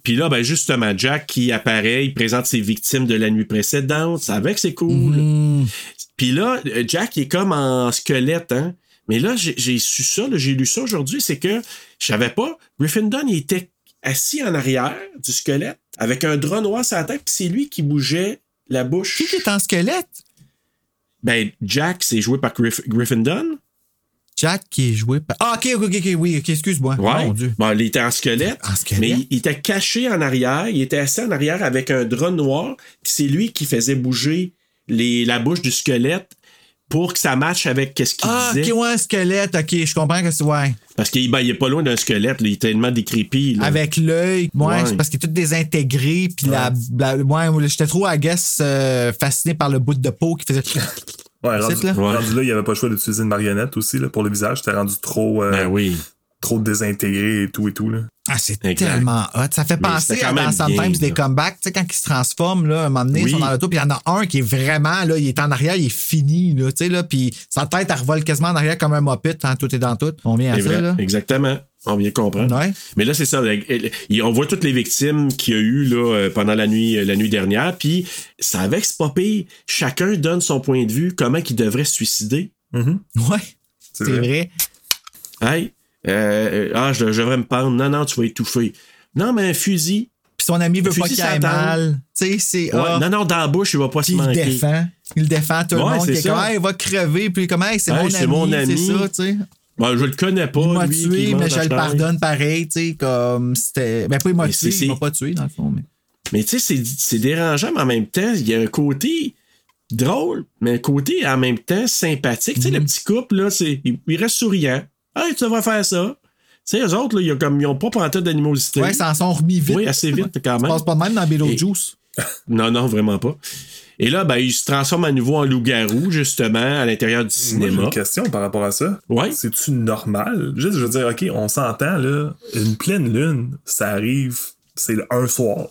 Puis là, ben justement, Jack qui apparaît, il présente ses victimes de la nuit précédente. Ça avec, c'est cool. Puis là, euh, Jack il est comme en squelette, hein. Mais là, j'ai su ça, j'ai lu ça aujourd'hui, c'est que je savais pas. Griffin Dunn, il était assis en arrière du squelette avec un drap noir sur la tête, puis c'est lui qui bougeait la bouche. Qui est en squelette? Ben, Jack, c'est joué par Griff-. Jack qui est joué par. Ah, ok, ok, ok, oui, ok, excuse-moi. Ouais. Mon Dieu. Bon, il était en squelette. En squelette? Mais il, il était caché en arrière. Il était assis en arrière avec un drap noir. Puis c'est lui qui faisait bouger les, la bouche du squelette pour que ça matche avec ce qu'il Ah, disait. ok, ouais, un squelette, ok, je comprends que c'est. Ouais. Parce qu'il ben, il est pas loin d'un squelette. là. Il est tellement décrépit. là. Avec l'œil, ouais, Ouais. c'est parce qu'il est tout désintégré, puis la, la- ouais, j'étais trop, I guess, euh, fasciné par le bout de peau qui faisait. Ouais, rendu, là. Ouais. rendu là, il n'y avait pas le choix d'utiliser une marionnette aussi là, pour le visage. C'était rendu trop, euh, Ben oui. Trop désintégré et tout et tout. Là. Ah, c'est tellement hot. Ça fait Mais penser à dans Sometimes bien, des comebacks, tu sais, quand ils se transforment, là, un moment donné, Oui. ils sont dans l'auto, puis il y en a un qui est vraiment, là, il est en arrière, il est fini, là, tu sais, là, puis sa tête, elle revole quasiment en arrière comme un moped, hein, tout est dans tout. On vient à C'est ça, vrai. là. Exactement. On vient comprendre. Ouais. Mais là, c'est ça. On voit toutes les victimes qu'il y a eu là, euh, pendant la nuit, la nuit dernière. Puis, ça avec pas pire. Chacun donne son point de vue, comment il devrait se suicider. Ouais. C'est C'est vrai. vrai. Hey, Euh, ah, je, je devrais me pendre. Non, non, tu vas étouffer. Non, mais un fusil. Puis son ami veut pas qu'il ait mal. Tu sais, c'est. Ouais, non, non, dans la bouche, il va pas se il le manquer. défend. Il le défend tout le Ouais, monde. est ça. comme, Hey, il va crever. Puis comme, hey, c'est Hey, mon, c'est ami, mon C'est ami. ça, tu sais. Ouais, je le connais pas. Il m'a tué, mais je le pardonne pareil, tu sais, comme c'était. Ben, pas il m'a tué, il m'a pas tué, dans le fond. Mais... Mais tu sais, c'est- dérangeant, mais en même temps, il y a un côté drôle, mais un côté en même temps sympathique. Tu sais, Mhm. le petit couple, là, il, il reste souriant. Hey, tu devrais faire ça. Tu sais, eux autres, là, ils ont, comme, ils ont pas pantoute d'animosité. Ouais, ils s'en sont remis vite. Oui, assez vite, quand Ça même. passe pas de même dans Beetlejuice. Non, non, vraiment pas. Et là, ben, il se transforme à nouveau en loup-garou, justement, à l'intérieur du Moi, j'ai cinéma. une question par rapport à ça. Ouais. C'est-tu normal? Juste, je veux dire, OK, on s'entend, là, une pleine lune, ça arrive, c'est le un soir.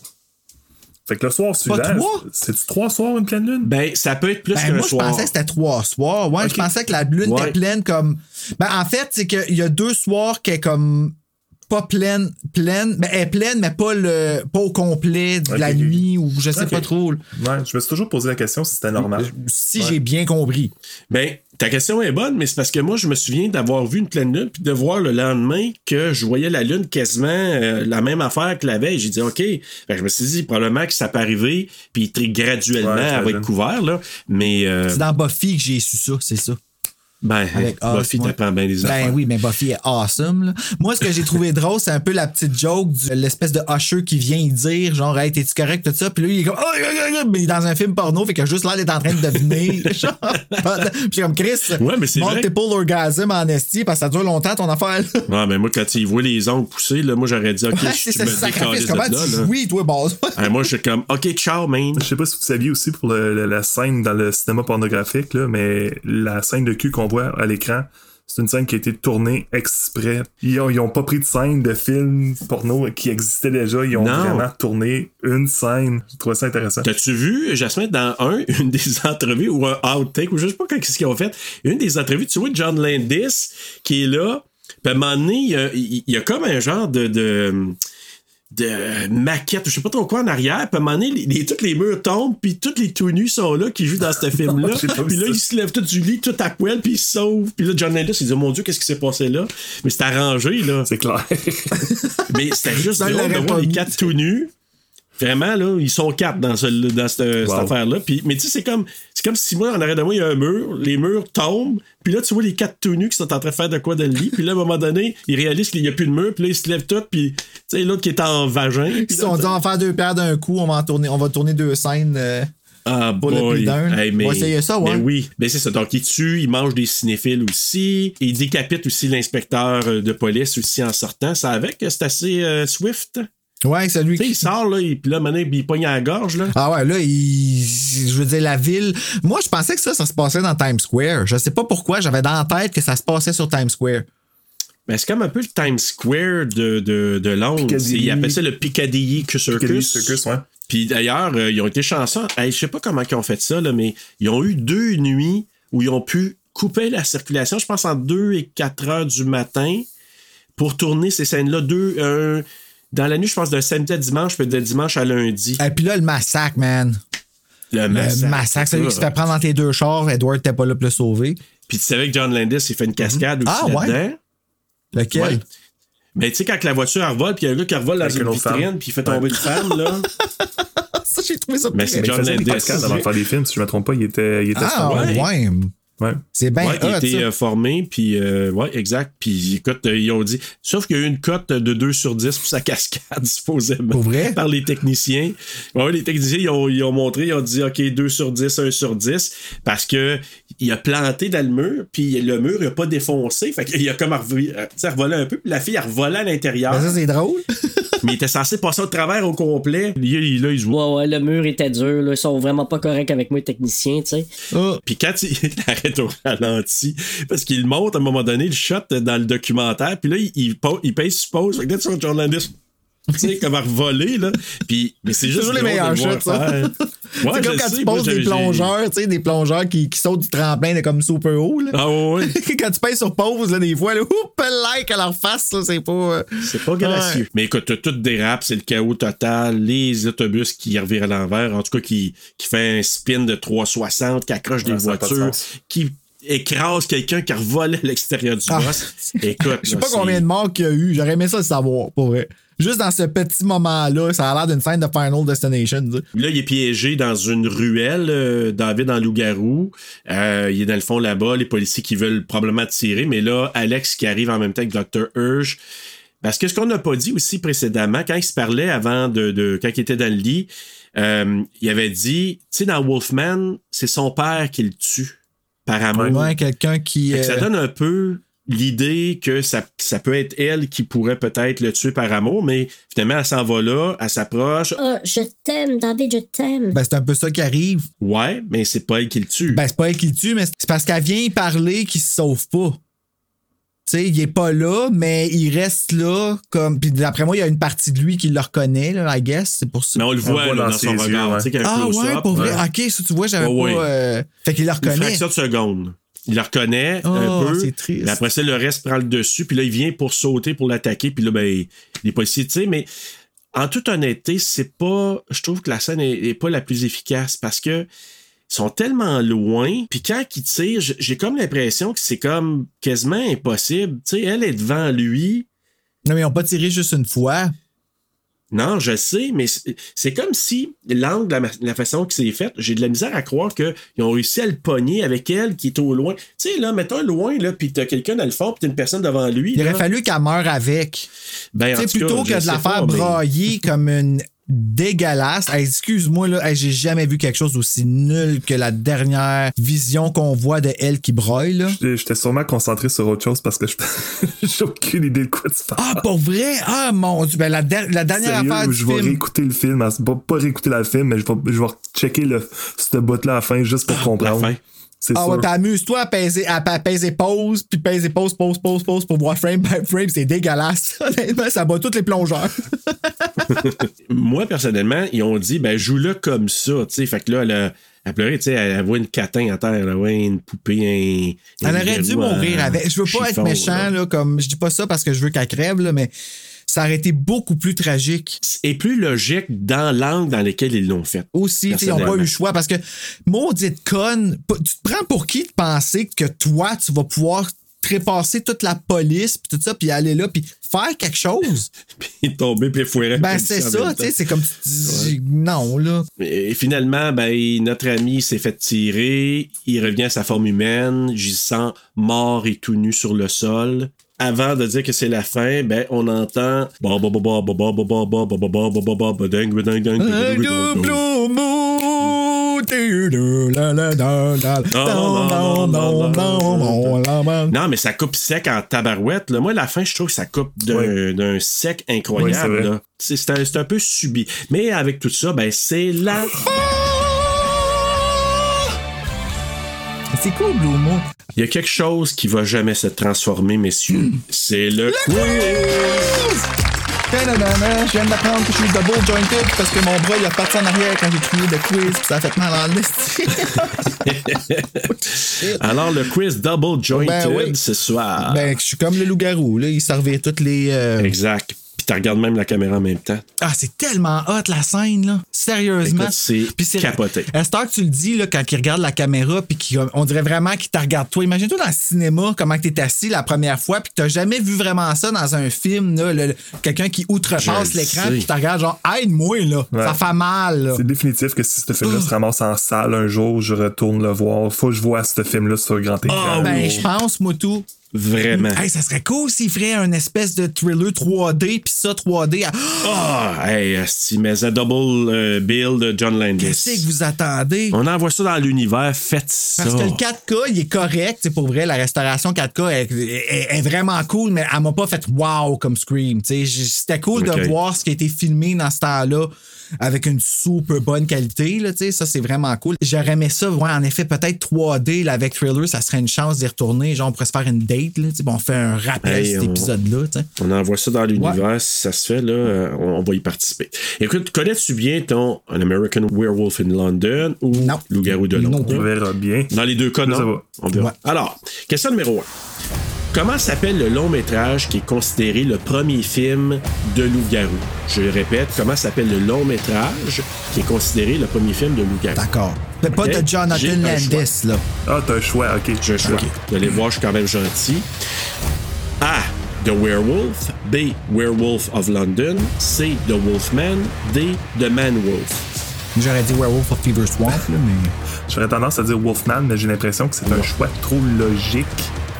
Fait que le soir suivant, trois? c'est-tu trois soirs une pleine lune? Ben, ça peut être plus Ben, qu'un moi, je soir. pensais que c'était trois soirs. Ouais, je pensais que la lune Ouais. était pleine comme. Ben, en fait, c'est qu'il y a deux soirs qui est comme. Pas pleine, pleine, mais elle est pleine, mais pas le pas au complet de la nuit ou je sais pas trop. Ouais, je me suis toujours posé la question si c'était normal. Si j'ai bien compris. Ben, ta question est bonne, mais c'est parce que moi, je me souviens d'avoir vu une pleine lune, puis de voir le lendemain que je voyais la lune quasiment euh, la même affaire que la veille. J'ai dit, OK. Ben, je me suis dit, probablement que ça peut arriver, puis très graduellement, Ouais, elle va être couvert, là. Mais, euh, C'est dans Buffy que j'ai su ça, c'est ça. Ben, Avec Buffy Oz, ouais. t'apprend bien des affaires. Ben oui, mais Buffy est awesome. là. Moi, ce que j'ai trouvé drôle, c'est un peu la petite joke de l'espèce de usher qui vient y dire genre, hey, t'es-tu correct, tout ça? Puis lui, il est comme, oh, oh, oh, oh, mais il est dans un film porno, fait a juste l'air d'être en train de deviner. puis comme Chris, Ouais, mais c'est vrai. multiple orgasm en esti, parce que ça dure longtemps ton affaire. là. Ouais, mais moi, quand il voit les ongles pousser, là, moi, j'aurais dit, OK, Ouais, je c'est me là, là. jouis, toi, base? Ah, moi, je suis comme, OK, ciao, man. Je sais pas si vous saviez aussi pour le- le- la scène dans le cinéma pornographique, là, mais la scène de cul qu'on voit à l'écran, c'est une scène qui a été tournée exprès. Ils ont, ils ont pas pris de scène de film porno qui existait déjà. Ils ont Non. vraiment tourné une scène. J'ai trouvé ça intéressant. T'as-tu vu, Jasmine, dans un, une des entrevues ou un outtake, ou je sais pas qu'est-ce qu'ils ont fait, une des entrevues, tu vois John Landis qui est là, puis à un moment donné, il y a, il y a comme un genre de, de, de maquette, je sais pas trop quoi en arrière, puis à un moment donné, les, les- tous les murs tombent, puis tous les tout nus sont là qui jouent dans ce film-là, puis là, ils se lèvent tout du lit, tout à poil, puis ils se sauvent, puis là, John Landis, il dit, mon Dieu, qu'est-ce qui s'est passé là? Mais c'est arrangé, là. C'est clair. Mais c'était juste drôle de voir les quatre tout nus. Vraiment, là, ils sont quatre dans, ce, dans cette, cette affaire-là. Puis, mais tu sais, c'est comme, comme si moi, en arrière de moi, il y a un mur, les murs tombent, puis là, tu vois les quatre tout nus qui sont en train de faire de quoi dans le lit, puis là, à un moment donné, ils réalisent qu'il n'y a plus de mur, puis là, ils se lèvent tous, puis tu sais, l'autre qui est en vagin. Ils puis se sont dit, on va faire deux paires d'un coup, on va, en tourner, on va tourner deux scènes. euh, Ah, d'un. Hey, mais, On va essayer ça, ouais. Mais oui, ben c'est ça. Donc, il tue, il mange des cinéphiles aussi. Il décapite aussi l'inspecteur euh, de police aussi en sortant. Ça avec, c'est assez euh, swift? Ouais, c'est lui Tu sais, qui. il sort, là, et puis là, maintenant, il pogne à la gorge, là. Ah ouais, là, il... je veux dire, la ville. Moi, je pensais que ça, ça se passait dans Times Square. Je sais pas pourquoi, j'avais dans la tête que ça se passait sur Times Square. Ben, c'est comme un peu le Times Square de, de, de Londres. Ils appellent ça le Piccadilly Circus. Piccadilly Circus, ouais. Puis d'ailleurs, euh, ils ont été chanceux. Hey, je sais pas comment ils ont fait ça, là, mais ils ont eu deux nuits où ils ont pu couper la circulation, je pense, en 2 et 4 heures du matin pour tourner ces scènes-là. Deux, un- dans la nuit, je pense, de samedi à dimanche, puis de dimanche à lundi. Et puis là, le massacre, man. Le Le massacre. massacre, celui qui se fait prendre dans tes deux chars. Edward t'es pas là pour le sauver. Puis tu savais que John Landis, il fait une cascade aussi Ah, ouais? Lequel? Ouais. Mais tu sais, quand la voiture elle revole, puis il y a un gars qui revole dans une vitrine, puis il fait tomber une femme, là. ça, j'ai trouvé ça Mais c'est Il John faisait des Landis. avant de faire des films, si je me trompe pas. Il était, il était Ah, ouais. Ouais. C'est bien ouais, il hot, était ça. euh, formé, puis euh, ouais, exact. Puis écoute, euh, ils ont dit, sauf qu'il y a eu une cote de 2 sur 10 pour sa cascade, supposément. Pour vrai? Par les techniciens. Ouais, les techniciens, ils ont, ils ont montré, ils ont dit, OK, 2 sur 10, 1 sur 10, parce que il a planté dans le mur, puis le mur, il a pas défoncé. Fait qu'il a comme euh, revolé un peu, puis la fille a revolé à l'intérieur. Ben, ça, c'est drôle. Mais il était censé passer au travers au complet. Lui, il- là, il joue. Ouais, ouais, le mur était dur, là. Ils sont vraiment pas corrects avec moi, les techniciens, tu sais. Ah. Puis quand il, il arrête au ralenti, parce qu'il monte à un moment donné, le shot dans le documentaire, puis là, il, il, il paye suppose. Fait que là, tu vois tu sais, comme à revoler, là. Puis, mais c'est juste toujours les meilleurs shots, ça. Ouais, c'est comme quand sais, tu poses des plongeurs, tu sais, des plongeurs qui, qui sautent du tremplin de comme super haut, là. Ah ouais, ouais. quand tu payes sur pause, là, des fois, là, oup, like à leur face, là, c'est pas. euh, C'est pas gracieux. Mais écoute, tout dérape, c'est le chaos total. Les autobus qui revirent à l'envers, en tout cas, qui, qui fait un spin de 360, qui accroche des Ouais, de voitures, qui écrase quelqu'un qui a revolé à l'extérieur du Ah. boss. Écoute, Je sais pas combien de morts qu'il y a eu. J'aurais aimé ça le savoir, pour vrai. Juste dans ce petit moment-là, ça a l'air d'une scène de Final Destination. Là, il est piégé dans une ruelle, euh, David en loup-garou. Euh, il est dans le fond là-bas, les policiers qui veulent probablement tirer, mais là, Alex qui arrive en même temps que Dr. Hirsch. Parce que ce qu'on n'a pas dit aussi précédemment, quand il se parlait avant de, de- quand il était dans le lit, euh, il avait dit, tu sais, dans Wolfman, c'est son père qui le tue par amour. Quelqu'un qui. Que ça euh, donne un peu l'idée que ça, ça peut être elle qui pourrait peut-être le tuer par amour, mais finalement, elle s'en va là, elle s'approche. Oh, je t'aime, David, je t'aime. Ben, c'est un peu ça qui arrive. Ouais, mais c'est pas elle qui le tue. Ben, c'est pas elle qui le tue, mais c'est parce qu'elle vient y parler qu'il se sauve pas. Tu sais, il est pas là, mais il reste là comme. Puis d'après moi, il y a une partie de lui qui le reconnaît, là, I guess. C'est pour ça. mais on le voit, là, dans, dans son regard. ouais. tu sais, Ah ouais, pour vrai. ouais. Ok, ça tu vois, j'avais pas. euh, Fait qu'il le Une reconnaît. fraction de seconde. Il le reconnaît Oh, un peu. c'est triste. Mais après ça, le reste prend le dessus. Puis là, il vient pour sauter, pour l'attaquer. Puis là, ben, les policiers, tu sais, mais en toute honnêteté, c'est pas. Je trouve que la scène est, est pas la plus efficace parce que ils sont tellement loin. Puis quand ils tirent, j- j'ai comme l'impression que c'est comme quasiment impossible. Tu sais, elle est devant lui. Non, mais ils ont pas tiré juste une fois. Non, je sais, mais c'est comme si l'angle, la, façon que c'est fait, j'ai de la misère à croire qu'ils ont réussi à le pogner avec elle qui est au loin. Tu sais, là, mettons loin, là, puis t'as quelqu'un dans le fond, puis t'as une personne devant lui. Il là. aurait fallu qu'elle meure avec. Ben, en Tu sais, cas, plutôt que de la pas, faire mais- brailler comme une dégueulasse. Hey, Excuse-moi, là, hey, j'ai jamais vu quelque chose aussi nul que la dernière vision qu'on voit de elle qui broille. J'étais sûrement concentré sur autre chose parce que j'ai aucune idée de quoi tu parles. Ah, pour vrai? Ah, mon Dieu. Ben, la, der- la dernière Sérieux, affaire du je vais film. réécouter le film. hein, c'est Pas, pas réécouter le film, mais je vais, je vais checker le, ce bout-là à la fin juste pour comprendre. fin. C'est Ah sûr. ouais, pis amuse-toi à peser, à, à peser pause, puis peser pause, pause, pause, pause pour voir frame by frame. C'est dégueulasse. Honnêtement, ça bat tous les plongeurs. Moi, personnellement, ils ont dit, ben, joue-le comme ça, tu sais. Fait que là, elle a, pleuré, tu sais, elle voit une catin à terre, elle voit une poupée, un. un Elle aurait dû mourir avec. Je veux pas chiffon, être méchant, là. là, comme je dis pas ça parce que je veux qu'elle crève, là, mais ça aurait été beaucoup plus tragique. Et plus logique dans l'angle dans lequel ils l'ont fait. Aussi, ils n'ont pas eu le choix parce que, maudite conne, tu te prends pour qui de penser que toi, tu vas pouvoir trépasser toute la police, puis tout ça, puis aller là, puis faire quelque chose? Puis tomber, puis fouetter. ben, c'est ça, tu sais, c'est comme. tu dis, Non, là. Et finalement, ben, notre ami s'est fait tirer. Il revient à sa forme humaine, gisant mort et tout nu sur le sol avant de dire que c'est la fin, ben on entend non, mais ça coupe sec en tabarouette. Moi, la fin, je trouve que ça coupe d'un sec incroyable. C'est un, un, peu subi. Mais avec tout ça, ben, c'est la. C'est cool, Blue Moon? Il y a quelque chose qui va jamais se transformer, messieurs. C'est le quiz! Ta-da-da-da, Je viens d'apprendre que je suis double jointed parce que mon bras il a parti en arrière quand j'ai crié le quiz ça a fait mal en esti. Alors, le quiz Double Jointed Ben oui. ce soir. ben, je suis comme le loup-garou, là. Il servait toutes les. euh, Exact. Puis tu regardes même la caméra en même temps. Ah, c'est tellement hot la scène, là. Sérieusement. Écoute, c'est Puis c'est capoté. À cette heure que tu le dis, là, quand il regarde la caméra, puis qu'il- on dirait vraiment qu'il te regarde toi. Imagine-toi dans le cinéma, comment tu es assis la première fois, puis que tu jamais vu vraiment ça dans un film, là, le- le- quelqu'un qui outrepasse le l'écran, puis tu te regarde genre, aide-moi, là. Ouais. Ça fait mal, là. C'est définitif que si ce film-là se ramasse en salle un jour, je retourne le voir. Faut que je vois ce film-là sur grand écran. Ben, je pense, moi, tout. Vraiment. Hey, ça serait cool s'il ferait un espèce de thriller 3D, puis ça 3D. à- Ah, hey, asti, mais un double euh, bill de John Landis. Qu'est-ce que vous attendez? On envoie ça dans l'univers, faites ça. Parce que le 4K, il est correct. C'est pour vrai, la restauration 4K est, est- est vraiment cool, mais elle m'a pas fait wow comme Scream. C'était cool de voir ce qui a été filmé dans ce temps-là avec une super bonne qualité. Là, tu sais. ça, c'est vraiment cool. J'aurais aimé ça, ouais, en effet, peut-être 3D là, avec Thriller, ça serait une chance d'y retourner. Genre, on pourrait se faire une date. Là, tu sais. bon, on fait un rappel Hey, cet épisode-là. On envoie ça dans l'univers, si ça se fait, là, euh, on, on va y participer. Écoute, connais-tu bien ton An American Werewolf in London ou Loup-garou de Londres? On verra bien. Dans les deux cas, Ça non? va. On verra. Ouais. Alors, question numéro 1. Comment s'appelle le long métrage qui est considéré le premier film de Loup-garou? Je le répète, comment s'appelle le long métrage qui est considéré le premier film de Loup-garou? D'accord. Mais pas de Jonathan Landis, là. Ah, t'as un choix, ok. J'ai un choix. Vous allez voir, je suis quand même gentil. A. The Werewolf. B. Werewolf of London. C. The Wolfman. D. The Man-Wolf. J'aurais dit Werewolf of Fever Swamp, là, mais. J'aurais tendance à dire Wolfman, mais j'ai l'impression que c'est un choix trop logique.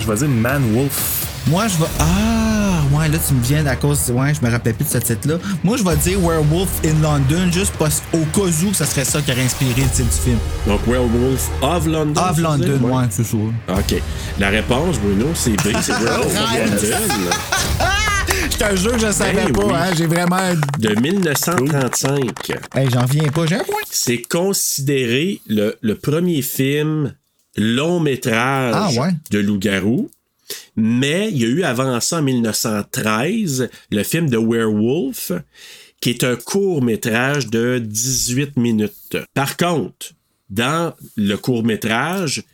Je vais dire Man Wolf. Moi, je vais. Ah, ouais, là, tu me viens à cause. Ouais, je me rappelais plus de ce titre-là. Moi, je vais dire Werewolf in London, juste parce au cas où que ça serait ça qui aurait inspiré le titre du film. Donc, Werewolf of London. Of London, disais? ouais, c'est ça. OK. La réponse, Bruno, c'est B. C'est Werewolf of. London. Je te jure, je savais Ben pas, oui. hein. J'ai vraiment. De 1935. Hey, j'en viens pas, j'ai un point. C'est considéré le, le premier film long métrage Ah, ouais. de loup-garou. Mais il y a eu avant ça, en 1913, le film de Werewolf, qui est un court métrage de 18 minutes. Par contre, dans le court métrage,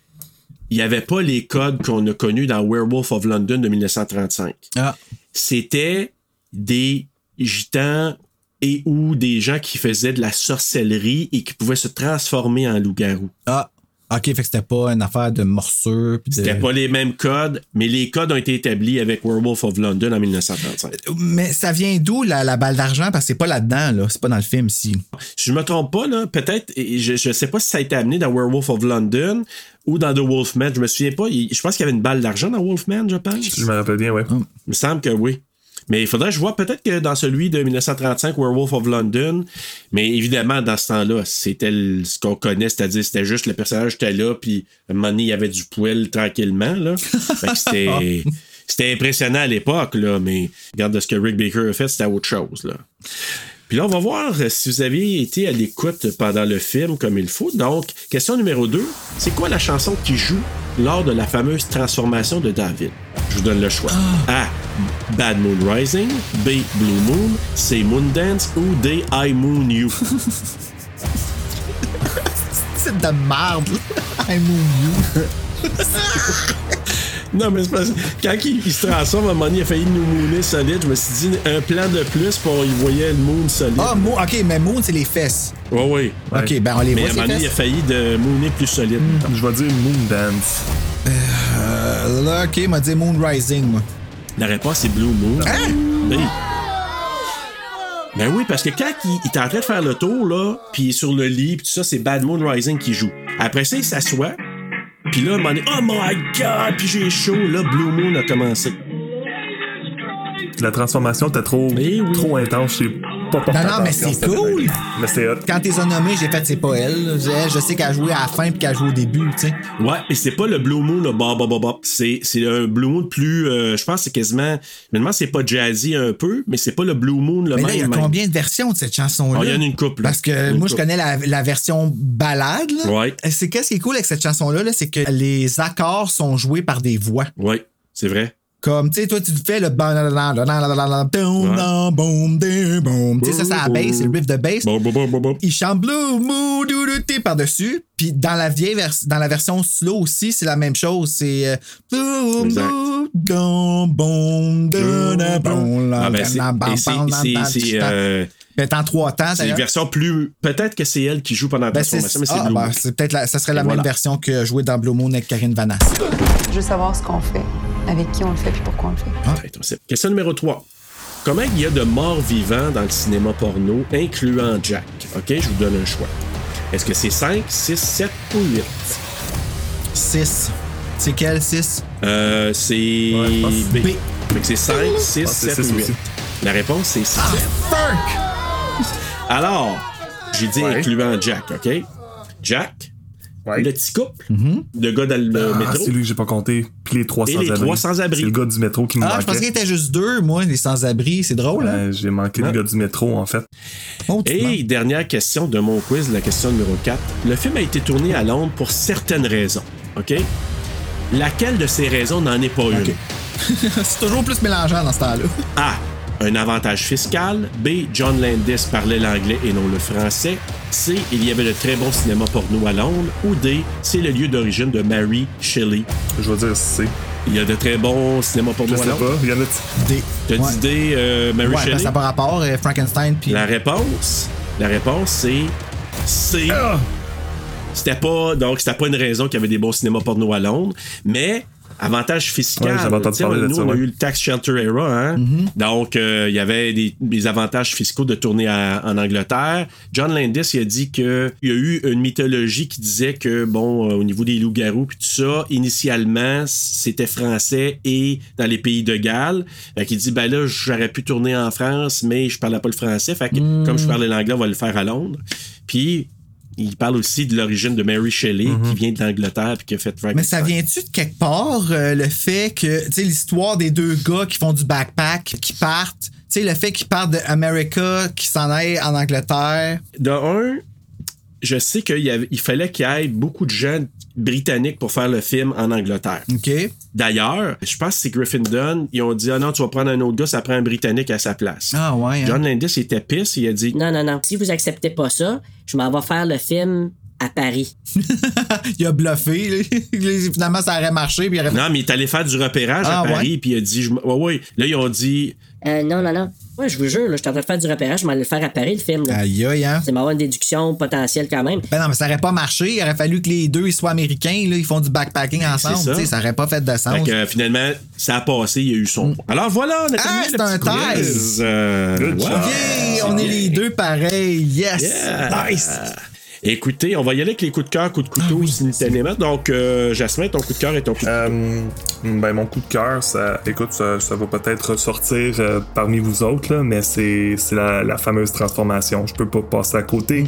il n'y avait pas les codes qu'on a connus dans Werewolf of London de 1935 Ah. c'était des gitans et ou des gens qui faisaient de la sorcellerie et qui pouvaient se transformer en loup-garou. Ah. Ok, fait que c'était pas une affaire de de- C'était pas les mêmes codes, mais les codes ont été établis avec Werewolf of London en 1935. Mais ça vient d'où la, la balle d'argent? Parce que c'est pas là-dedans, là. C'est pas dans le film, si. Si je me trompe pas, là, peut-être, je, je sais pas si ça a été amené dans Werewolf of London ou dans The Wolfman, je me souviens pas. Je pense qu'il y avait une balle d'argent dans Wolfman, je pense. Je me rappelle bien, ouais. Il me semble que oui. Mais il faudrait que je vois peut-être que dans celui de 1935, Werewolf of London, mais évidemment, dans ce temps-là, c'était ce qu'on connaît, c'est-à-dire c'était juste le personnage était là, puis à un moment donné, il y avait du poil tranquillement. Là. Fait que c'était, c'était impressionnant à l'époque, là, mais regarde ce que Rick Baker a fait, c'était autre chose. Là. Puis là, on va voir euh, si vous avez été à l'écoute pendant le film comme il faut. Donc, question numéro 2, c'est quoi la chanson qui joue lors de la fameuse transformation de David? Je vous donne le choix. A. Bad Moon Rising. B. Blue Moon. C. Moon Dance. Ou D. I Moon You. C'est de merde. I'm you. non, mais c'est parce que quand il, il se transforme, à un moment donné, il a failli nous mooner solide. Je me suis dit, un plan de plus, pour il voyait le moon solide. Ah, Moon, ok, mais Moon, c'est les fesses. Ouais, oui. Ok, ben on les Mais voit, à un ces moment donné, il a failli de mooner plus solide. Je vais dire Moon Dance. Euh, là, ok, il m'a dit Moon Rising, moi. La réponse est Blue Moon. Oui. Ben oui, parce que quand il, il est en train de faire le tour, là, puis il est sur le lit, puis tout ça, c'est Bad Moon Rising qui joue. Après ça, il s'assoit, puis là, à un moment donné, oh my god, puis j'ai chaud, là, Blue Moon a commencé. La transformation était trop, trop intense. Je sais pas porté Non, non, mais c'est cool. Mais c'est hot. Quand t'es nommé, j'ai fait c'est pas elle. Je, sais qu'elle a joué à la fin puis qu'elle a joué au début, tu sais. Ouais, mais c'est pas le Blue Moon, le bop, bop, bop, bop. C'est, c'est un Blue Moon plus, euh, je pense que c'est quasiment, si c'est pas jazzy un peu, mais c'est pas le Blue Moon le Mais même. là, il y a même. combien de versions de cette chanson-là? Ah, il y en a une couple, là. Parce que moi, je connais la, la version balade. Là. Ouais. C'est qu'est-ce qui est cool avec cette chanson-là, là, c'est que les accords sont joués par des voix. Ouais, c'est vrai. Comme, tu sais, toi, tu fais le boum, Tu sais, ça, c'est la bass, c'est le riff de bass. Il chante Blue par-dessus. Puis dans la vieille vers- dans la version slow aussi, c'est la même chose. C'est euh, la, Ah, ben, c'est, la, bam. euh, Ben, en trois temps, c'est une version plus. Peut-être que c'est elle qui joue pendant la Ben, c'est transformation, mais c'est ah, Blue ben, peut-être la- ça serait la Et même voilà. version que jouer dans Blue Moon avec Karine Vanasse. Je veux savoir ce qu'on fait, avec qui on le fait, puis pourquoi on le fait. Sait. Question numéro 3. Comment il y a de morts vivants dans le cinéma porno, incluant Jack? OK, je vous donne un choix. Est-ce que c'est 5, 6, 7 ou 8? 6. C'est quel 6? Euh, c'est pense B. B. Fait que c'est 5, 6, pense que c'est 7 six ou 8. aussi. La réponse, c'est 6. Fuck! Alors, j'ai dit Ouais. incluant Jack, OK? Jack, Ouais. le petit couple, le gars dans le Ah, métro. c'est lui que j'ai pas compté. Puis les 300 Et les abris. 300 abris. C'est le gars du métro qui me Ah, je pensais qu'il était juste deux, moi, les sans-abri. C'est drôle, hein? Euh, j'ai manqué Ouais. le gars du métro, en fait. Oh, Et dernière question de mon quiz, la question numéro 4. Le film a été tourné à Londres pour certaines raisons, OK? Laquelle de ces raisons n'en est pas une? c'est toujours plus mélangeant dans ce temps-là. A. Un avantage fiscal. B. John Landis parlait l'anglais et non le français. C. Il y avait de très bons cinémas porno à Londres. Ou D. C'est le lieu d'origine de Mary Shelley. Je vais dire C. Il y a de très bons cinémas porno Je à sais Londres. pas. Il y en a. D. T'as Ouais. dit D. euh, Mary Ouais, que Shelley? ça n'a pas rapport, euh, Frankenstein, puis. La réponse, la réponse, c'est C. C'était pas, donc, c'était pas une raison qu'il y avait des bons cinémas porno à Londres, mais avantage fiscal. Ouais, j'avais entendu Tu sais, parler de nous, on a ouais. eu le tax shelter era, hein? Donc, euh, il y avait des, des avantages fiscaux de tourner à- en Angleterre. John Landis, il a dit que il y a eu une mythologie qui disait que, bon, euh, au niveau des loups-garous puis tout ça, initialement, c'était français et dans les pays de Galles. Fait qu'il dit, ben là, j'aurais pu tourner en France, mais je parlais pas le français. Fait que, comme je parlais l'anglais, on va le faire à Londres. Puis, il parle aussi de l'origine de Mary Shelley, qui vient de l'Angleterre puis qui a fait Mais ça vient-tu de quelque part, euh, le fait que, tu sais, l'histoire des deux gars qui font du backpack, qui partent, tu sais, le fait qu'ils partent d'America, qui s'en aillent en Angleterre? De un, je sais qu'il fallait qu'il y ait beaucoup de gens britanniques pour faire le film en Angleterre. OK. D'ailleurs, je pense que c'est Griffin Dunn. Ils ont dit Ah non, tu vas prendre un autre gars, ça prend un Britannique à sa place. Ah ouais. hein. John Landis était pisse, il a dit Non, non, non. Si vous acceptez pas ça, je m'en vais faire le film à Paris. il a bluffé. Finalement, ça aurait marché. Puis il aurait... Non, mais il est allé faire du repérage Ah, à Paris, ouais? puis il a dit je Ouais, ouais. Là, ils ont dit Euh, non, non, non. Ouais, je vous jure, là, je suis en train de faire du repérage, je m'en vais le faire à Paris, le film. là. Aïe, aïe, hein? C'est m'avoir une déduction potentielle quand même. Ben non, mais ça aurait pas marché. Il aurait fallu que les deux ils soient américains. Là, ils font du backpacking ensemble. ça. Ça aurait pas fait de Fait sens. que euh, finalement, ça a passé, il y a eu son. Alors voilà, on a Ah, terminé c'est un petit test. quiz. Euh, wow. Yeah, on est les deux pareils. Yes. Yeah. Nice. Écoutez, on va y aller avec les coups de cœur, coups de Ah couteau simultanément. Donc, euh, Jasmin, ton coup de cœur et ton coup de Euh, ben, mon coup de cœur, ça, écoute, ça, ça va peut-être ressortir euh, parmi vous autres, là, mais c'est, c'est la, la fameuse transformation. Je peux pas passer à côté.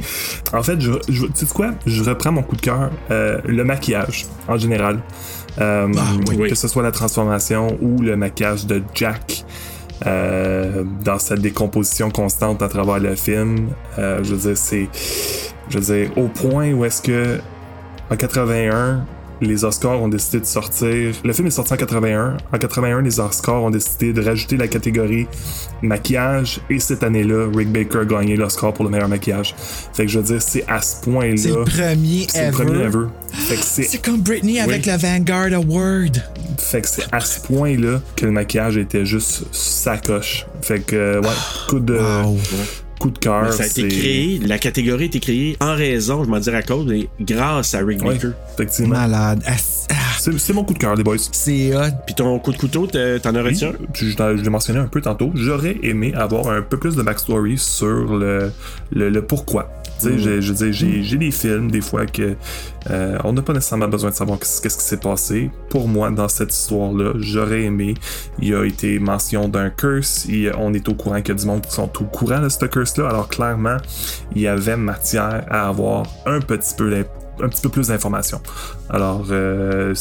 En fait, je, je, tu sais quoi? Je reprends mon coup de cœur. euh, le maquillage, en général. Euh, oui. Que ce soit la transformation ou le maquillage de Jack. euh, dans sa décomposition constante à travers le film, Euh, je veux dire, c'est, je veux dire, au point où est-ce que en 81, les Oscars ont décidé de sortir. Le film est sorti en 81. En 81, les Oscars ont décidé de rajouter la catégorie maquillage. Et cette année-là, Rick Baker a gagné l'Oscar pour le meilleur maquillage. Fait que je veux dire, c'est à ce point-là. C'est le premier C'est le ever. premier ever. Fait que c'est C'est comme Britney avec le Vanguard Award. fait que c'est à ce point-là que le maquillage était juste sacoche. Fait que, ouais, coup de, coup de cœur. Ça a été c'est- créé, la catégorie a été créée en raison, je m'en dire à cause, mais grâce à Rick Ouais, Baker. effectivement. Malade. Ah, ah, C'est mon coup de cœur, les boys. C'est hot. Puis ton coup de couteau, t'en as Oui, reçu un? je, je l'ai mentionné un peu tantôt. J'aurais aimé avoir un peu plus de backstory sur le, le, le pourquoi. Sais, j'ai- je veux dire, j'ai des films, des fois, que euh, on n'a pas nécessairement besoin de savoir qu'est-ce qui s'est passé. Pour moi, dans cette histoire-là, j'aurais aimé. Il y a été mention d'un curse. Il- on est au courant qu'il y a du monde qui sont au courant de ce curse-là. Alors, clairement, il y avait matière à avoir un petit peu un petit peu plus d'informations. Alors, euh,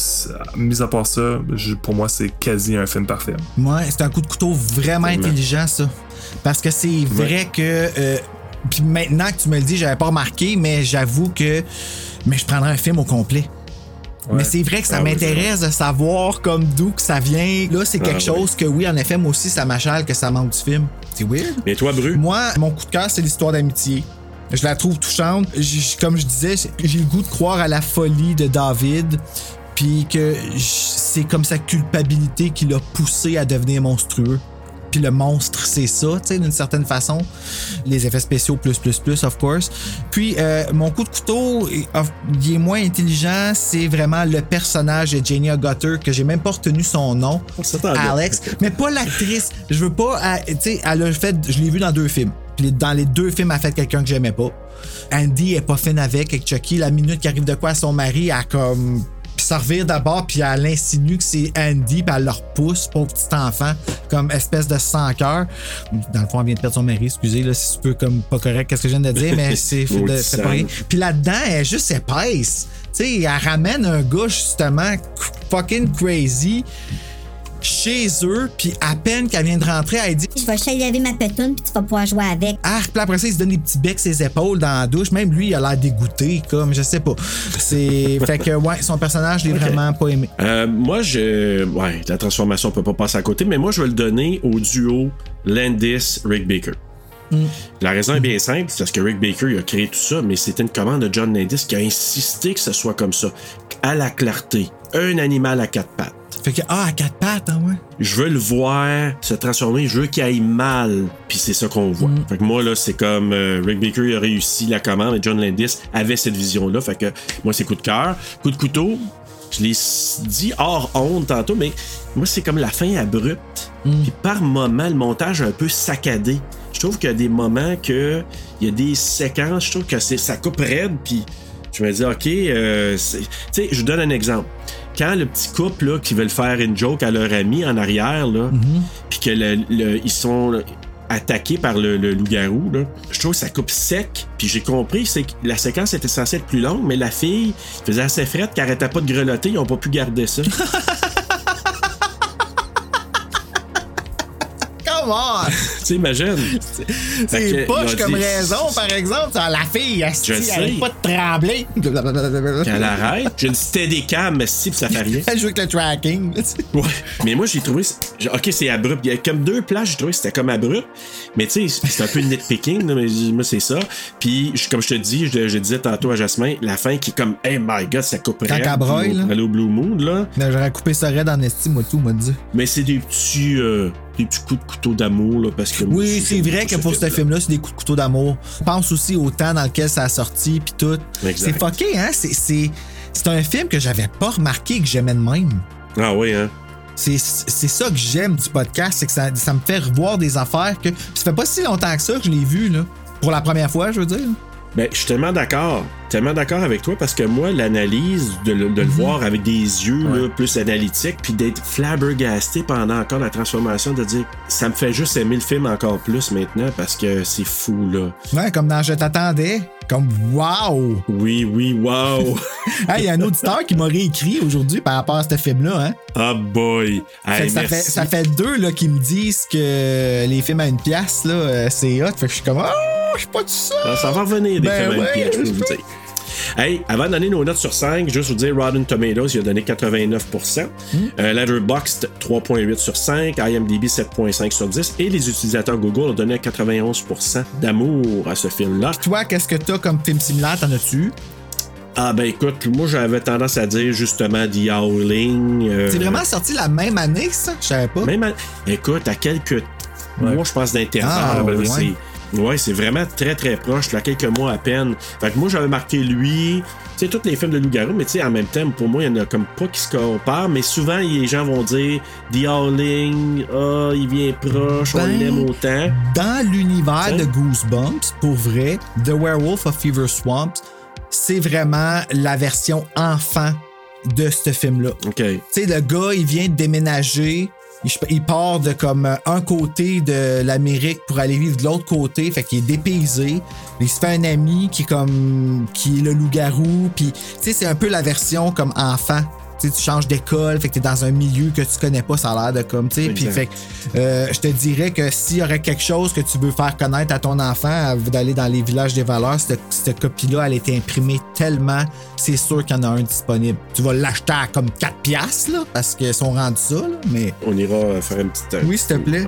mis à part ça, je- pour moi, c'est quasi un film parfait. Ouais, c'est un coup de couteau vraiment intelligent, ça. Parce que c'est vrai que. euh, puis maintenant que tu me le dis, j'avais pas remarqué, mais j'avoue que. Mais je prendrais un film au complet. Mais c'est vrai que ça Ah oui, m'intéresse de savoir comme d'où que ça vient. Là, c'est quelque Ah chose que oui, en effet, moi aussi, ça m'achale que ça manque du film. C'est weird. Mais toi, Bru? Moi, mon coup de cœur, c'est l'histoire d'amitié. Je la trouve touchante. J- comme je disais, j'ai le goût de croire à la folie de David. Puis que c'est comme sa culpabilité qui l'a poussé à devenir monstrueux. Puis le monstre, c'est ça, tu sais, d'une certaine façon. Les effets spéciaux, plus, plus, plus, of course. Puis, euh, mon coup de couteau, il est moins intelligent. C'est vraiment le personnage de Janie Gutter, que j'ai même pas retenu son nom. Alex. Mais pas l'actrice. Je veux pas. elle- Tu sais, elle a fait. Je l'ai vu dans deux films. Puis dans les deux films, elle a fait quelqu'un que j'aimais pas. Andy est pas fine avec, avec Chucky. La minute qui arrive de quoi à son mari, elle comme. Puis ça revire d'abord, puis elle insinue que c'est Andy, puis elle le repousse, pauvre petit enfant, comme espèce de sans-cœur. Dans le fond, elle vient de perdre son mari, excusez, là, c'est un peu comme pas correct, qu'est-ce que je viens de dire, mais c'est de- sage. Puis là-dedans, elle est juste épaisse. Tu sais, elle ramène un gars, justement, fucking crazy chez eux, puis à peine qu'elle vient de rentrer, elle dit Je vais laver ma pétoune, puis tu vas pouvoir jouer avec. ah, puis après ça, il se donne des petits becs ses épaules dans la douche. Même lui, il a l'air dégoûté, comme, je sais pas. C'est. fait que, ouais, son personnage, je l'ai vraiment pas aimé. Euh, moi, je. Ouais, la transformation, on peut pas passer à côté, mais moi, je vais le donner au duo Landis-Rick Baker. La raison est bien simple, c'est parce que Rick Baker il a créé tout ça, mais c'était une commande de John Landis qui a insisté que ce soit comme ça, à la clarté, un animal à quatre pattes. Fait que, ah, à quatre pattes, hein, ouais. Je veux le voir se transformer, je veux qu'il aille mal, puis c'est ça qu'on voit. Fait que moi, là, c'est comme euh, Rick Baker il a réussi la commande et John Landis avait cette vision-là. Fait que moi, c'est coup de cœur. Coup de couteau, je l'ai dit hors honte tantôt, mais moi, c'est comme la fin abrupte. Puis par moment, le montage est un peu saccadé. Je trouve qu'il y a des moments que il y a des séquences, je trouve que ça coupe raide, puis je me dis, OK, euh, tu sais, je vous donne un exemple. Quand le petit couple là, qui veulent faire une joke à leur ami en arrière, là, puis que le- le- ils sont attaqués par le, le loup-garou, là, je trouve que ça coupe sec. Puis j'ai compris, c'est que la séquence était censée être plus longue, mais la fille faisait assez frette qu'elle arrêtait pas de grelotter, ils ont pas pu garder ça. Come on! tu sais, imagine. Fait que, C'est poche comme dit, raison, par exemple. Ça, La fille, asti, Je elle sais. pas de trembler. Qu'elle arrête. J'ai une steadicam, mais si, ça fait rien. Elle joue avec le tracking. Ouais. Mais moi, j'ai trouvé. Ok, c'est abrupt. Il y a comme deux plages, j'ai trouvé que c'était comme abrupt. Mais tu sais, c'est un peu nitpicking, mais moi, c'est ça. Puis, comme je te dis, je, je disais tantôt à Jasmin, la fin qui est comme, hey my god, ça coupe Quand elle là. aller au Blue Moon, là. J'aurais coupé ça raide en estime, moi, tout, m'a dit. Mais c'est des petits. euh, des petits coups de couteau d'amour, parce que. Oui, c'est vrai que pour ce film-là, c'est des coups de couteau d'amour. Pense aussi au temps dans lequel ça a sorti, puis tout. C'est fucké, hein? C'est- C'est c'est un film que j'avais pas remarqué que j'aimais de même. Ah oui, hein? C'est c'est ça que j'aime du podcast, c'est que ça, ça me fait revoir des affaires que. ça fait pas si longtemps que ça que je l'ai vu, là. Pour la première fois, je veux dire. Ben, je suis tellement d'accord. Tellement d'accord avec toi parce que moi, l'analyse, de, le- de le voir avec des yeux là, plus analytiques, puis d'être flabbergasté pendant encore la transformation, de dire ça me fait juste aimer le film encore plus maintenant parce que c'est fou, là. Ouais, comme dans Je t'attendais. Comme wow! Oui, oui, wow! Hey, il y a un auditeur qui m'a réécrit aujourd'hui par rapport à ce film-là, hein? Ah boy! Fait Hey, ça, fait, ça fait deux là, qui me disent que les films à une pièce, là, euh, c'est hot. Fait que je suis comme, oh, je suis pas tout ça! Ah, ça va revenir des Ben ouais, je peux vous dire. Hey, avant de donner nos notes sur 5, juste vous dire Rotten Tomatoes, il a donné 89%. Hmm. Euh, Letterboxd, 3.8 sur 5. IMDb, 7.5 sur 10. Et les utilisateurs Google ont donné 91% d'amour à ce film-là. Toi, qu'est-ce que t'as comme film similaire? T'en as-tu? Ah ben écoute, moi j'avais tendance à dire justement The Howling. euh, C'est vraiment sorti la même année, ça? Je savais pas. Même à- Écoute, à quelques mois, je pense, d'intervalle. Ah, ouais. Ouais, c'est vraiment très très proche, là, quelques mois à peine. Fait que moi, j'avais marqué lui, tu sais, tous les films de loup-garou, mais tu sais, en même temps, pour moi, il y en a comme pas qui se comparent, mais souvent, les gens vont dire The Howling, ah, il vient proche, on Ben, l'aime autant. Dans l'univers Hein? de Goosebumps, pour vrai, The Werewolf of Fever Swamps, c'est vraiment la version enfant de ce film-là. OK. Tu sais, le gars, il vient de déménager. Il, part de comme euh, un côté de l'Amérique pour aller vivre de l'autre côté. Fait qu'il est dépaysé. Il se fait un ami qui est comme. qui est le loup-garou. Puis, tu sais, c'est un peu la version comme enfant. Tu changes d'école, fait que t'es dans un milieu que tu connais pas, ça a l'air de comme, tu sais. Puis, Exact. fait que, euh, je te dirais que s'il y aurait quelque chose que tu veux faire connaître à ton enfant, à- d'aller dans les villages des valeurs, cette, cette copie-là, elle a été imprimée tellement, c'est sûr qu'il y en a un disponible. Tu vas l'acheter à comme 4 piastres, là, parce qu'ils sont rendus ça, là, mais... On ira faire une petite. euh, Oui, s'il te plaît.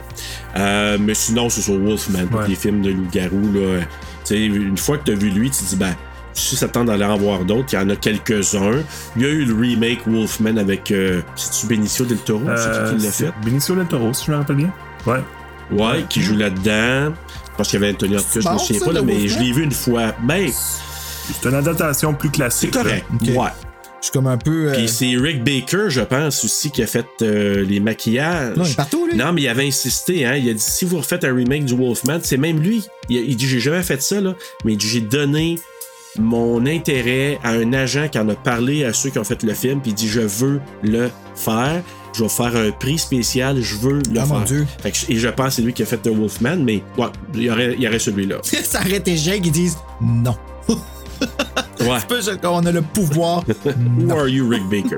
Euh, mais sinon, c'est sur Wolfman, tous Ouais. les films de loup-garou. là. Tu sais, une fois que tu as vu lui, tu te dis, ben, si ça tente d'aller en voir d'autres, il y en a quelques-uns. Il y a eu le remake Wolfman avec. Euh, C'est-tu Benicio del Toro? C'est Euh, qui qui l'a c'est fait? Benicio del Toro, si je me rappelle bien. Ouais. Ouais, qui joue là-dedans. Je pense qu'il y avait Anthony Hopkins, je me bon, souviens ça, pas, là, mais Wolfman? je l'ai vu une fois. Ben, C'est une adaptation plus c'est classique. correct. Ok. Ouais. Je suis comme un peu... euh, Puis c'est Rick Baker, je pense, aussi, qui a fait euh, les maquillages. Non, il est partout, lui. Non, mais il avait insisté, hein. Il a dit si vous refaites un remake du Wolfman, c'est même lui. Il, a- il dit j'ai jamais fait ça, là. Mais il dit j'ai donné mon intérêt à un agent qui en a parlé à ceux qui ont fait le film, puis il dit je veux le faire. Je vais faire un prix spécial, je veux le Ah, faire. mon Dieu. Fait que- et je pense que c'est lui qui a fait The Wolfman, mais ouais, il y aurait, il y aurait celui-là. ça aurait été Jake, ils disent non. Ouais. Peu, on a le pouvoir. Who are you, Rick Baker?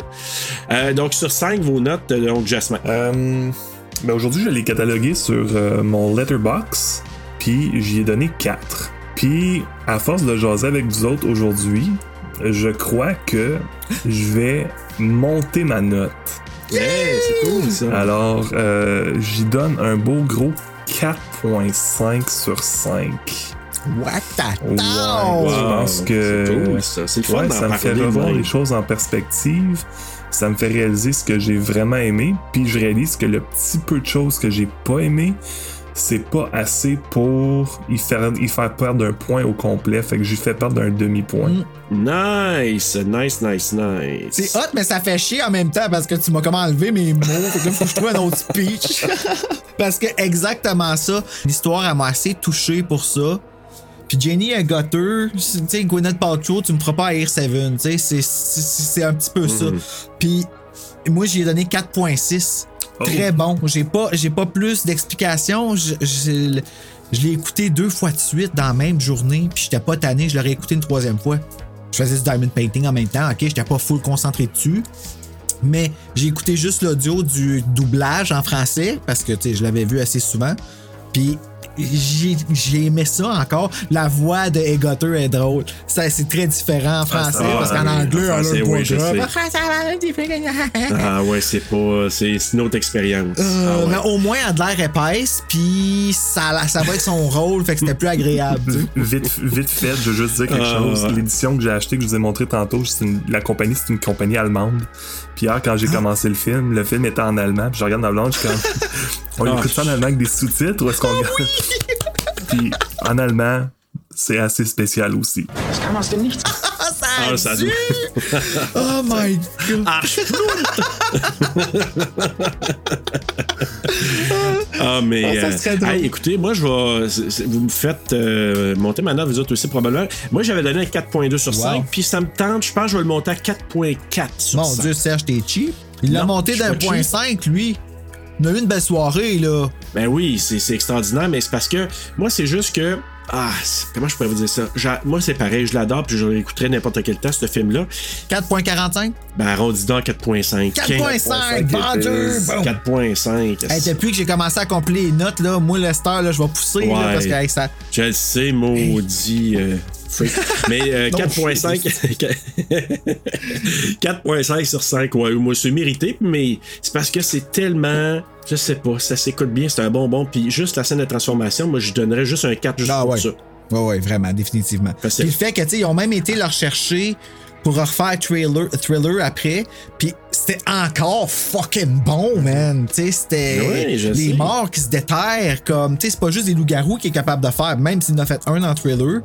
Euh, donc, sur 5, vos notes, euh, donc, Jasmine. Euh, ben aujourd'hui, je l'ai catalogué sur euh, mon letterbox, puis j'y ai donné 4. Puis, à force de jaser avec vous autres aujourd'hui, je crois que je vais monter ma note. C'est cool, ça. Alors, euh, j'y donne un beau gros 4.5 sur 5. What the Ouais, je pense que cool, ça. Ouais, ça me fait revoir les choses en perspective. Ça me fait réaliser ce que j'ai vraiment aimé. Puis je réalise que le petit peu de choses que j'ai pas aimé, c'est pas assez pour y faire, y faire perdre un point au complet. Fait que j'ai fait perdre un demi-point. Nice, nice, nice, nice. C'est hot, mais ça fait chier en même temps parce que tu m'as comment enlevé mes mots. Fait que là, faut que je trouve un autre speech. parce que exactement ça. L'histoire, elle m'a assez touché pour ça. Puis Jenny Gutter, tu sais, Gwyneth Paltrow, tu me feras pas Air 7, tu sais, c'est- un petit peu ça. Mhm. Puis moi, j'y ai donné 4.6. Très bon. J'ai pas, j'ai pas plus d'explications. Je, l'ai écouté deux fois de suite dans la même journée, puis j'étais pas tanné, je l'aurais écouté une troisième fois. Je faisais du diamond painting en même temps, ok, j'étais pas full concentré dessus. Mais j'ai écouté juste l'audio du doublage en français, parce que je l'avais vu assez souvent. Puis j'ai j'ai aimé ça encore. La voix de Egotter est drôle. Ça, C'est très différent en français, Ah, parce qu'en oui, anglais, on a français, le oui, sais. Ah ouais, c'est pas. C'est une autre expérience. Euh, Ah ouais. Mais au moins, elle a de l'air épaisse, puis ça, ça va être son rôle, fait que c'était plus agréable. Vite, vite fait, je veux juste dire quelque Ah. chose. L'édition que j'ai achetée, que je vous ai montré tantôt, c'est une- la compagnie, c'est une compagnie allemande. Puis hier, quand Ah. j'ai commencé le film, le film était en allemand. Puis je regarde ma blonde, je suis comme. On Ah. écoute ça en allemand avec des sous-titres ou est-ce qu'on regarde? Puis en allemand, c'est assez spécial aussi. Ah, ça Ah, Oh my god! Ah, mais. Ah, ça euh, serait drôle. hey, écoutez, moi, je vais. Vous me faites euh, monter ma note, vous autres aussi, probablement. Moi, j'avais donné un 4.2 sur Wow. 5, puis ça me tente, je pense que je vais le monter à 4.4 sur Mon 5. Dieu, Serge, t'es cheap. Il l'a monté d'un point cheap. 5, lui. On a eu une belle soirée, là. Ben oui, c'est c'est extraordinaire, mais c'est parce que moi, c'est juste que. Ah, comment je pourrais vous dire ça? Moi, c'est pareil, je l'adore, puis je l'écouterai n'importe quel temps, ce film-là. 4.45? Ben, arrondis donc à 4.5. 4.5, bon Dieu! Bon. 4.5. Hey, depuis que j'ai commencé à compléter les notes, là, moi, Lester, là, je vais pousser, là, Ouais. parce que hey, ça. Je le sais, maudit. euh. Mais euh, Non, 4.5 4.5 sur 5, ouais, moi c'est mérité, mais c'est parce que c'est tellement. Je sais pas, ça s'écoute bien, c'est un bonbon. Puis juste la scène de transformation, moi je donnerais juste un 4 juste Ah pour ouais. ça. Ouais, ouais, vraiment, définitivement. Puis le fait que, tu sais, ils ont même été le rechercher pour refaire Thriller, thriller après, puis c'était encore fucking bon, man. Tu sais, c'était je les sais. morts qui se déterrent, comme, tu sais, c'est pas juste des loups-garous qui est capable de faire, même s'il en a fait un dans Thriller.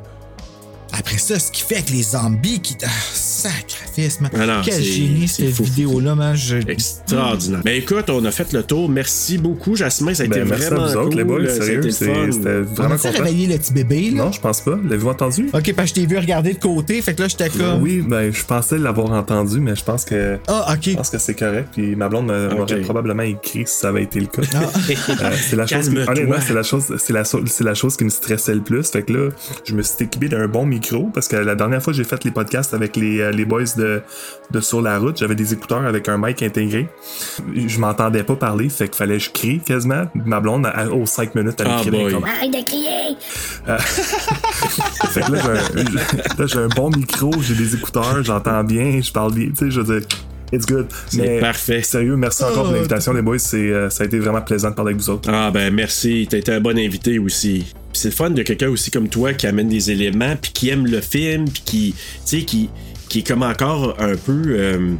Après ça, ce qui fait que les zombies qui. Ah, sacrifice, man. Ah non, Quel génie, cette vidéo-là, man. Je... Extraordinaire. Ben écoute, on a fait le tour. Merci beaucoup, Jasmin. Ça a été Ben, merci à vraiment vous autres, cool. les boys, a sérieux, c'était On vraiment a-tu content. réveillé le petit bébé, là? Non, je pense pas. L'avez-vous entendu? Ok, parce que je t'ai vu regarder de côté, fait que là, j'étais comme. Oui, ben, je pensais l'avoir entendu, mais je pense que. Ah, ok. Je pense que c'est correct. Puis ma blonde m'a- m'aurait probablement écrit si ça avait été le cas. Ah. Euh, c'est la chose. honnêtement, c'est la chose. C'est la, so- la chose qui me stressait le plus. Fait que là, je me suis équipé d'un bon micro parce que la dernière fois j'ai fait les podcasts avec les, euh, les boys de, de sur la route, j'avais des écouteurs avec un mic intégré. Je m'entendais pas parler, fait qu'il fallait que je crie quasiment. Ma blonde, à- aux 5 minutes, elle Ah, criait comme Arrête de crier! fait que là, j'ai un, bon micro, j'ai des écouteurs, j'entends bien, je parle bien. Tu sais, je veux dire, it's good. C'est Mais parfait. Sérieux, merci encore pour l'invitation, les boys. C'est, euh, ça a été vraiment plaisant de parler avec vous autres. Ah ben merci, t'as été un bon invité aussi. Puis c'est le fun de quelqu'un aussi comme toi qui amène des éléments, puis qui aime le film, puis qui, tu sais, qui, qui est comme encore un peu, euh,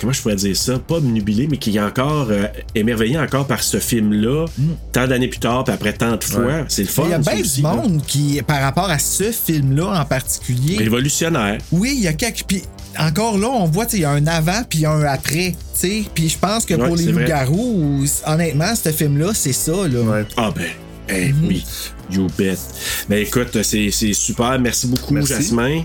comment je pourrais dire ça, pas nubilé, mais qui est encore euh, émerveillé encore par ce film-là, tant d'années plus tard, puis après tant de fois. Ouais. C'est le fun. Il y a bien du là. monde qui, par rapport à ce film-là en particulier. Révolutionnaire. Oui, il y a quelques. Puis encore là, on voit, il y a un avant puis il y a un après. tu sais. Puis je pense que Ouais, pour les loups-garous, honnêtement, ce film-là, c'est ça. Là. Ah ben, eh Mhm. oui, you bet. Ben écoute, c'est super. Merci beaucoup, Merci. Jasmin.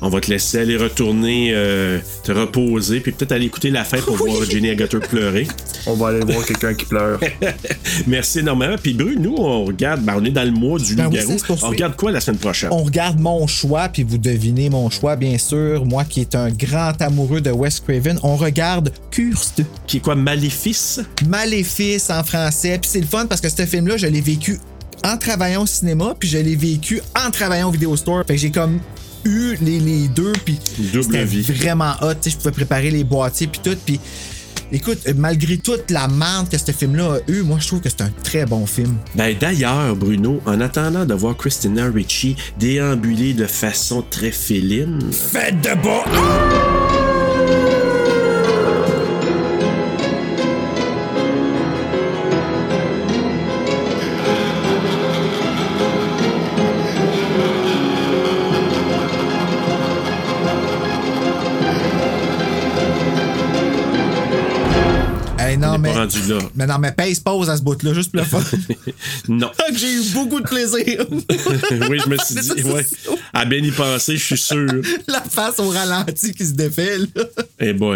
On va te laisser aller retourner euh, te reposer, puis peut-être aller écouter la fin pour voir Jenny Agutter pleurer. On va aller voir quelqu'un qui pleure. Merci énormément. Puis Bru, nous, on regarde, ben, on est dans le mois du Ben loup-garou. on regarde quoi la semaine prochaine? On regarde mon choix, puis vous devinez mon choix, bien sûr. Moi qui est un grand amoureux de Wes Craven, on regarde Cursed. Qui est quoi, Maléfice? Maléfice en français. Puis c'est le fun parce que ce film-là, je l'ai vécu en travaillant au cinéma, puis je l'ai vécu en travaillant au vidéo store. Fait que j'ai comme eu les, les deux, puis c'était vraiment hot. Tu sais, je pouvais préparer les boîtiers, puis tout. Puis Écoute, euh, malgré toute la merde que ce film-là a eu, moi, je trouve que c'est un très bon film. Ben d'ailleurs, Bruno, en attendant de voir Christina Ricci déambuler de façon très féline. Faites de bon! Là. Mais non, mais pace pause à ce bout-là, juste pour le fun. Non. j'ai eu beaucoup de plaisir. oui, je me suis dit, ouais. À bien y penser, je suis sûr. la face au ralenti qui se défait, là. Eh boy.